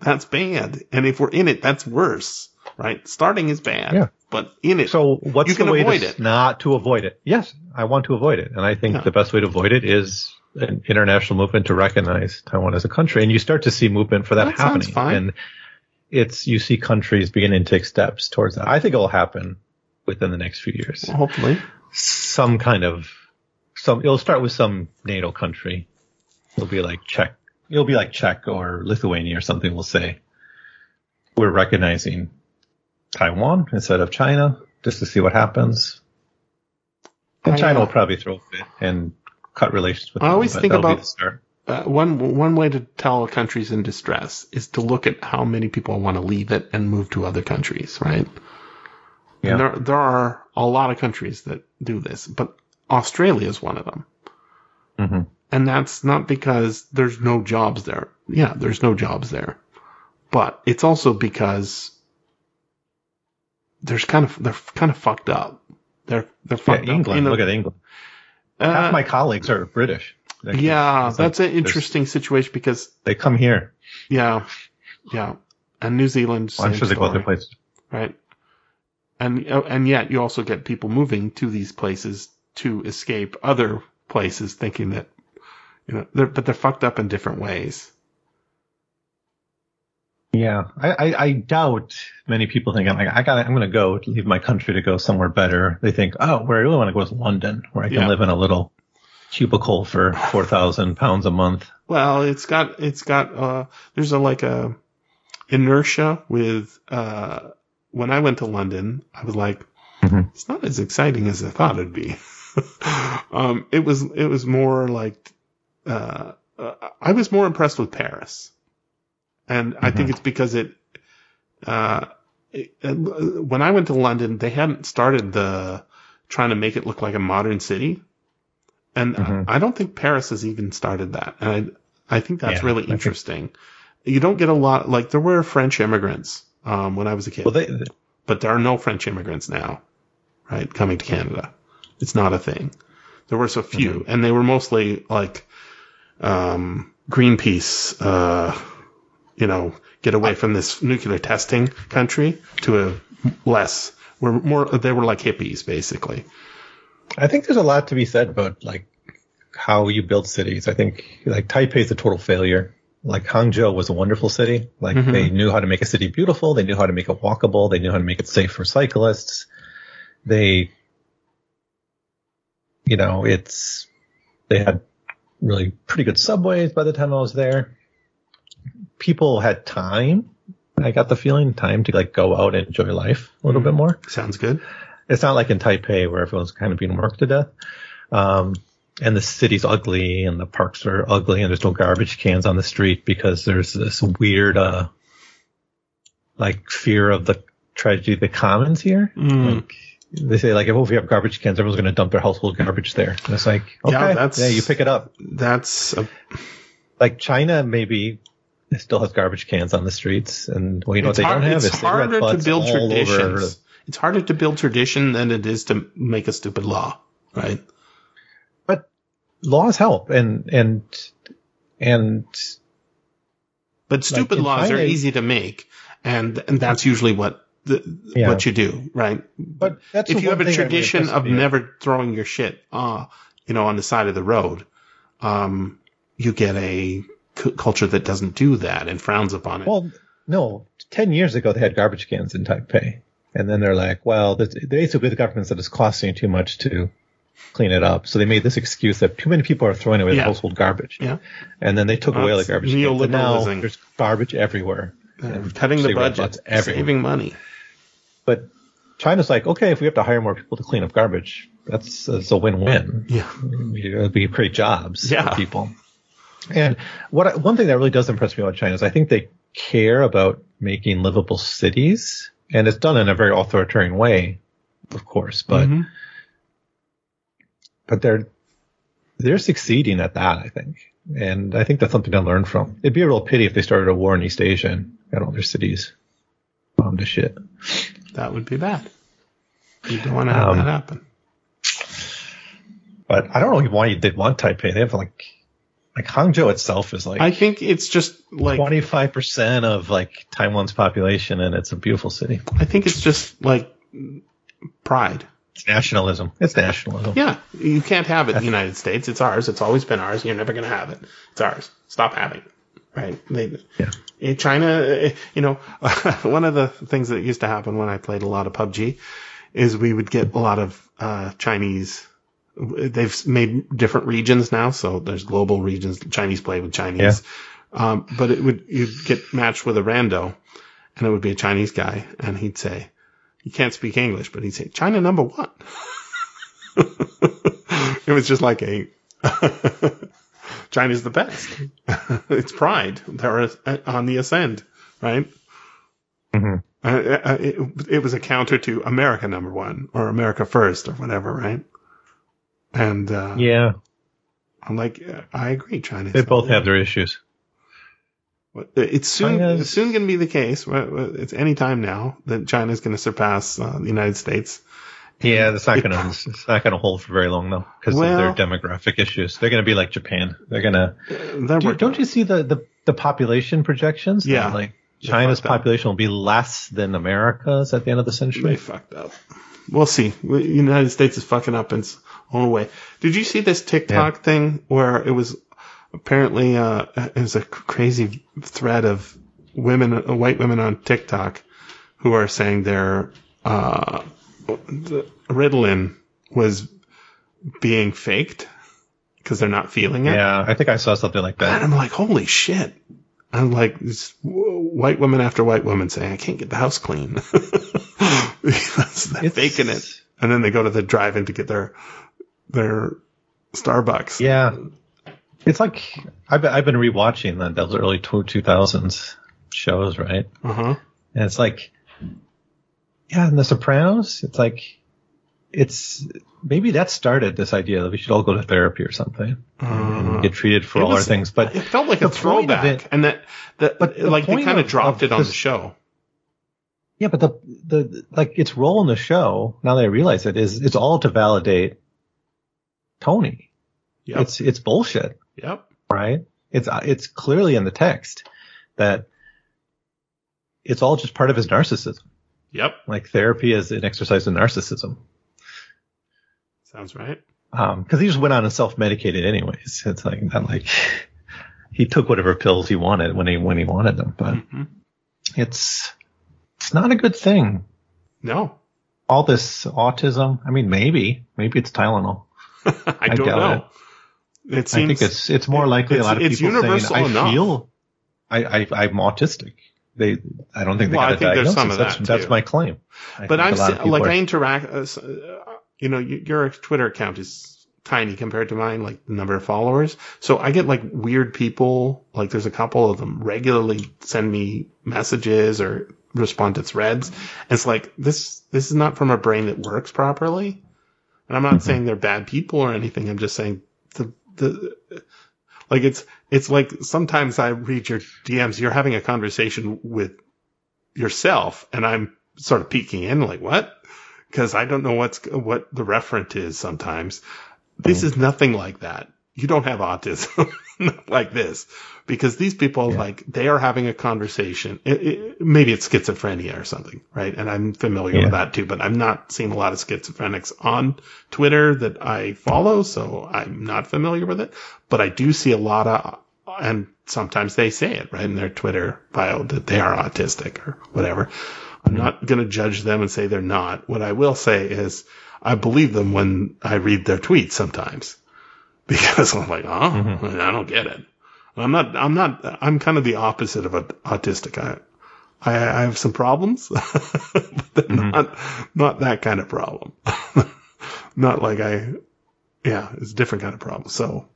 That's bad. And if we're in it, that's worse, right? Starting is bad, Yeah. but in it, So what's You the way avoid to it. not to avoid it? Yes, I want to avoid it, and I think Yeah. the best way to avoid it is an international movement to recognize Taiwan as a country, and you start to see movement for that, That happening. fine. And it's you see countries beginning to take steps towards that. I think it will happen within the next few years. hopefully, Some kind of some. It'll start with some NATO country. It'll be like Czech. It'll be like Czech or Lithuania or something. We'll say we're recognizing Taiwan instead of China, just to see what happens. And China will probably throw a fit and cut relations with I them, always think about- the start. uh, one one way to tell a country's in distress is to look at how many people want to leave it and move to other countries, right? Yeah. And there there are a lot of countries that do this, but Australia is one of them. hmm And that's not because there's no jobs there. Yeah, there's no jobs there. But it's also because there's kind of they're kind of fucked up. They're they're Yeah, fucked England. up. a- Look at England. uh, Half my colleagues are British. Yeah, like that's an interesting situation because They come here. yeah, yeah, and New Zealand. Well, I'm sure they go other places. right? And uh, and yet you also get people moving to these places to escape other places, thinking that you know, they're, but they're fucked up in different ways. Yeah, I, I, I doubt many people think I'm like I got I'm going to go leave my country to go somewhere better. They think, oh, where I really want to go is London, where I can Yeah. live in a little cubicle for four thousand pounds a month. Well, it's got it's got uh there's a like a inertia with uh when I went to London, I was like Mhm. it's not as exciting as I thought it'd be. um it was it was more like uh, uh I was more impressed with Paris. And I think it's because it uh it, uh, when I went to London, they hadn't started the trying to make it look like a modern city. And Mhm. I don't think Paris has even started that. And I, I think that's Yeah, really think- interesting. You don't get a lot, like there were French immigrants, um, when I was a kid, Well, they but there are no French immigrants now, right? Coming to Canada. It's not a thing. There were so few Mm-hmm. and they were mostly like, um, Greenpeace, uh, you know, get away from this nuclear testing country to a less, were more, they were like hippies basically. I think there's a lot to be said about like how you build cities. I think like Taipei is a total failure. Like Hangzhou was a wonderful city. Like Mhm. they knew how to make a city beautiful. They knew how to make it walkable. They knew how to make it safe for cyclists. They, you know, it's, they had really pretty good subways by the time I was there. People had time. I got the feeling time to like go out and enjoy life a little bit more Sounds good. it's not like in Taipei where everyone's kind of being worked to death. Um, and the city's ugly and the parks are ugly and there's no garbage cans on the street because there's this weird, uh, like fear of the tragedy of the commons here. Mm. Like they say like, oh, if we have garbage cans, everyone's going to dump their household garbage there. And it's like, okay, Yeah, yeah, you pick it up. That's a, Like China maybe still has garbage cans on the streets and well, you know it's what they hard- don't have it's is harder to build all over traditions. It's harder to build tradition than it is to make a stupid law, right? Laws help and and and But stupid in laws are easy to make, and and that's usually what the, Yeah. what you do, right? but that's if you have a thing that really tradition of never throwing your shit, uh, you know, on the side of the road, um, you get a culture that doesn't do that and frowns upon it. Well, no, ten years ago they had garbage cans in Taipei, and then they're like, well, basically the government said it's costing too much to clean it up, so they made this excuse that too many people are throwing away Yeah. the household garbage, yeah, and then they took away all the garbage and now there's garbage everywhere. cutting the budget, saving money. But China's like, okay, if we have to hire more people to clean up garbage, that's, that's a win-win. Yeah, It'll be great jobs Yeah. for people. And what I- one thing that really does impress me about China is I think they care about making livable cities, and it's done in a very authoritarian way, of course, but Mhm. But they're they're succeeding at that, I think, and I think that's something to learn from. It'd be a real pity if they started a war in East Asia and got all their cities bombed to shit. That would be bad. You don't want to have Um, that happen. But I don't know why they'd want Taipei. They have like like Hangzhou itself is like I think it's just like twenty five percent of like Taiwan's population, and it's a beautiful city. I think it's just like pride. It's nationalism. It's nationalism. Yeah, you can't have it in the United States. It's ours. It's always been ours. You're never going to have it. It's ours. Stop having it. Right? They, Yeah. eh, China, eh, you know, one of the things that used to happen when I played a lot of PUBG is we would get a lot of uh, Chinese. They've made different regions now, so there's global regions. Chinese play with Chinese, um, but it would you'd get matched with a rando, and it would be a Chinese guy, and he'd say, "You can't speak English," but he'd say, "China number one." it was just like a China's the best. it's pride. They're on the ascend, right? Mhm. Uh, uh, it, it was a counter to America number one or America first or whatever, right? And uh, Yeah, I'm like, I agree. China. they both have their issues. It's soon. China's- It's soon going to be the case. uh, It's any time now that China's going to surpass uh, the United States. Yeah, that's not gonna it's not gonna hold for very long though because Well- of their demographic issues. They're gonna be like Japan. They're gonna. They're Do, don't you see the the, the population projections? Yeah. like China's fucked up. population will be less than America's at the end of the century. They fucked up. We'll see. The United States is fucking up in its own way. Did you see this TikTok thing where it was apparently uh, it was a crazy thread of women, uh, white women on TikTok, who are saying their uh, the Ritalin was being faked because they're not feeling it. Yeah, I think I saw something like that. And. I'm like, holy shit. I'm like, white woman after white woman saying, I can't get the house clean. because they're It's- faking it. And then they go to the drive in to get their, their Starbucks. Yeah, it's like I've been, I've been rewatching the, those early two thousands shows, right? Uh huh. And it's like, yeah, in The Sopranos, it's like, it's maybe that started this idea that we should all go to therapy or something, and get treated for Uh-huh. All our things. But It felt like a the point of throwback. it- and that, that, But the like they kind of of- dropped of it on this- the show. yeah, but the the like its role in the show now that I realize it is it's all to validate Tony. Yep. It's it's bullshit. Yep. right? It's it's clearly in the text that it's all just part of his narcissism. Yep. Like therapy is an exercise in narcissism. Sounds right. Um, cause he just went on and self-medicated anyways. It's like, not like he took whatever pills he wanted when he, when he wanted them, but Mhm. it's, it's not a good thing. No. All this autism. I mean, maybe, maybe it's Tylenol. I don't know. It, I seems think it's, it's more likely a lot of it's people universal saying, I enough. feel, I, I, I'm autistic. They, I don't think they Well, I got a think there's diagnosis. some of that's, that, that's my claim. I but I'm a lot of se- like are- I interact. Uh, uh, you know, your Twitter account is tiny compared to mine, like the number of followers. So I get like weird people. Like there's a couple of them regularly send me messages or respond to threads. And it's like this. This is not from a brain that works properly. And I'm not saying they're bad people or anything. I'm just saying the the like it's it's like sometimes I read your DMs. You're having a conversation with yourself, and I'm sort of peeking in, like what? Because I don't know what's what the referent is. Sometimes this is mm. nothing like that. You don't have autism like this because these people like they are having a conversation. It, it, maybe it's schizophrenia or something, right? And I'm familiar Yeah. with that too, but I'm not seeing a lot of schizophrenics on Twitter that I follow, so I'm not familiar with it. But I do see a lot of, and sometimes they say it right in their Twitter bio that they are autistic or whatever. I'm not going to judge them and say they're not. What I will say is I believe them when I read their tweets sometimes because I'm like, oh, I don't get it. I'm not, I'm not, I'm kind of the opposite of a autistic. I, I, I have some problems, but they're not, not that kind of problem. not like I, yeah, it's a different kind of problem. So,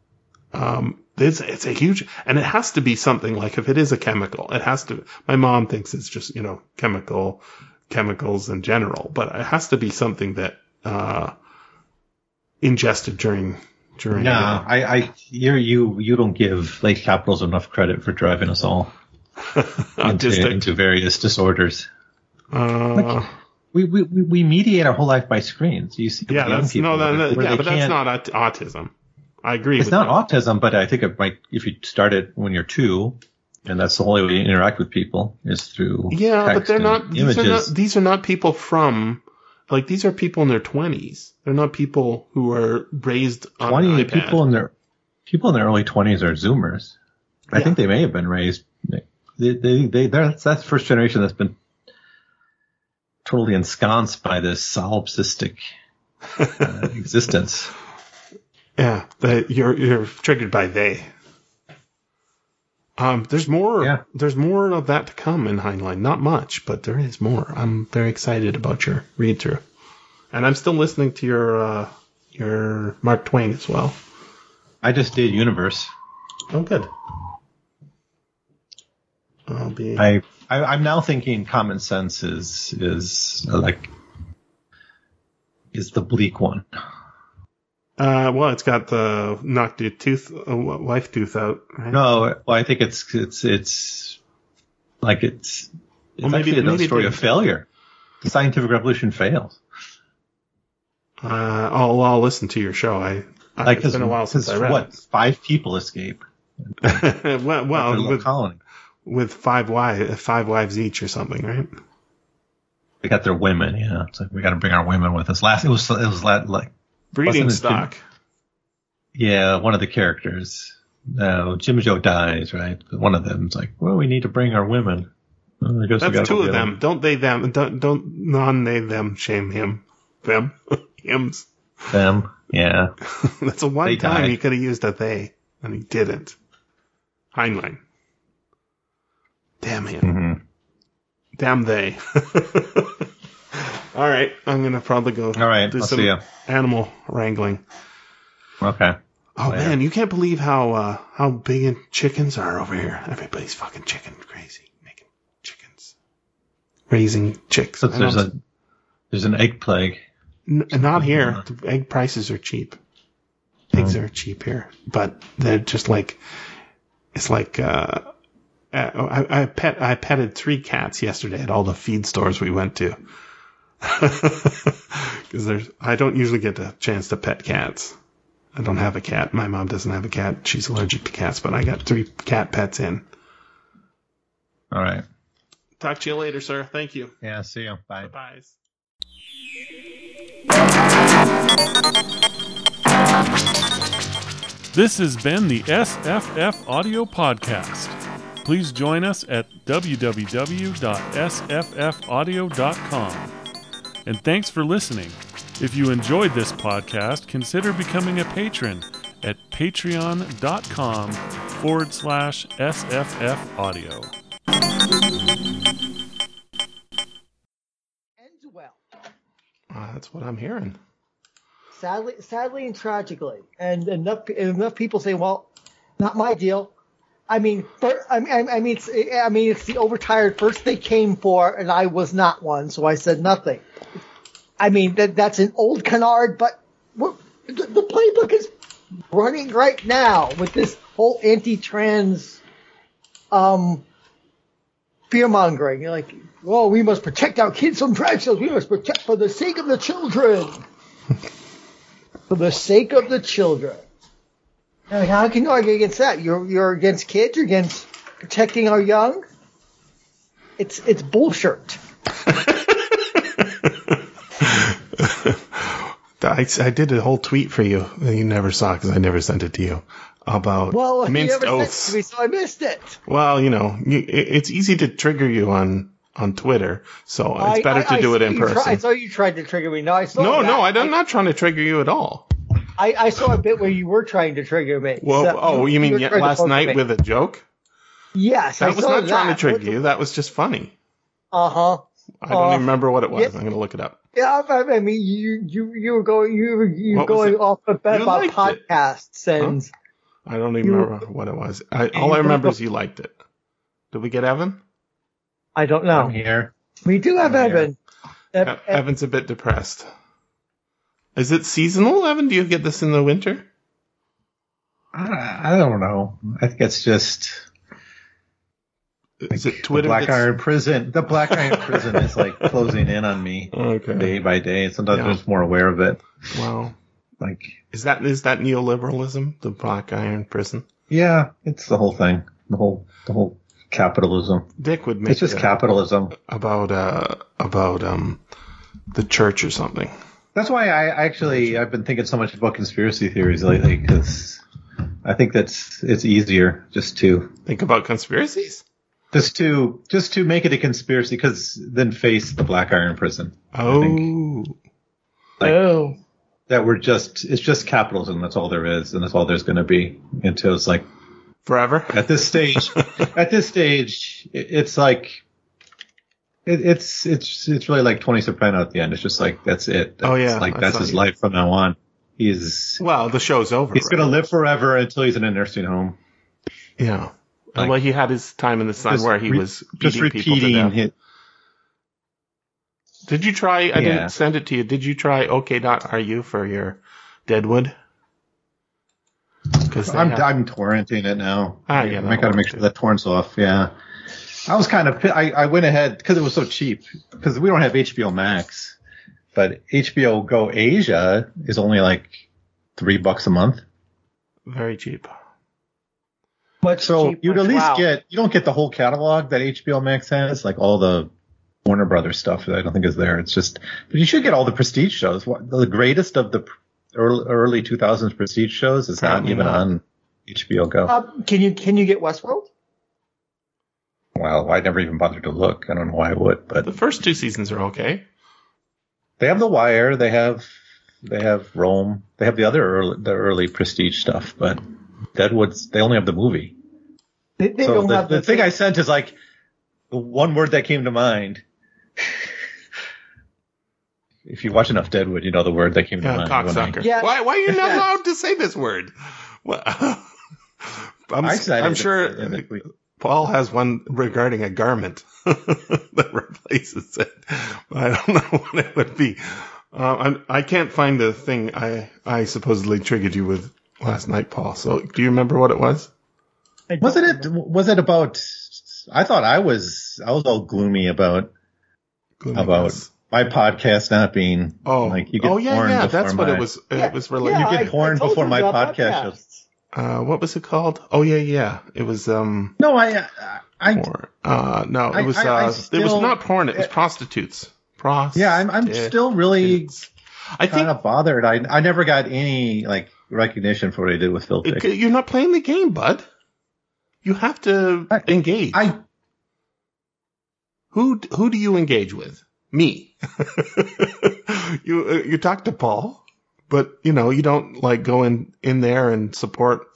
um, It's it's a huge, and it has to be something like if it is a chemical, it has to. My mom thinks it's just you know chemical chemicals in general, but it has to be something that uh, ingested during during. No, I, I, you, you, you don't give late capitals enough credit for driving us all into, into various disorders. uh, We, we, we we mediate our whole life by screens. You see, yeah, that's people no, that, that- yeah, but that's can't- aut- autism. I agree. It's with not you. autism, but I think it might. If you start it when you're two, and that's the only way you interact with people is through Yeah, but they're and not. These images. are not. These are not people from. Like these are people in their twenties. They're not people who are raised on Twenty iPad. people in their people in their early twenties are Zoomers. I Yeah. think they may have been raised. They they they that's that's first generation that's been totally ensconced by this solipsistic uh, existence. Yeah, that you're you're triggered by they. Um, there's more. Yeah. There's more of that to come in Heinlein. Not much, but there is more. I'm very excited about your read through, and I'm still listening to your uh, your Mark Twain as well. I just did Universe. Oh, good. I'll be. I, I I'm now thinking Common Sense is is like is the bleak one. Uh, well, it's got the knocked your tooth, uh, wife tooth out. Right? No, well, I think it's it's it's like it's it's Well, maybe- actually the story they- of failure. The scientific revolution fails. Uh, I'll I'll listen to your show. I, I Like it's been a while since I read. what five people escape well, well, well with, colony. with five wives, five wives each or something, right? They got their women. Yeah, it's like we got to bring our women with us. Last it was it was like Breeding stock. yeah, one of the characters. No, Jim Joe dies, right? One of them's like, well, we need to bring our women. Well, I guess we two of them. Don't they them? Don't don't non they them shame him. Them hims. Them, yeah. That's a one They time die. he could have used a they, and he didn't. Heinlein. Damn him. hmm Damn they. All right, I'm gonna probably go. All right, do I'll some animal wrangling. Okay. Oh Later. man, you can't believe how uh, how big chickens are over here. Everybody's fucking chicken crazy, making chickens, raising chicks. I there's a there's an egg plague. N- not here. The egg prices are cheap. Eggs are cheap here, but they're just like it's like uh, uh, I, I pet I petted three cats yesterday at all the feed stores we went to because there's I don't usually get a chance to pet cats. I don't have a cat. My mom doesn't have a cat. She's allergic to cats, but I got three cat pets in. All right. Talk to you later, sir. Thank you. Yeah. See you. Bye. Bye. This has been the SFFaudio Podcast. Please join us at www.sffaudio.com. And thanks for listening. If you enjoyed this podcast, consider becoming a patron at patreon.com forward slash SFFaudio. Ends well. Uh, that's what I'm hearing. Sadly, sadly and tragically, and enough enough people say, "Well, not my deal." I mean, fir- I mean, I mean, it's, I mean, it's the overtired first they came for, and I was not one, so I said nothing. I mean, that that's an old canard, but the, the playbook is running right now with this whole anti-trans, um, fear mongering. You're like, well, we must protect our kids from trans shows. We must protect for the sake of the children. for the sake of the children. Now, how can you argue against that? You're you're against kids. You're against protecting our young. It's it's bullshit. I, I did a whole tweet for you that you never saw because I never sent it to you about Well, you minced oaths. to me, so I missed it. Well, you know, you, it, it's easy to trigger you on on Twitter, so it's I- better I- to I do it in you try- person. I saw you tried to trigger me. No, I saw no, no, I'm not trying to trigger you at all. I, I saw a bit where you were trying to trigger me. Well, So oh, you mean trying to last night me. with a joke? Yes, I That was not trying to that. trigger you. That was just funny. Uh huh. I don't Uh, even remember what it was. I'm going to look it up. Yeah, I, I mean, you you you were going you were- you were What was going it? off about You liked it. podcasts and I don't even You- remember what it was. I, all I remember is you liked it. Did we get Evan? I don't know. I'm here. We do have I'm. Evan. E- Ev- Evan's a bit depressed. Is it seasonal, Evan? Do you get this in the winter? I, I don't know. I think it's just Is it the Black that's- Iron Prison. The Black Iron Prison is like closing in on me Okay. day by day. Sometimes Yeah. I'm just more aware of it. Wow. Like, Is that is that neoliberalism? The Black Iron Prison? yeah, it's the whole thing. The whole, the whole capitalism. Dick would make It's just it capitalism. about uh about um the church or something. That's why I actually I've been thinking so much about conspiracy theories lately because I think that's it's easier just to Think about conspiracies. Just to just to make it a conspiracy because then face the Black Iron Prison. Oh, like- oh. That we're just it's just capitalism. That's all there is, and that's all there's going to be until it's like forever. at this stage. at this stage, it, it's like. It, it's it's it's really like Tony Soprano at the end. It's just like that's it. Oh, yeah, like I that's his life from now on. He's Well, the show's over. he's right? gonna live forever until he's in a nursing home. Yeah. Like- well, he had his time in the sun where he re- was just beating people to repeating his, Did you try? I Yeah. didn't send it to you. Did you try OK.ru for your Deadwood? Because I'm I'm torrenting it now. Ah, yeah, I gotta make sure that torrents off. Yeah, I was kind of I I went ahead because it was so cheap because we don't have HBO Max, but HBO Go Asia is only like three bucks a month. very cheap. Much So cheaper. you'd at least Wow. get you don't get the whole catalog that HBO Max has, like all the Warner Brothers stuff that I don't think is there. It's just, but you should get all the prestige shows. The greatest of the early, early 2000s prestige shows is not even not. on HBO Go. Uh, can you can you get Westworld? Well, I never even bothered to look. I don't know why I would, but The first two seasons are okay. they have The Wire. They have they have Rome. They have the other early, the early prestige stuff, but Deadwood's they only have the movie. They, they so don't the, have the thing I sent is like the one word that came to mind. if you watch enough Deadwood, you know the word that came to Yeah, mind. when I- cocksucker. Yeah. Why? Why are you not allowed to say this word? Well, I'm, I said I'm sure in the tweet. Paul has one regarding a garment that replaces it. But I don't know what it would be. Uh, I'm, I can't find the thing I, I supposedly triggered you with last night, Paul. So do you remember what it was? I don't Wasn't it? Was it about? I thought I was. I was all gloomy about Gloomy About- Gus. my podcast not being. Oh, like you get oh yeah, porn yeah. before That's what my- it was. Yeah, It was related. yeah, You get I- porn I told before my about podcast. Uh, what was it called? Oh yeah, yeah. It was um. No, I. I. Porn. Uh, no, it I- was. I- I uh, it was not porn. It was prostitutes. Prost. Yeah, I'm. I'm still really I think kind of bothered. I. I never got any like recognition for what I did with Phil it- you're not playing the game, bud. You have to I- engage. I. who who do you engage with? Me. you uh, you talk to Paul, but you know you don't like go in in there and support.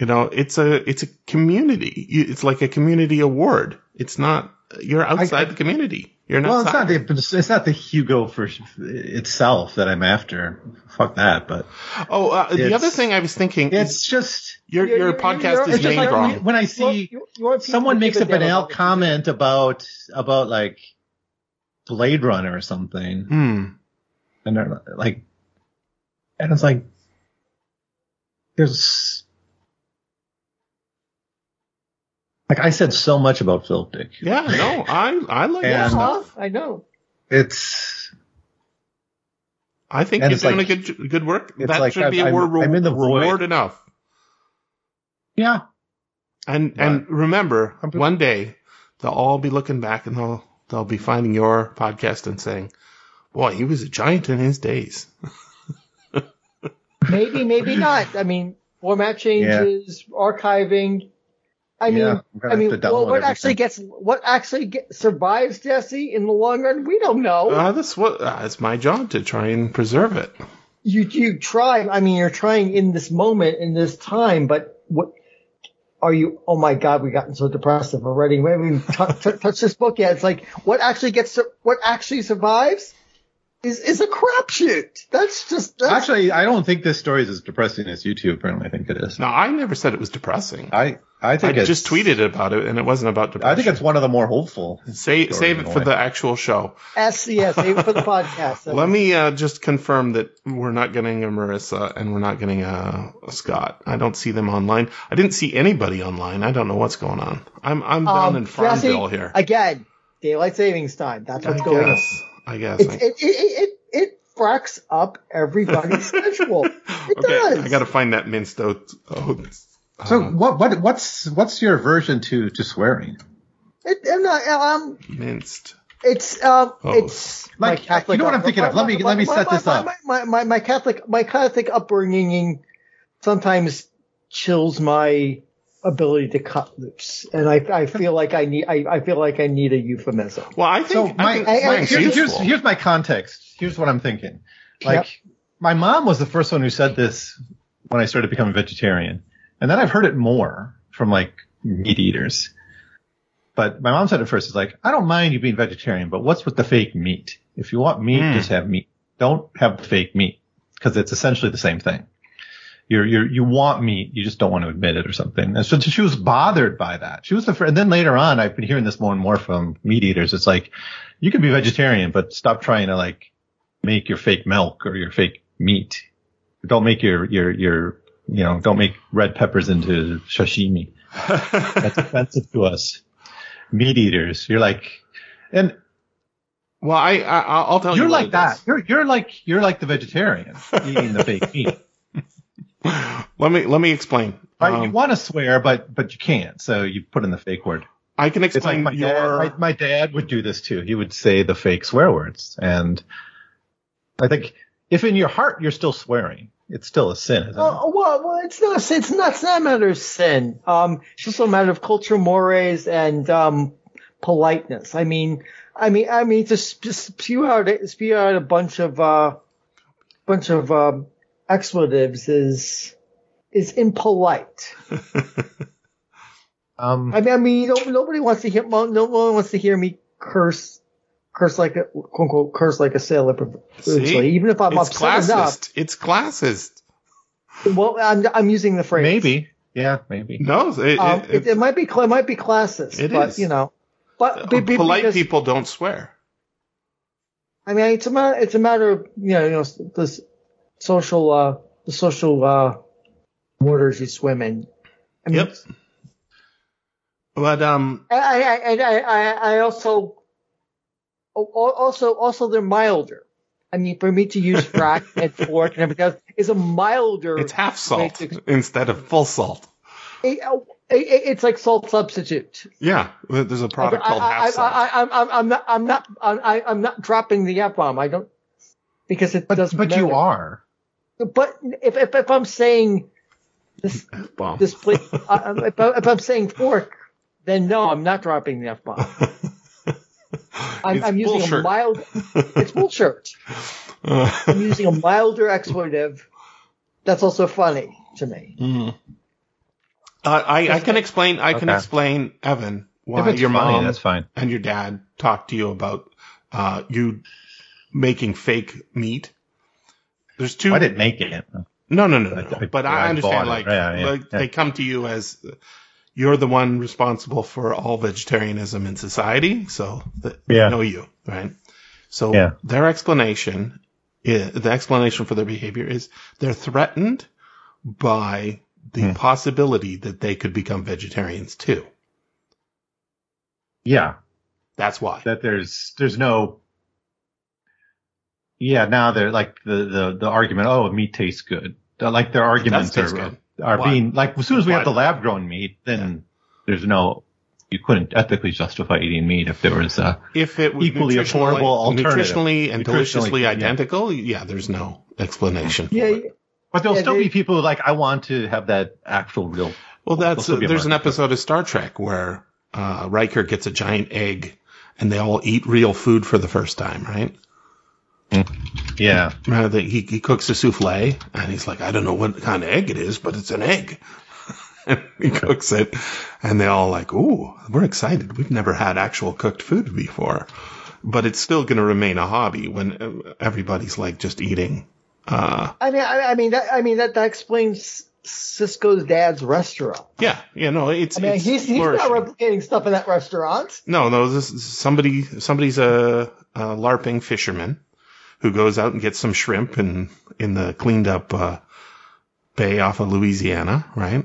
You know, it's a it's a community. It's like a community award. It's not. You're outside the community. You're not. Well, it's not the it's not the Hugo for itself that I'm after. Fuck that. But Oh, uh, the other thing I was thinking is it's just your You're- your you're- podcast you're- is it's named like wrong. when, when I You want- see you- you want someone makes a banal demo. comment about about like Blade Runner or something, Hmm. and they're like, and it's like there's like I said so much about Phil Dick. Yeah, no, I I like your And- stuff. I know. It's I think and you're it's doing like- a good good work. it's That like should be a I'm- word I'm in the void. reward enough. yeah. And and remember, I'm- one day they'll all be looking back and they'll they'll be finding your podcast and saying, "Boy, he was a giant in his days." Maybe, maybe not. I mean, format changes, archiving. I mean, Yeah, I mean, well, what actually gets, what actually get, survives Jesse in the long run, we don't know. Uh, that's what uh, it's my job to try and preserve it. you you try. I mean, you're trying in this moment, in this time, but what are you? Oh my God, we've gotten so depressive already. We haven't even t- t- touched this book yet. It's like what actually gets, what actually survives. Is is a crapshoot. That's just that's, Actually, I don't think this story is as depressing as you two apparently think it is. No, I never said it was depressing. I I I think it's, just tweeted about it, and it wasn't about depression. I think it's one of the more hopeful. Say, save it for way. the actual show. S yeah, save it for the podcast. Let me uh, just confirm that we're not getting a Marissa and we're not getting a, a Scott. I don't see them online. I didn't see anybody online. I don't know what's going on. I'm I'm down Um, in Farmville Jesse, here. Again, daylight savings time. That's what's I going on. Guess. I guess. It, it, it, it, it fracks up everybody's schedule. It okay, does. I got to find that minced oat. oats. So Uh, what what what's what's your aversion to to swearing? It, I'm not, um, minced. it's um, Oh. it's Like, Catholic. you know what I'm thinking of? Let me- let me set my, this my, up. My, my, my, my Catholic my Catholic upbringing sometimes chills my ability to cut loose, and I I feel like I need I, I feel like I need a euphemism. Well, I So think, my, I think I- I- here's, here's here's my context. Here's what I'm thinking. Like my mom was the first one who said this when I started becoming vegetarian, and then I've heard it more from like meat eaters. But my mom said it first. It's like I don't mind you being vegetarian, but what's with the fake meat? If you want meat, Hmm. just have meat. Don't have fake meat because it's essentially the same thing. You're, you're, you want meat, you just don't want to admit it or something. And so she was bothered by that. She was the first, and then later on, I've been hearing this more and more from meat eaters. It's like, you can be vegetarian, but stop trying to like make your fake milk or your fake meat. Don't make your, your, your, you know, don't make red peppers into sashimi. That's offensive to us meat eaters. You're like, and well, I, I I'll tell you. you're like that. You're, you're like, you're like the vegetarian eating the fake meat. Let me let me explain. Right? Um, you want to swear, but, but you can't. So you put in the fake word. I can It's like explain my your. dad, my, my dad would do this too. He would say the fake swear words. And I think if in your heart you're still swearing, it's still a sin, isn't it? Oh, well, well, it's not, it's not, it's not a matter of sin. Um, it's just a matter of cultural mores and, um, politeness. I mean, I mean, I mean, just, just spew out, spew out a bunch of, uh, bunch of, um, expletives is, is impolite. Um, I mean, I mean, you know, nobody wants to hear, well, no one wants to hear me curse, curse like a, quote unquote, curse like a sailor, See? even if I'm it's upset enough. classist. It's classist. Well, I'm, I'm using the phrase. maybe. Yeah, maybe. No, it, Um, it, it, it might be cl- it might be classist, It but is. you know, but be- be- polite because- people don't swear. I mean, it's a matter. It's a matter of you know, you know, the social, uh, the social uh, waters you swim in. I mean, Yep. But um, I, I, I, I, I- I also, also, also they're milder. I mean, for me to use frack and fork and everything else is a milder. it's half salt Basic- instead of full salt. it- it- it's like salt substitute. Yeah, there's a product I, called I, half salt. I, I, I'm, I'm, I'm not, I'm not, I, I'm not dropping the F bomb. I don't, because it But, doesn't but you are. But if, if, if I'm saying this, Bomb. this plate, uh, if, I- if I'm saying fork, then no, I'm not dropping the F bomb. I'm, I'm using bullshit. a mild, it's bullshit. I'm using a milder expletive. That's also funny to me. Mhm. Uh, I, I can explain. I can explain, Evan, why if it's your funny, mom that's fine. and your dad talked to you about uh, you making fake meat. There's two. I didn't make it. No, no, no, no. No. I- but I I understand, like, Yeah, yeah, like yeah. they come to you as you're the one responsible for all vegetarianism in society, so they know you, right? So Yeah. their explanation, is, the explanation for their behavior is they're threatened by the Hmm. possibility that they could become vegetarians too. Yeah, That's why. that there's there's no. Yeah, now they're like the the the argument. Oh, meat tastes good. Like their arguments are good. are Why? being like as soon as we have the lab grown meat, then there's no. You couldn't ethically justify eating meat if there was a if it was equally nutritionally- affordable alternative. nutritionally and Nutritionally, deliciously yeah. identical, yeah, there's no explanation. Yeah, for it. But there'll Yeah, still they- be people who like I want to have that actual real. Well, that's There'll still be a there's an market for it. episode of Star Trek where uh, Riker gets a giant egg, and they all eat real food for the first time, right? Yeah, Uh, they, he he cooks a souffle, and he's like, I don't know what kind of egg it is, but it's an egg. and he cooks it, and they all like, ooh, we're excited. We've never had actual cooked food before. but it's still going to remain a hobby when uh, everybody's like just eating. Uh, I mean, I, I mean, that, I mean that that explains Sisko's dad's restaurant. yeah, yeah, no, it's. I mean, it's he's he's not replicating stuff in that restaurant. No, no, this is somebody. Somebody's a, a larping fisherman who goes out and gets some shrimp in in the cleaned up uh, bay off of Louisiana, right?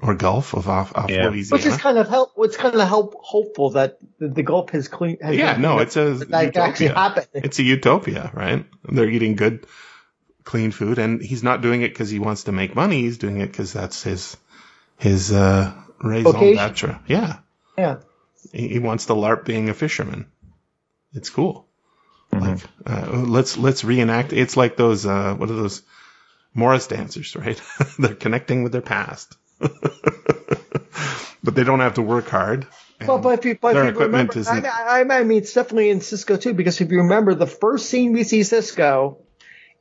Or Gulf of off, off Yeah. Louisiana. Which is kind of help. What's kind of help hopeful that the, the Gulf has clean. Has yeah, been no, it's a that that actually utopia. It's a utopia, right? They're eating good, clean food, and he's not doing it because he wants to make money. He's doing it because that's his his uh, raison Vocation. d'etre. Yeah, Yeah. he, he wants to larp being a fisherman. It's cool. Like, uh, let's let's reenact. It's like those uh, what are those Morris dancers, right? They're connecting with their past, but they don't have to work hard. But, but if you, but if you remember, I, I, I mean, it's definitely in Sisko too, because if you remember the first scene we see Sisko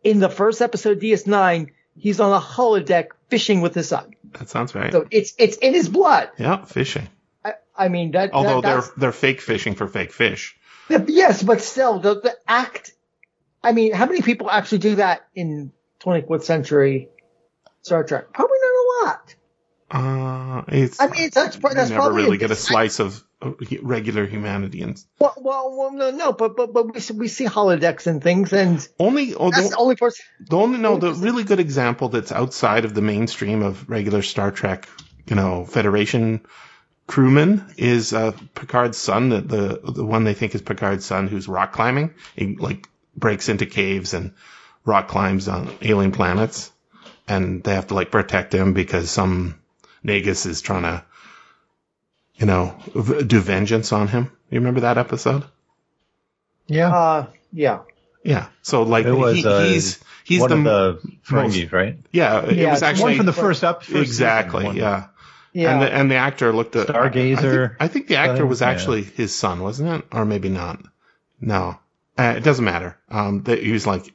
in the first episode of DS9, he's on a holodeck fishing with his son. that sounds right. So it's it's in his blood. yeah, fishing. I, I mean that. Although that, they're they're fake fishing for fake fish. Yes, but still the the act. I mean, how many people actually do that in 24th century Star Trek? Probably not a lot. Uh, it's. I mean, that's that's never probably really get a slice of regular humanity, and Well, well, well no, no, but but but we see, we see holodecks and things, and only oh, that's the, the only person. the only no the really good example that's outside of the mainstream of regular Star Trek, you know, Federation crewman is uh, Picard's son, the, the the one they think is Picard's son, who's rock climbing. He like breaks into caves and rock climbs on alien planets, and they have to like protect him because some Nagus is trying to, you know, v- do vengeance on him. You remember that episode? Yeah. Uh, yeah. Yeah. So like It was, he, uh, he's he's one the, of the Ferengis, right? yeah. It Yeah, was actually One from the first up. exactly yeah. Yeah. And the, and the actor looked at Stargazer. I think, I think the actor thing, was yeah. actually his son, wasn't it? Or maybe not. No, uh, it doesn't matter. Um, that he was like,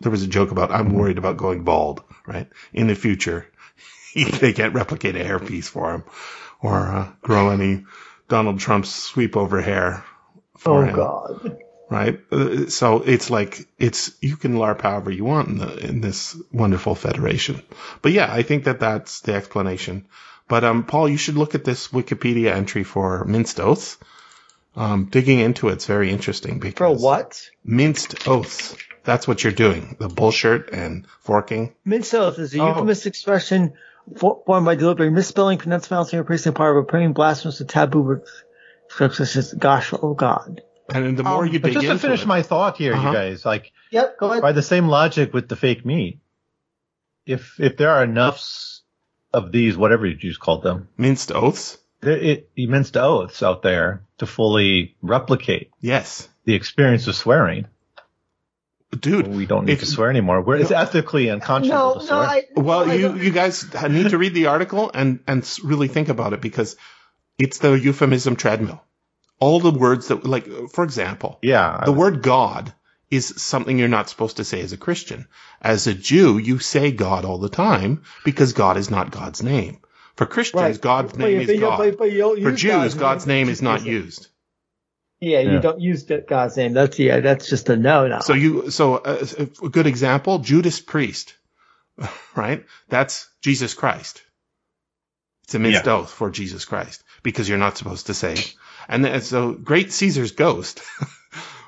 there was a joke about I'm worried about going bald. Right in the future, they can't replicate a hairpiece for him, or uh, grow any Donald Trump's sweep over hair for oh him God. right? Uh, So it's like it's you can LARP however you want in the in this wonderful federation. But yeah, I think that that's the explanation. But um, Paul, you should look at this Wikipedia entry for minced oaths. Um, digging into it's very interesting because For because what? minced oaths. That's what you're doing. The bullshit and forking. Minced oath is a Oh. euphemistic expression fo- formed by deliberately misspelling, pronouncing, or placing part of a praying blasphemous or taboo words, such as "Gosh, oh God." And the more Um, you But dig just to finish it, my thought here, Uh-huh. you guys, like Yep. Go ahead. by the same logic with the fake meat, if if there are enough s- of these, whatever you just called them, minced oaths. there, it, minced oaths out there to fully replicate Yes, the experience of swearing, dude. we don't need if- to swear anymore. Where it's ethically unconscionable No, to no. I, Well, no, I you you guys need to read the article and and really think about it because it's the euphemism treadmill. All the words that like for example, yeah, the word God is something you're not supposed to say as a Christian. As a Jew, you say God all the time because God is not God's name. For Christians, Right. God's name you- is but you- God. but- but For Jews, God's name is not used. Yeah, you Yeah. don't use God's name. That's yeah. That's just a no. No. So you, so uh, a good example, Judas Priest, right? That's Jesus Christ. It's a minced Yeah. oath for Jesus Christ because you're not supposed to say. And then, so Great Caesar's ghost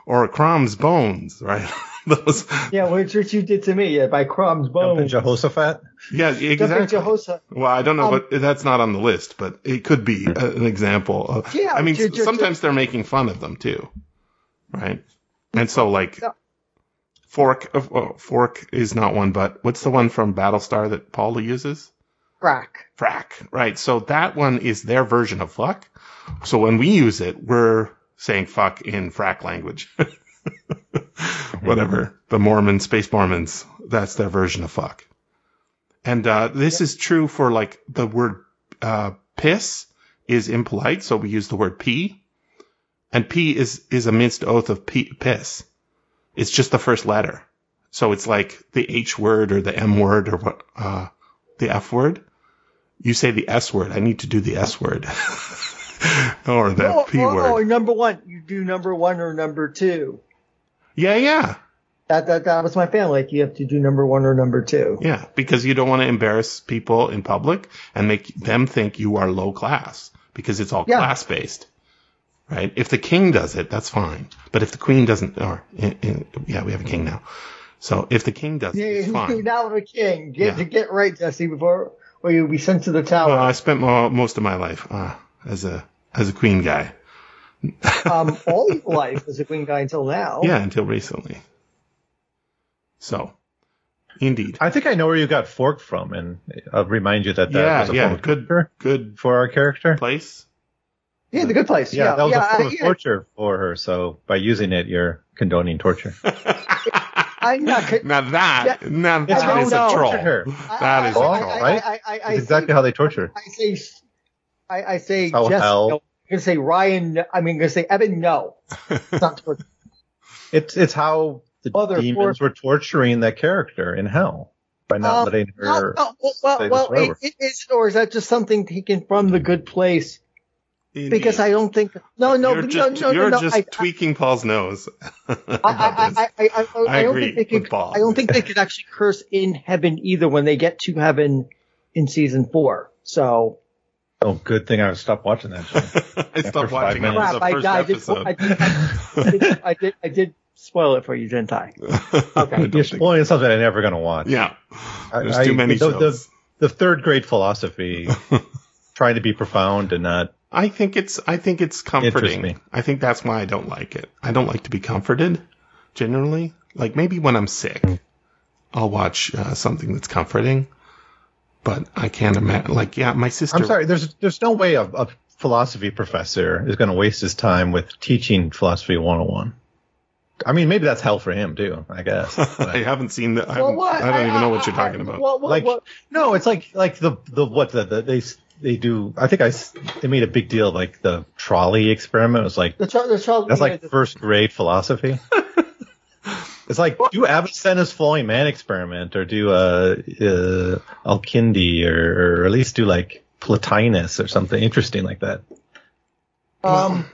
or Crom's bones, right? Those, yeah, which, which you did to me. Yeah, by crumbs, Jumping bones. Jehoshaphat. yeah, exactly. Jehoshaphat. Well, I don't know, Um, but that's not on the list, but it could be an example. Of, Yeah, I mean, ju- ju- sometimes they're making fun of them too, right? And so, like, Yeah. fork, oh, fork is not one, but what's the one from Battlestar that Paula uses? Crack. Frack, right? So that one is their version of fuck. So when we use it, we're saying fuck in frack language. Whatever. The Mormon, Space Mormons, that's their version of fuck. And uh, this is true for like the word uh, piss is impolite, so we use the word pee. And pee is, is a minced oath of pee, piss. It's just the first letter. So it's like the H word or the M word or what, uh, the F word. You say the S word. I need to do the S word. or that Oh, P oh, word. oh, number one. You do number one or number two. Yeah, yeah, That that that was my family. Like you have to do number one or number two. yeah. Because you don't want to embarrass people in public and make them think you are low class because it's all Yeah. class based, right? If the king does it, that's fine. But if the queen doesn't, or in, in, yeah, we have a king now. So if the king does it, it's Yeah, fine. now the king. Get Yeah. get right, Jesse, before or you'll be sent to the Well, tower. I spent mo- most of my life uh, as a as a queen guy. um, all your life as a queen guy until now. Yeah, until recently. So, indeed. I think I know where you got forked from, and I'll remind you that that Yeah, was a yeah, form good- torture Good for our character. place. Yeah, the good place. Yeah, Yeah, that was yeah, a form I- of yeah. torture for her. So by using it, you're condoning torture. I'm not. co- Now that, now It's that how is they a tortured troll. her. That is a I- troll. I- right? I, I, I, It's exactly how they torture. I say, I, I say, How Jesse. hell- No. I'm gonna say Ryan. I mean, I'm gonna say Evan. No, it's not torture. It's it's how the Other demons were torturing that character in hell by not Um, letting No, her. no, well, well, say this well forever. it, it is, or is that just something taken from the good place? Because I don't think. No, no, you're no, just, no, you're no, no. just I, tweaking Paul's nose. I, about I. I, I, I, I, I I don't agree think they could. Paul. I don't think they could actually curse in heaven either when they get to heaven in season four. So Oh, good thing I stopped watching that. Show. I stopped watching minutes. after crap! the I, first I, did, episode. I, did, I, did, I did. I did spoil it for you, didn't I? I don't You're think- spoiling something I'm never going to watch. yeah, there's I- too many the, shows. The, the third grade philosophy, trying to be profound and not. I think it's I think it's comforting. me. I think that's why I don't like it. I don't like to be comforted generally. Like maybe when I'm sick, I'll watch uh, something that's comforting. But I can't imagine. Like yeah, my sister. I'm sorry. There's there's no way a, a philosophy professor is going to waste his time with teaching philosophy 101. I mean, maybe that's hell for him too. I guess. I haven't seen the. I, Well, haven't- what- I don't even know what you're I- I- talking about. Well, well, like well, no, it's like like the the what the, the they they do. I think I they made a big deal like the trolley experiment. It was like the child, the child, that's yeah, like the- first grade philosophy. It's like do Avicenna's flowing man experiment, or do uh, uh Al-Kindi, or, or at least do like Plotinus or something interesting like that. Um,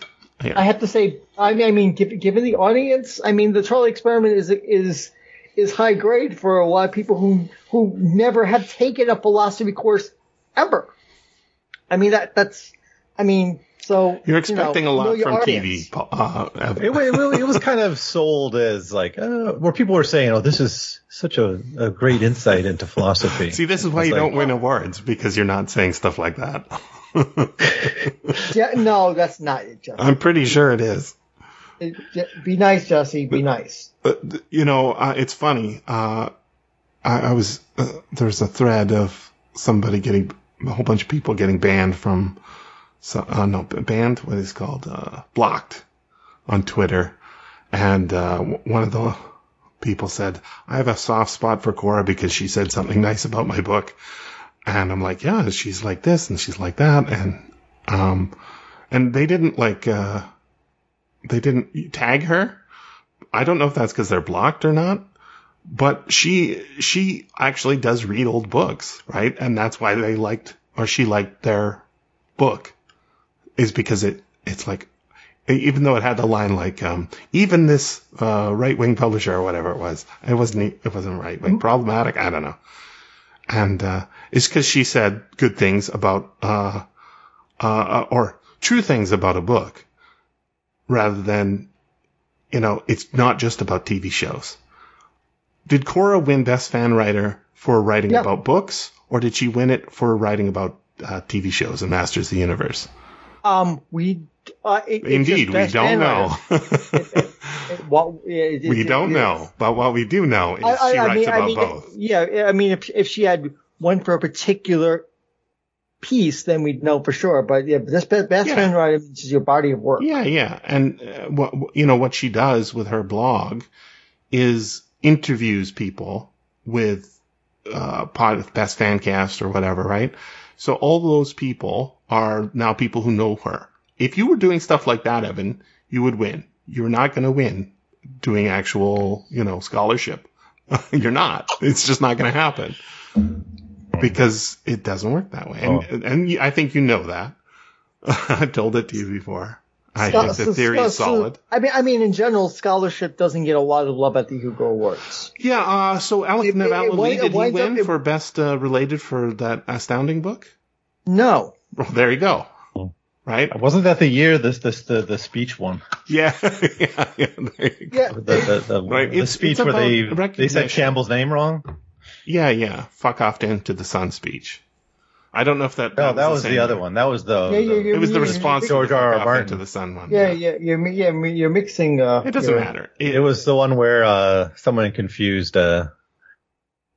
Yeah. I have to say, I mean, I mean, given, the audience, I mean, the trolley experiment is is is high grade for a lot of people who who never have taken a philosophy course ever. I mean, that that's, I mean, so You're you expecting know, a lot from audience. TV. Uh, It, it, it was kind of sold as like uh, where people were saying, "Oh, this is such a, a great insight into philosophy." See, this is why you like- don't win awards because you're not saying stuff like that. Yeah, no, that's not it, Jesse. I'm pretty sure it is. It- Je- be nice, Jesse. Be nice. But, you know, uh, it's funny. Uh, I, I was uh, there's a thread of somebody getting a whole bunch of people getting banned from, so, uh, no, banned. What is called? Uh, blocked on Twitter, and uh, one of the people said, "I have a soft spot for Cora because she said something nice about my book," and I'm like, "Yeah, she's like this and she's like that," and um, and they didn't like uh, they didn't tag her. I don't know if that's because they're blocked or not, but she she actually does read old books, right? And that's why they liked or she liked their book, is because it it's like even though it had the line like um, even this uh, right wing publisher or whatever it was, it wasn't it wasn't right wing problematic. I don't know, and uh, it's because she said good things about uh, uh, or true things about a book rather than you know, it's not just about TV shows. Did Cora win Best Fan Writer for writing Yeah. about books, or did she win it for writing about uh, TV shows and Masters of the Universe? Um, we uh, it, Indeed, we don't know. writer. It- what- it- it- we don't know, but what we do know is I, she I writes mean, about I mean, both. yeah. I mean, if if she had one for a particular piece, then we'd know for sure. But yeah, this best, best Yeah. fan writer means is your body of work. Yeah, yeah, and uh, what you know what she does with her blog is interviews people with uh, pod, best fan cast or whatever, right? So all those people are now people who know her. If you were doing stuff like that, Evan, you would win. You're not going to win doing actual, you know, scholarship. You're not. It's just not going to happen because it doesn't work that way. And, and I think you know that. I've told it to you before. I Scho- think the so- theory is so- solid. I mean, I mean, in general, scholarship doesn't get a lot of love at the Hugo Awards. Yeah, uh, so Alec Nevala-Lee, did he winds up- win it- for best uh, related for that astounding book? No, Well, there you go. Hmm. Right? Wasn't that the year this this the, the speech one? Yeah, yeah, yeah. There you go. yeah, The the, the, Right, the it's- speech it's where they they said Campbell's name wrong. Yeah, yeah. Fuck off into the sun speech. I don't know if that. No, that was same the other year. one. That was the, Yeah, yeah, the- yeah. It was the response to George the R. R. Martin. into the sun one. yeah, yeah. You're yeah, you're mixing. Uh, It doesn't your- matter. it was the one where uh, someone confused uh,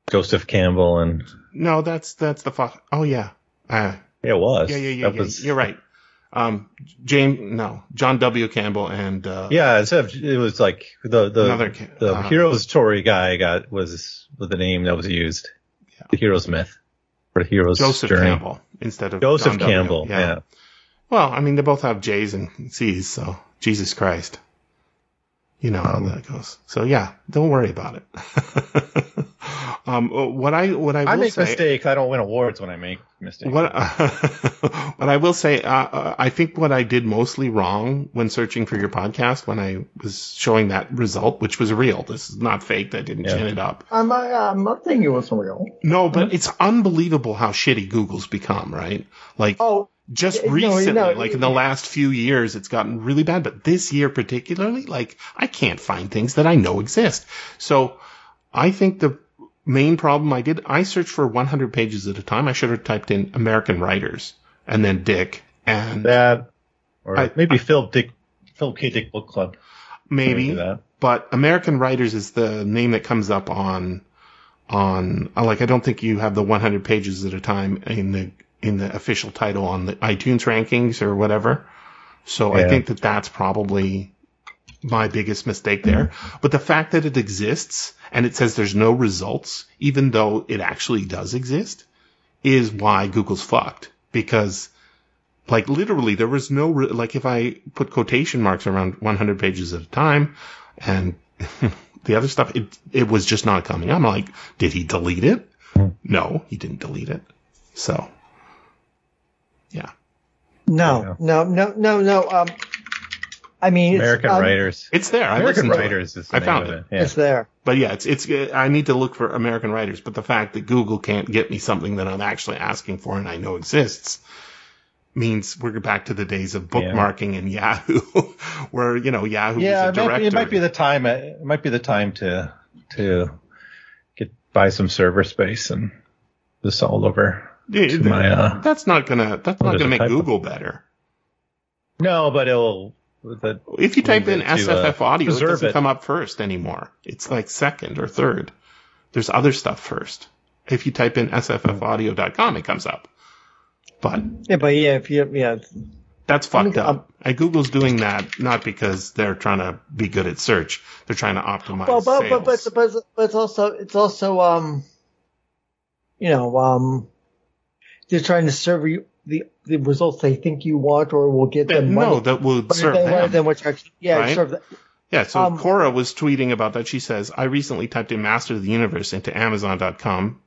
Joseph Campbell and No, that's that's the fuck. Oh yeah. Uh, yeah, it was. yeah, yeah, yeah. Yeah. was- You're right. Um, James, no, John W. Campbell and uh, Yeah, instead of it was like the the Another the uh, hero's story guy got was the name that was used. Yeah. The hero's myth or the hero's Joseph journey. Campbell instead of Joseph John. Campbell. Yeah. Well, I mean, they both have J's and C's, so Jesus Christ. You know how that goes. So yeah, don't worry about it. um, what I what I will I make say, mistakes. I don't win awards when I make mistakes. What, what I will say, uh, uh, I think what I did mostly wrong when searching for your podcast, when I was showing that result, which was real. This is not fake. I didn't Yeah. gin it up. I'm, I'm not saying it wasn't real. No, but it's unbelievable how shitty Google's become, right? Like, Oh, just Yeah, no, recently, no, like in the last few years, it's gotten really bad. But this year particularly, like I can't find things that I know exist. So I think the main problem I did, I searched for 100 pages at a time. I should have typed in American writers and then Dick and that or I- maybe Phil Dick Phil K Dick Book Club. maybe. But American writers is the name that comes up on on like I don't think you have the 100 pages at a time in the in the official title on the iTunes rankings or whatever. So I think that that's probably my biggest mistake there. But the fact that it exists and it says there's no results, even though it actually does exist, is why Google's fucked. Because, like, literally, there was no, re- like, if I put quotation marks around 100 pages at a time and the other stuff, it, it was just not coming. I'm like, did he delete it? Hmm. No, he didn't delete it. So, yeah. no, no, no, no, no. Um, I mean, it's, American um, writers. It's there. I American listened to it. writers is the I found of it. Yeah. It's there. But yeah, it's it's. I need to look for American writers. But the fact that Google can't get me something that I'm actually asking for and I know exists means we're back to the days of bookmarking and Yahoo, where you know Yahoo Yeah, was a it might, be, it might be the time. It might be the time to to get buy some server space and this all over. Yeah, to my, uh, that's not gonna that's not gonna make typo. Google better. No, but it'll. The, If you type in to, uh, SFF audio, it doesn't it. come up first anymore. It's like second or third. There's other stuff first. If you type in sffaudio.com, it comes up. But Yeah, but yeah, if you yeah, That's I fucked mean, up. and Google's doing that not because they're trying to be good at search. They're trying to optimize well, but, but but sales. but but it's also it's also um, you know um, they're trying to serve you the the results they think you want or will get them money. no, that will But serve them. what you actually yeah right? serve the, Yeah, so um, Cora was tweeting about that. She says, I recently typed in Master of the Universe into Amazon.com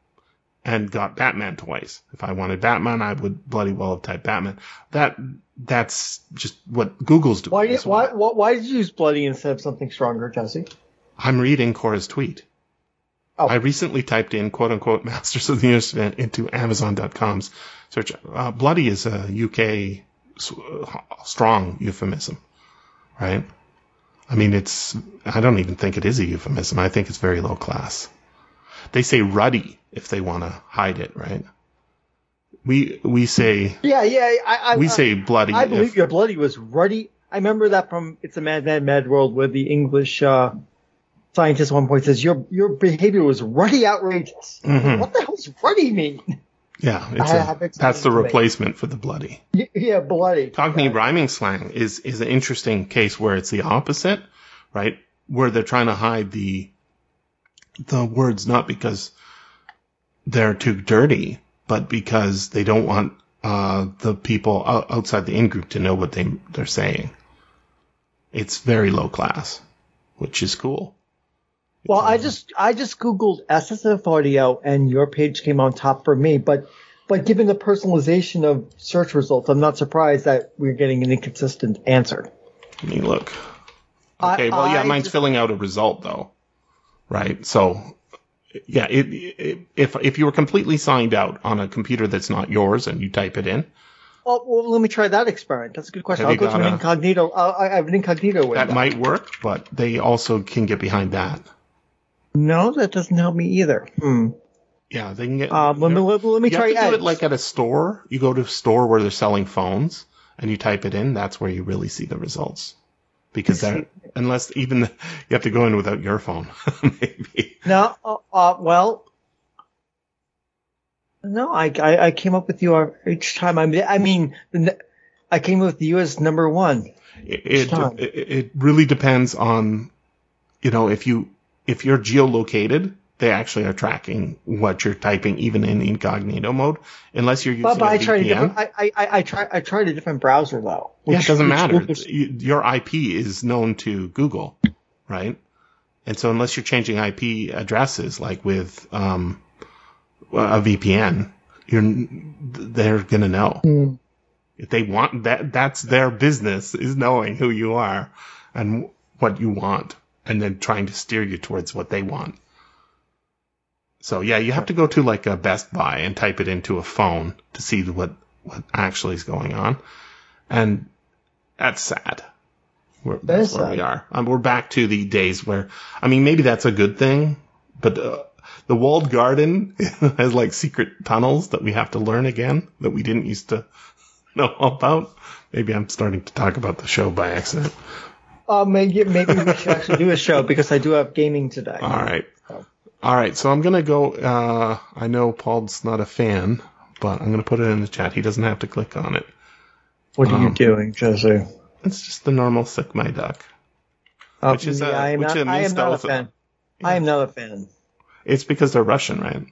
and got Batman twice. If I wanted Batman, I would bloody well have typed Batman. That that's just what Google's doing. why why, why why did you use bloody instead of something stronger, Jesse? I'm reading Cora's tweet. Oh. I recently typed in quote unquote Masters of the Universe into Amazon.com's search. Uh, bloody is a UK uh, strong euphemism, right? I mean, it's, I don't even think it is a euphemism. I think it's very low class. They say ruddy if they want to hide it, right? We, we say, Yeah, yeah. I, I we say bloody. I if- believe your bloody was ruddy. I remember that from It's a Mad, Mad, Mad World, where the English uh, scientist at one point says your your behavior was ruddy outrageous. Mhm. What the hell does ruddy mean? yeah, a, that's the replacement for the bloody. Yeah, bloody. Cockney rhyming slang is is an interesting case where it's the opposite, right? Where they're trying to hide the the words not because they're too dirty, but because they don't want uh, the people outside the in group to know what they they're saying. It's very low class, which is cool. Well, I just I just googled SSF audio and your page came on top for me, but But given the personalization of search results, I'm not surprised that we're getting an inconsistent answer. Let me look. I- Okay, well, yeah, I mine's just- filling out a result though, right? So, yeah, it, it, if if you were completely signed out on a computer that's not yours and you type it in, Oh, well, let me try that experiment. That's a good question. Have I'll go to an a- incognito. Uh, I have an incognito window. that might work, but they also can get behind that. No, that doesn't help me either. Hmm. Yeah, they can get. Um, let me let, let me you try have to do it like at a store. You go to a store where they're selling phones, and you type it in. That's where you really see the results. Because that, unless even you have to go in without your phone, maybe. No, uh, uh, well, no, I, I, I came up with you uh, each time. I mean, I mean, I came up with you as number one. It, it it really depends on, you know, if you if you're geolocated, they actually are tracking what you're typing, even in incognito mode, unless you're using But, but a I tried a different. I, I, I, tried. I tried a different browser though. yeah, it doesn't matter. Your IP is known to Google, right? And so unless you're changing IP addresses, like with um, a VPN, you're they're gonna know. Hmm. If they want that, that's their business is knowing who you are and what you want, and then trying to steer you towards what they want. So yeah, you have to go to like a Best Buy and type it into a phone to see what what actually is going on, and that's sad. We're, That that's where sad. we are. Um, we're back to the days where, I mean, maybe that's a good thing, but uh, the walled garden has like secret tunnels that we have to learn again that we didn't used to know about. Maybe I'm starting to talk about the show by accident. Uh, maybe maybe we should actually do a show because I do have gaming today. All right. All right. So I'm going to go. Uh, I know Paul's not a fan, but I'm going to put it in the chat. He doesn't have to click on it. What are you Um, doing, Jose? It's just the normal Sick My Duck. Uh, which is, uh, I am which not, I means am not a also- fan. I am not a fan. It's because they're Russian, right?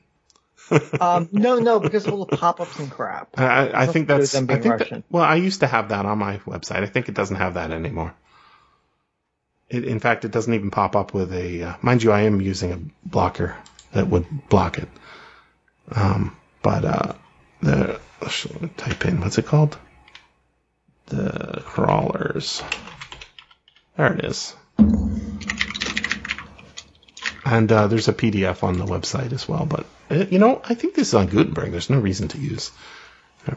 Um, no, no, because of all the pop-ups and crap. I, I, I think to do with that's. I think that, well, I used to have that on my website. I think it doesn't have that anymore. It, in fact, it doesn't even pop up with a. Uh, mind you, I am using a blocker that would block it. Um, but uh, the type in what's it called? The crawlers. There it is. And uh, there's a PDF on the website as well. But uh, you know, I think this is on Gutenberg. There's no reason to use.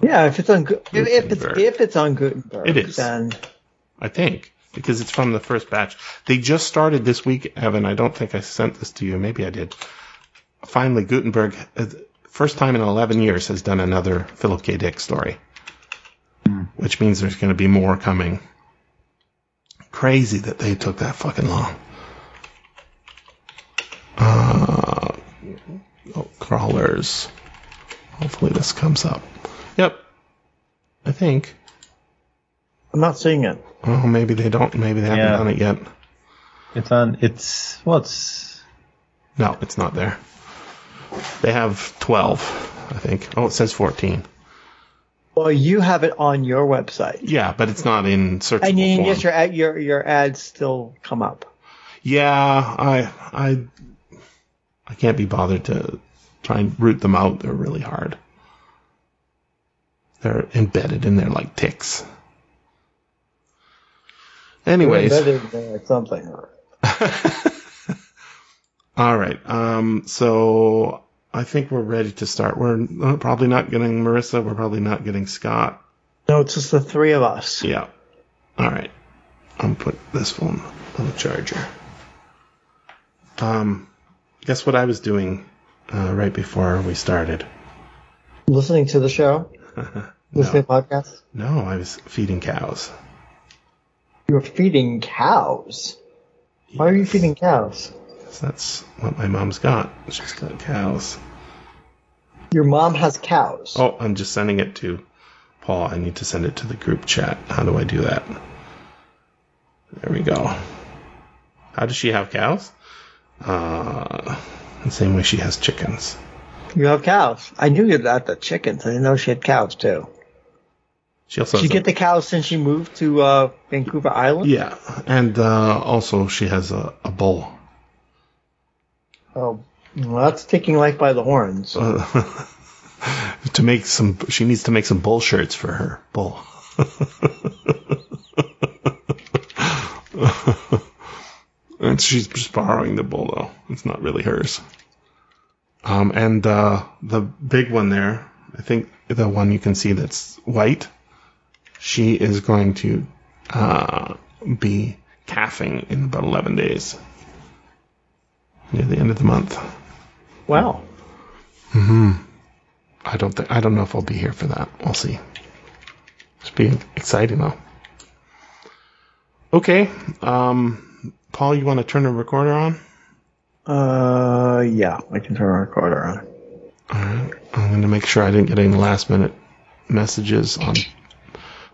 Yeah, if it's on if, if it's Gutenberg. if it's on Gutenberg, It is. Then I think because it's from the first batch. They just started this week, Evan. I don't think I sent this to you. Maybe I did. Finally, Gutenberg, uh, first time in 11 years, has done another Philip K. Dick story, which means there's going to be more coming. Crazy that they took that fucking long. Uh, oh, crawlers. Hopefully this comes up. Yep. I think. I'm not seeing it. Oh, maybe they don't. Maybe they haven't Yeah. done it yet. It's on. It's well. It's No, it's not there. They have 12, I think. Oh, it says 14. Well, you have it on your website, Yeah, but it's not in searchable and you, form. yes, your ad, your your ads still come up. Yeah, I, I, I can't be bothered to try and root them out. They're really hard. They're embedded in there like ticks. Anyways, something. all right. Um, so I think we're ready to start. We're probably not getting Marissa. We're probably not getting Scott. No, it's just the three of us. Yeah. All right. I'm put this phone on the charger. Um, guess what I was doing uh, right before we started? Listening to the show, listening to podcasts. No, I was feeding cows. You're feeding cows. Why are you feeding cows? That's what my mom's got. She's got cows. Your mom has cows. Oh, I'm just sending it to Paul. I need to send it to the group chat. How do I do that? There we go. How does she have cows? Uh, the same way she has chickens. You have cows. I knew you had the chickens. I didn't know she had cows too. She also she has a- get the cows since she moved to uh, Vancouver Island? Yeah, and uh, also she has a, a bull. Oh, well, that's taking life by the horns. Uh, To make some, she needs to make some bull shirts for her bull. and she's just borrowing the bull though. It's not really hers. Um, and uh, the big one there, I think the one you can see that's white, she is going to uh, be calving in about 11 days, near the end of the month. Wow. Hmm. I don't think I don't know if I'll be here for that. We'll see. It's being exciting though. Okay, um, Paul, you want to turn the recorder on? Uh, yeah, I can turn our recorder on. All right. I'm going to make sure I didn't get any last minute messages on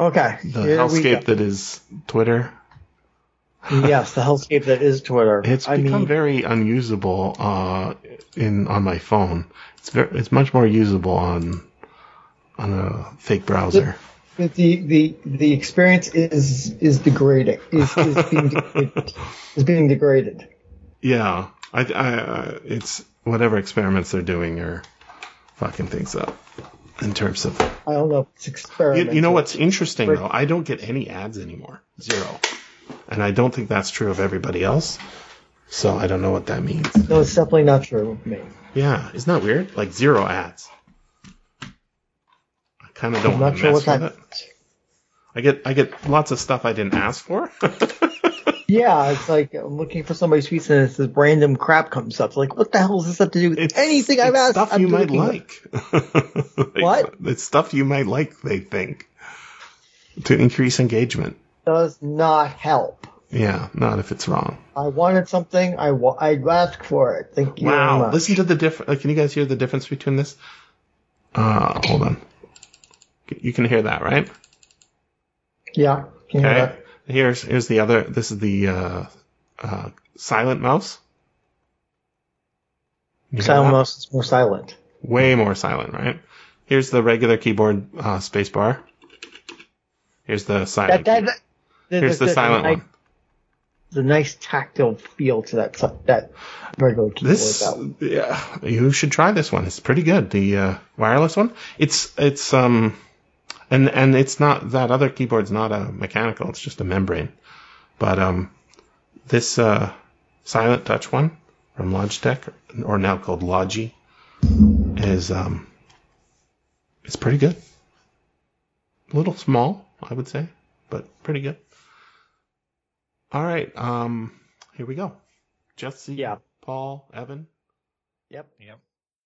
Okay. the here hellscape that is Twitter. yes, the hellscape that is Twitter. It's I become mean, very unusable uh, in on my phone. It's very, it's much more usable on on a fake browser. the the the experience is is degrading. Is, is being degraded. Is being degraded. Yeah, I, I, I, it's whatever experiments they're doing are fucking things up in terms of. I don't know. It's You, experimental. you know what's interesting though? I don't get any ads anymore, zero, and I don't think that's true of everybody else. So I don't know what that means. No, it's definitely not true of me. Yeah, isn't that weird? Like zero ads. I kind of don't I'm want not to sure mess what with that. it. I get I get lots of stuff I didn't ask for. Yeah, it's like I'm looking for somebody's tweets and it's this random crap comes up. It's like, what the hell does this have to do with It's anything I've asked? Stuff I'm you might like. What? It's stuff you might like. They think to increase engagement. Does not help. Yeah, not if it's wrong. I wanted something. I wa- I'd ask for it. Thank you. Wow! Listen to the difference. Can you guys hear the difference between this? Uh, hold on. You can hear that, right? Yeah. Can you hear Okay. That? Here's here's the other. This is the uh, uh, silent mouse. You Silent mouse is more silent. Way more silent, right? Here's the regular keyboard uh, space bar. Here's the silent. That, that, the, Here's the silent nice, one. The nice tactile feel to that that regular keyboard. This, that- yeah, you should try this one. It's pretty good. The uh, wireless one. It's it's um, and and it's not that other keyboard's not a mechanical. It's just a membrane. But um, this uh, silent touch one from Logitech, or now called Logi, is um, it's pretty good. A little small, I would say, but pretty good. All right, um, here we go. Jesse, Yeah. Paul, Evan. Yep. Yep.